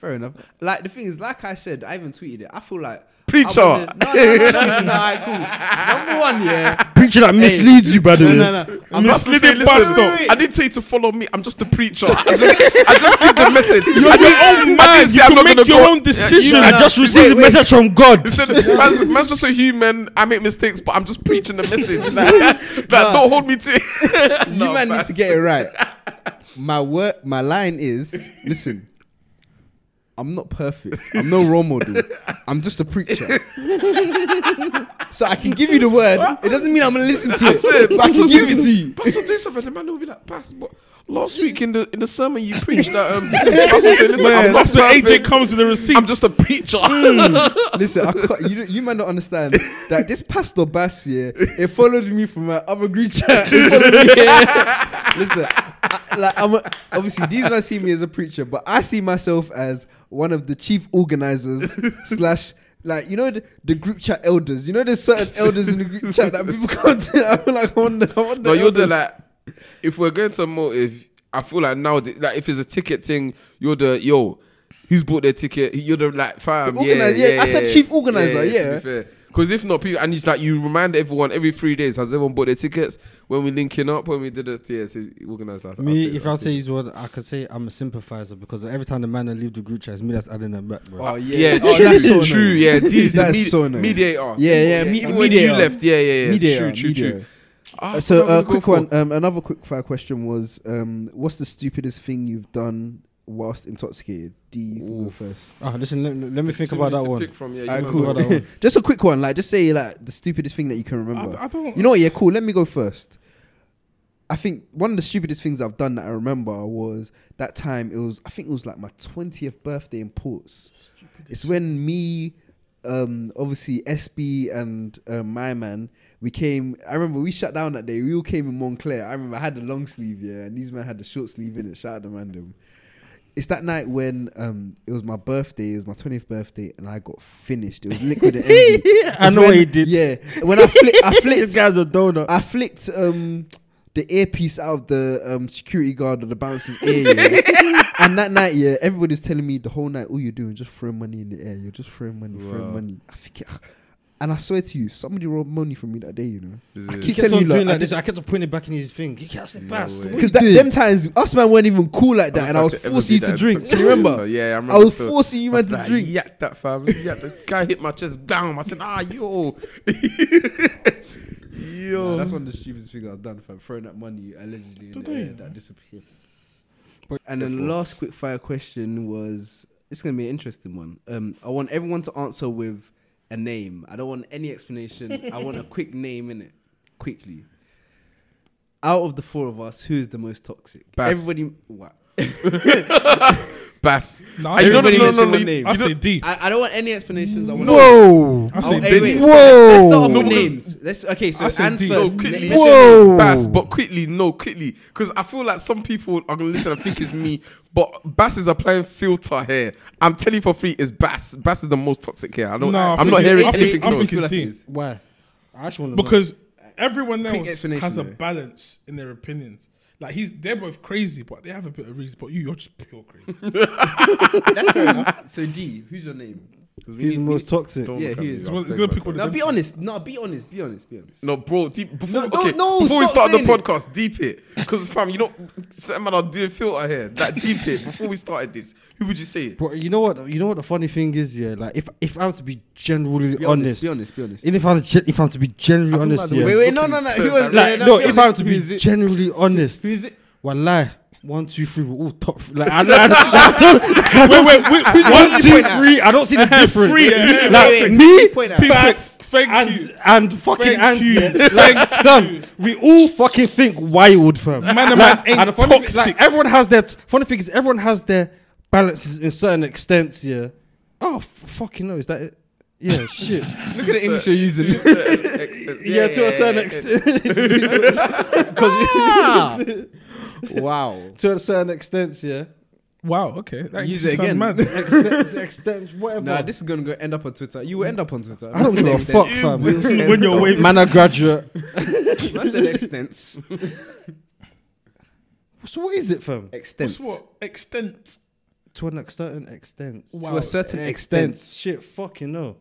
Fair enough. Like the thing is, like I said, I even tweeted it. I feel like Preacher. I wanna- No, no, no, no, no. Alright, cool. Number one, yeah. Preacher that misleads you, by the No, way. no, no. I'm just to say, Misleading listen, pastor. I didn't tell you to follow me. I'm just the preacher. I just, I just give the message. You're your own man. You can make your own decisions. I just received a message from God. Listen, man's, man's just a human. I make mistakes, but I'm just preaching the message. Like, like, don't hold me to. you man need to get it right. My work, my line is: listen, I'm not perfect. I'm no role model. I'm just a preacher. so I can give you the word. It doesn't mean I'm gonna listen to I it, said, but I can give it to you. Pastor, do something. The man will be like, Pastor, but last week in the in the sermon you preached that um, Pastor said, listen, I'm not That's where AJ comes with the receipt. I'm just a preacher. Listen, I can't, you you might not understand that this pastor Bass here, it followed me from my other group chat. It followed me here. Listen, I, like I'm a, obviously these guys see me as a preacher, but I see myself as one of the chief organizers slash. Like you know the, the group chat elders, you know there's certain elders in the group chat that people to. I'm like I wonder. I the no, you're the like. If we're going to motive, I feel like now, like if it's a ticket thing, you're the yo. Who's bought their ticket? You're the like fam. The yeah, yeah, yeah, I said chief organizer, yeah. Because if not, people and it's like you remind everyone every three days. Has everyone bought their tickets when we linking up? When we did it, yeah, to organize that. Me, if I say his word, I could say I'm a sympathizer because every time the man I leave the group chat, it's me that's adding them back, bro. Oh yeah, yeah, Oh, true, that's so true, annoying. yeah. These the That's med- so annoying. mediator. Yeah, yeah, me- Even when you mediator. left, yeah, yeah, yeah. Media, true, true, media. true. Ah, Uh, so a uh, quick one. Um, another quick fire question was, um, what's the stupidest thing you've done whilst intoxicated? D, you can go Oof. first. Ah, listen, let, let me think too about many that to one. pick From, yeah, you Alright, know cool. what? That one. just a quick one. Like, just say like the stupidest thing that you can remember. I, I don't. you know what? Yeah, cool. Let me go first. I think one of the stupidest things I've done that I remember was that time. It was I think it was like my twentieth birthday in Ports. It's when me, um, obviously SB and uh, my man, we came. I remember we shut down that day. We all came in Montclair. I remember I had the long sleeve, yeah, and these men had the short sleeve in it. Shout out to random. It's that night when um it was my birthday. It was my twentieth birthday, and I got finished. It was liquid and. I know when- what he did. Yeah, when I flicked, I this flicked, guy's a donut. I flicked um the earpiece out of the um security guard of the bouncer's ear. Yeah. and that night, yeah, everybody's telling me the whole night, all you're doing is just throwing money in the air. You're just throwing money, throwing money. I think, and I swear to you, somebody robbed money from me that day. You know, Is I it- keep kept telling on you, doing like, like this. I kept on putting it back in his thing. He kept saying, No "Bastard, way. what you because doing?" them times us man weren't even cool like that, and I was If could ever forcing you to drink. toxic, Can you remember? Yeah, I I remember. was still. forcing you I man to like, drink. Yeah, that fam. Yeah, the guy hit my chest. Bam. I said, ah, yo, yo. Nah, that's one of the stupidest things I've done, fam. Throwing that money allegedly in the air that disappeared. But- and then the last quick fire question was it's gonna be an interesting one. Um, I want everyone to answer with a name. I don't want any explanation. I want a quick name in it, quickly. Out of the four of us, who is the most toxic? Bass. Everybody, what? Bass. No, Are I you say not- no, no, no, you- I you say don't- D. I, I don't want any explanations. I want Whoa! I Oh, say hey, D. wait, Whoa. so let's, let's start off No, with names. Let's okay. So I say Anne's D. first. Oh, no, quickly. Mention Whoa! Bass, but quickly, no, quickly, because I feel like some people are gonna listen and think it's me, but Bass is applying filter here. I'm telling you for free, it's Bass. Bass is the most toxic here. I don't. No, I I'm think not it- hearing I think- anything I think it's D. Why? I actually want to because everyone else has a balance in their opinions. Like he's, they're both crazy, but they have a bit of reason. But you, you're just pure crazy. That's fair enough. So D, who's your name? 'Cause we He's the need- most toxic. Don't Yeah, look at he me, is. I'm He's begging gonna my pick one God. of No, be honest. No, be honest. Be honest. Be honest. No, bro. Deep, before No, okay, don't- no, before we stop start the saying it. podcast, deep it because fam, you know, certain man are doing filter here. That deep it before we started this. Who would you say? Bro, you know what? You know what the funny thing is, yeah. Like if if I'm to be generally Be honest, honest. Be honest. Be honest. and if I'm to, if I'm to be generally honest, like the yeah. Wait, wait, no, no, no. So Who was, that- like no, no, if I'm to be generally honest, Who is it? Wallahi, one, two, three, we're all top. Three. Like I, I, I, I, wait, wait, wait. wait one, you two, point at? three. I don't see the difference. Three, yeah. Like Wait, wait, me, point at? P- Bass, Thank and you. and fucking Thank you. yeah. Like fam, we all fucking think Wild fam. Man, the like, man ain't and the funny thing- toxic. like everyone has their funny thing is everyone has their balances in certain extents. Yeah. Oh f- fucking no, is that it? Yeah, shit. Look at the English you're using. To a certain extent. Yeah, to a certain extent. Ah! Wow. to a certain extent, yeah. Wow. Okay. That Use it again. mad. Extent, extent, whatever. Nah, this is gonna go end up on Twitter. You will end up on Twitter. I don't give a fuck, extent. fam. when you're waving. Man, a graduate. That's an extent. So what is it, fam? Extent. What's what extent? To an certain extent. Wow. To a certain Extent. extent. Shit, fucking no.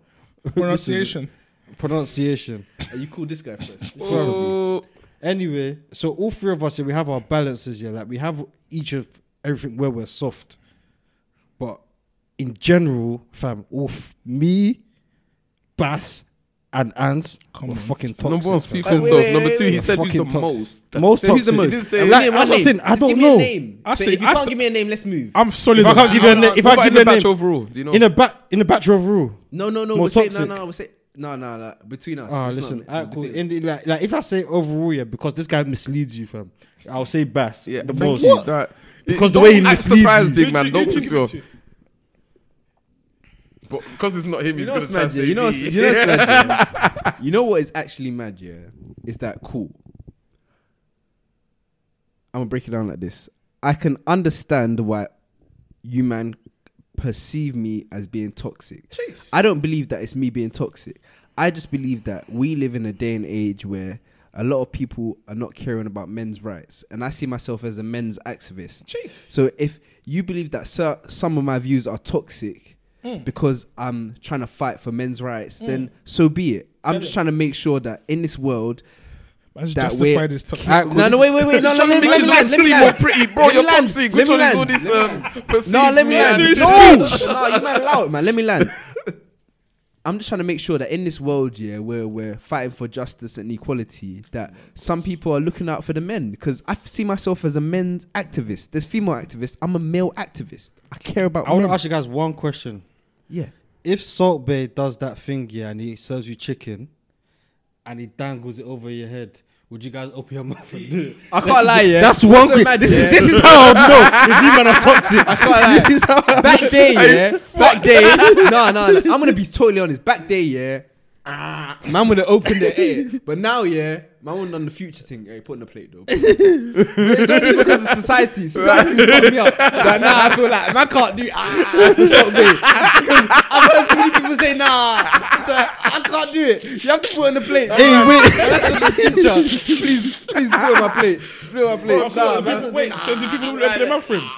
Pronunciation. Pronunciation. Are you call this guy first? Oh, Anyway, so all three of us here, we have our balances here. Like we have each of everything where we're soft. But in general, fam, all f- me, Bass, and Ants Come were on, fucking toxic. number one, fam. speak for Wait, wait, himself. wait, Number two, wait, he wait. said who's the Fucking most. Most So who's the toxic. most? He didn't say- Like, name I'm one not name. saying- I Just don't give know. Me a name. I so say- if you I can't st- give me a name, let's move. I'm solid. If I can't give you a name, if What I about give in you the a batch name overall, do you know? in a bat in a batch overall, No, no, no. We'll say, no, toxic. no. We'll say No, no, no. Between us. Ah, it's not listen, me. alright, cool. Between- In the, like, like, if I say overall, yeah, because this guy misleads you, fam. I'll say Bass. Yeah, the thank most. you. That, Because it- the way he misleads surprised, you. big man. do- Don't who do piss you me give off. it? But because it's not him, You he's know gonna what's try to say You know, what's, you know what's mad, yeah? You know what is actually mad, yeah? Is that cool? I'm gonna break it down like this. I can understand why you man perceive me as being toxic. Chase. I don't believe that it's me being toxic. I just believe that we live in a day and age where a lot of people are not caring about men's rights, and I see myself as a men's activist. Chase. So if you believe that cer- some of my views are toxic Mm. because I'm trying to fight for men's rights, then so be it. I'm just it. trying to make sure that in this world, Man's that justified we're- as toxic. Alright, no, no, wait, wait, wait, no, no, Trying to let me, make let you me look land, let me land. pretty, bro. Let me You're land, toxic. Which one is all this um, No, let me land. No, no, you man allow it, man. Let me land. I'm just trying to make sure that in this world, yeah, where we're fighting for justice and equality, that some people are looking out for the men. Because I see myself as a men's activist. There's female activists. I'm a male activist. I care about I want to ask you guys one question. yeah. If Salt Bae does that thing, yeah, and he serves you chicken, and he dangles it over your head, would you guys open your mouth and do it? I can't lie, yeah. That's one. Que- this, is, this is how I know if you man are toxic. I can't lie. This is how Back day, yeah. Back day. No, no, no. I'm gonna be totally honest. Back day, yeah. Ah, man would have opened it, air. But now, yeah, man would done the future thing. Hey, put on the plate though. It's only because of society. Society fucked me up. Like now, I feel like man can't do. Ah, for. I've heard too many people say nah. So I can't do it. You have to put on the plate. Hey, wait. That's the future. Please, please put on my plate. Put on my plate. Oh, so, man. wait, so do people open their mouth for him?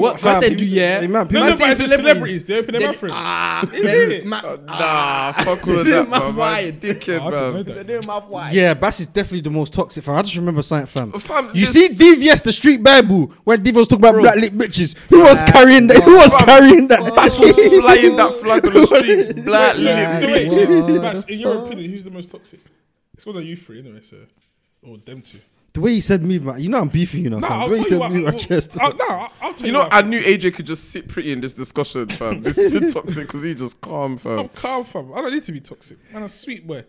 What? I said do yeah. Man, No, people no, Man, but it's celebrities. They open their Then- mouth for him. Ah, Is it? ma- Nah, fuck all of that, my man. wide. Dickhead, Oh, I don't know man. They're doing mouth wide. Yeah, Bass is definitely the most toxic fam. I just remember something, fam. Fam, you see DVS, the street Bible, when DV was talking about Bro. black lip bitches. Who was carrying that? Who was carrying that? Bass was flying that flag on the streets. Black So, lip so wait, bitch. in your opinion, who's the most toxic? It's one of you three, anyway. So, or them two. The way he said me, man. You know I'm beefing you now, No, fam. I'll The way he tell said what. me, my I'll- chest. I'll- No, I'll, I'll tell You you. know, what. I knew AJ could just sit pretty in this discussion, fam. This is toxic because he's just calm, fam. I'm calm, fam. I don't need to be toxic. I'm a sweet boy.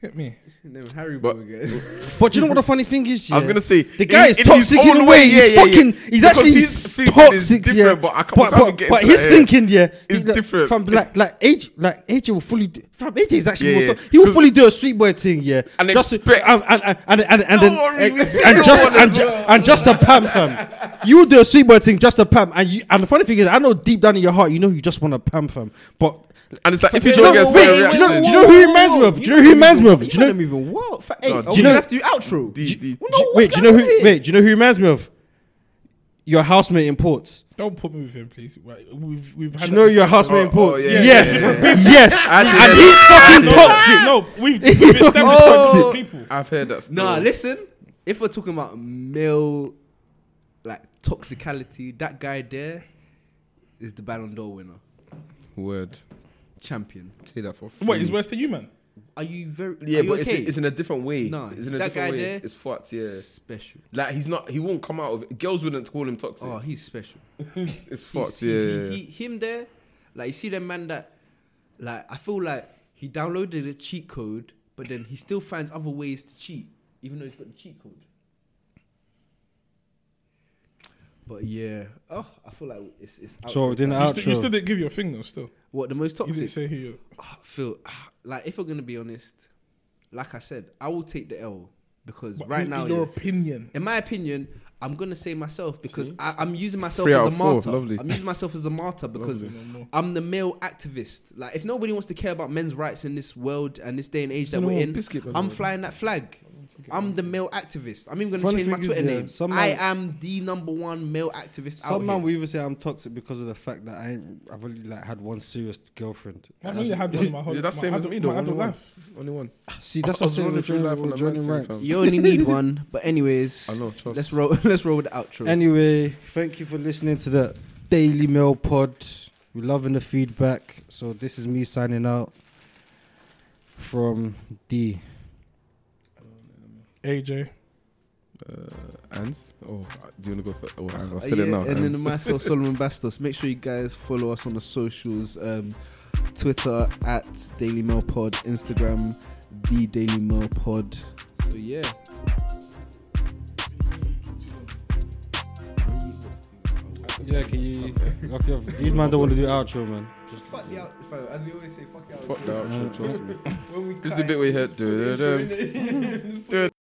Get me. Harry But- again. But you know what the funny thing is? Yeah? I was gonna say the guy in- is in his toxic in own a way, way. yeah, He's yeah, yeah. fucking. He's Because actually his thinking is toxic. different, yeah. but I can't- but, we can't but, get but his that, thinking, yeah, It's he- different. From like like AJ, like AJ will fully. Do, fam, AJ is actually. Yeah, most yeah. he will fully do a sweet boy thing, yeah, And just expect- and and and and, and, and then and, and just and, well. and just a pam, fam. You will do a sweet boy thing, just a pam, and you. And the funny thing is, I know deep down in your heart, you know you just want a pam, fam, but. And it's like if you you don't know- get wait, do you know- do you know who he reminds me of? Do you know who he reminds me of? Do you know- I'm even what? For eight. Oh, do you oh, you know- have to do outro. D- D- No, Do- what's wait, do you know who? Wait, do you know who he reminds me of? Your housemate in Ports. Don't put me with him, please. We've we've Do had you know your housemate in Oh, oh, yeah, yes, yeah, yeah. yes, Actually, and he's fucking No, toxic. No, we've, we've established Oh. toxic people. I've heard that. Nah, story. listen. If we're talking about male, like toxicality, that guy there is the Ballon d'Or winner, Word. champion. Say that for Wait, it's worse than you, man. Are you very? Yeah, are you but okay? it's, it's in a different way. No, it's in a that different guy way. there- It's fucked. Yeah. special. Like he's not. He won't come out of it. Girls wouldn't call him toxic. Oh, he's special. it's fucked. he- Yeah. he- yeah, he- him there, like you see the man that, like I feel like he downloaded a cheat code, but then he still finds other ways to cheat, even though he's got the cheat code. But yeah, oh, I feel like it's it's. So outrage. then You, outro. st- you still didn't give your thing though. Still, what the most you didn't toxic? say who. You. I feel ah, like if we're gonna be honest, like I said, I will take the L because But right in- now, in your yeah, opinion, in my opinion, I'm gonna say myself because I, I'm using myself Three as out a of four, martyr. lovely. I'm using myself as a martyr because I'm the male activist. Like, if nobody wants to care about men's rights in this world and this day and age that Cinnamon we're in, biscuit, I'm flying that flag. I'm the male activist. I'm even gonna Funny change my thing is, Twitter yeah, name. some I man- am the number one male activist out Some man here. will even say I'm toxic because of the fact that I ain't, I've only like had one serious girlfriend. I've only had one in my whole Yeah, that's my same as adult- me though. my Only adult one. life. Only one. See, that's was what I'm running saying. through We're life on a joining mental, ranks. fam. You only need one, but anyways, I know. Trust. let's roll. Let's roll with the outro. Anyway, thank you for listening to the Daily Mail Pod. We're loving the feedback. So this is me signing out from D. AJ. Uh, Ans? Oh, do you want to go for? Oh, I'll Uh, say it yeah, now. and then Ans. myself, Solomon Bastos. Make sure you guys follow us on the socials. Um, Twitter at Daily Mail Pod, Instagram the Daily Mail Pod. So yeah. Yeah, can you? Okay, these man don't want to do outro, man. Fuck the out, as we always say, fuck the Fuck that, trust me. When we This is the bit where you hit.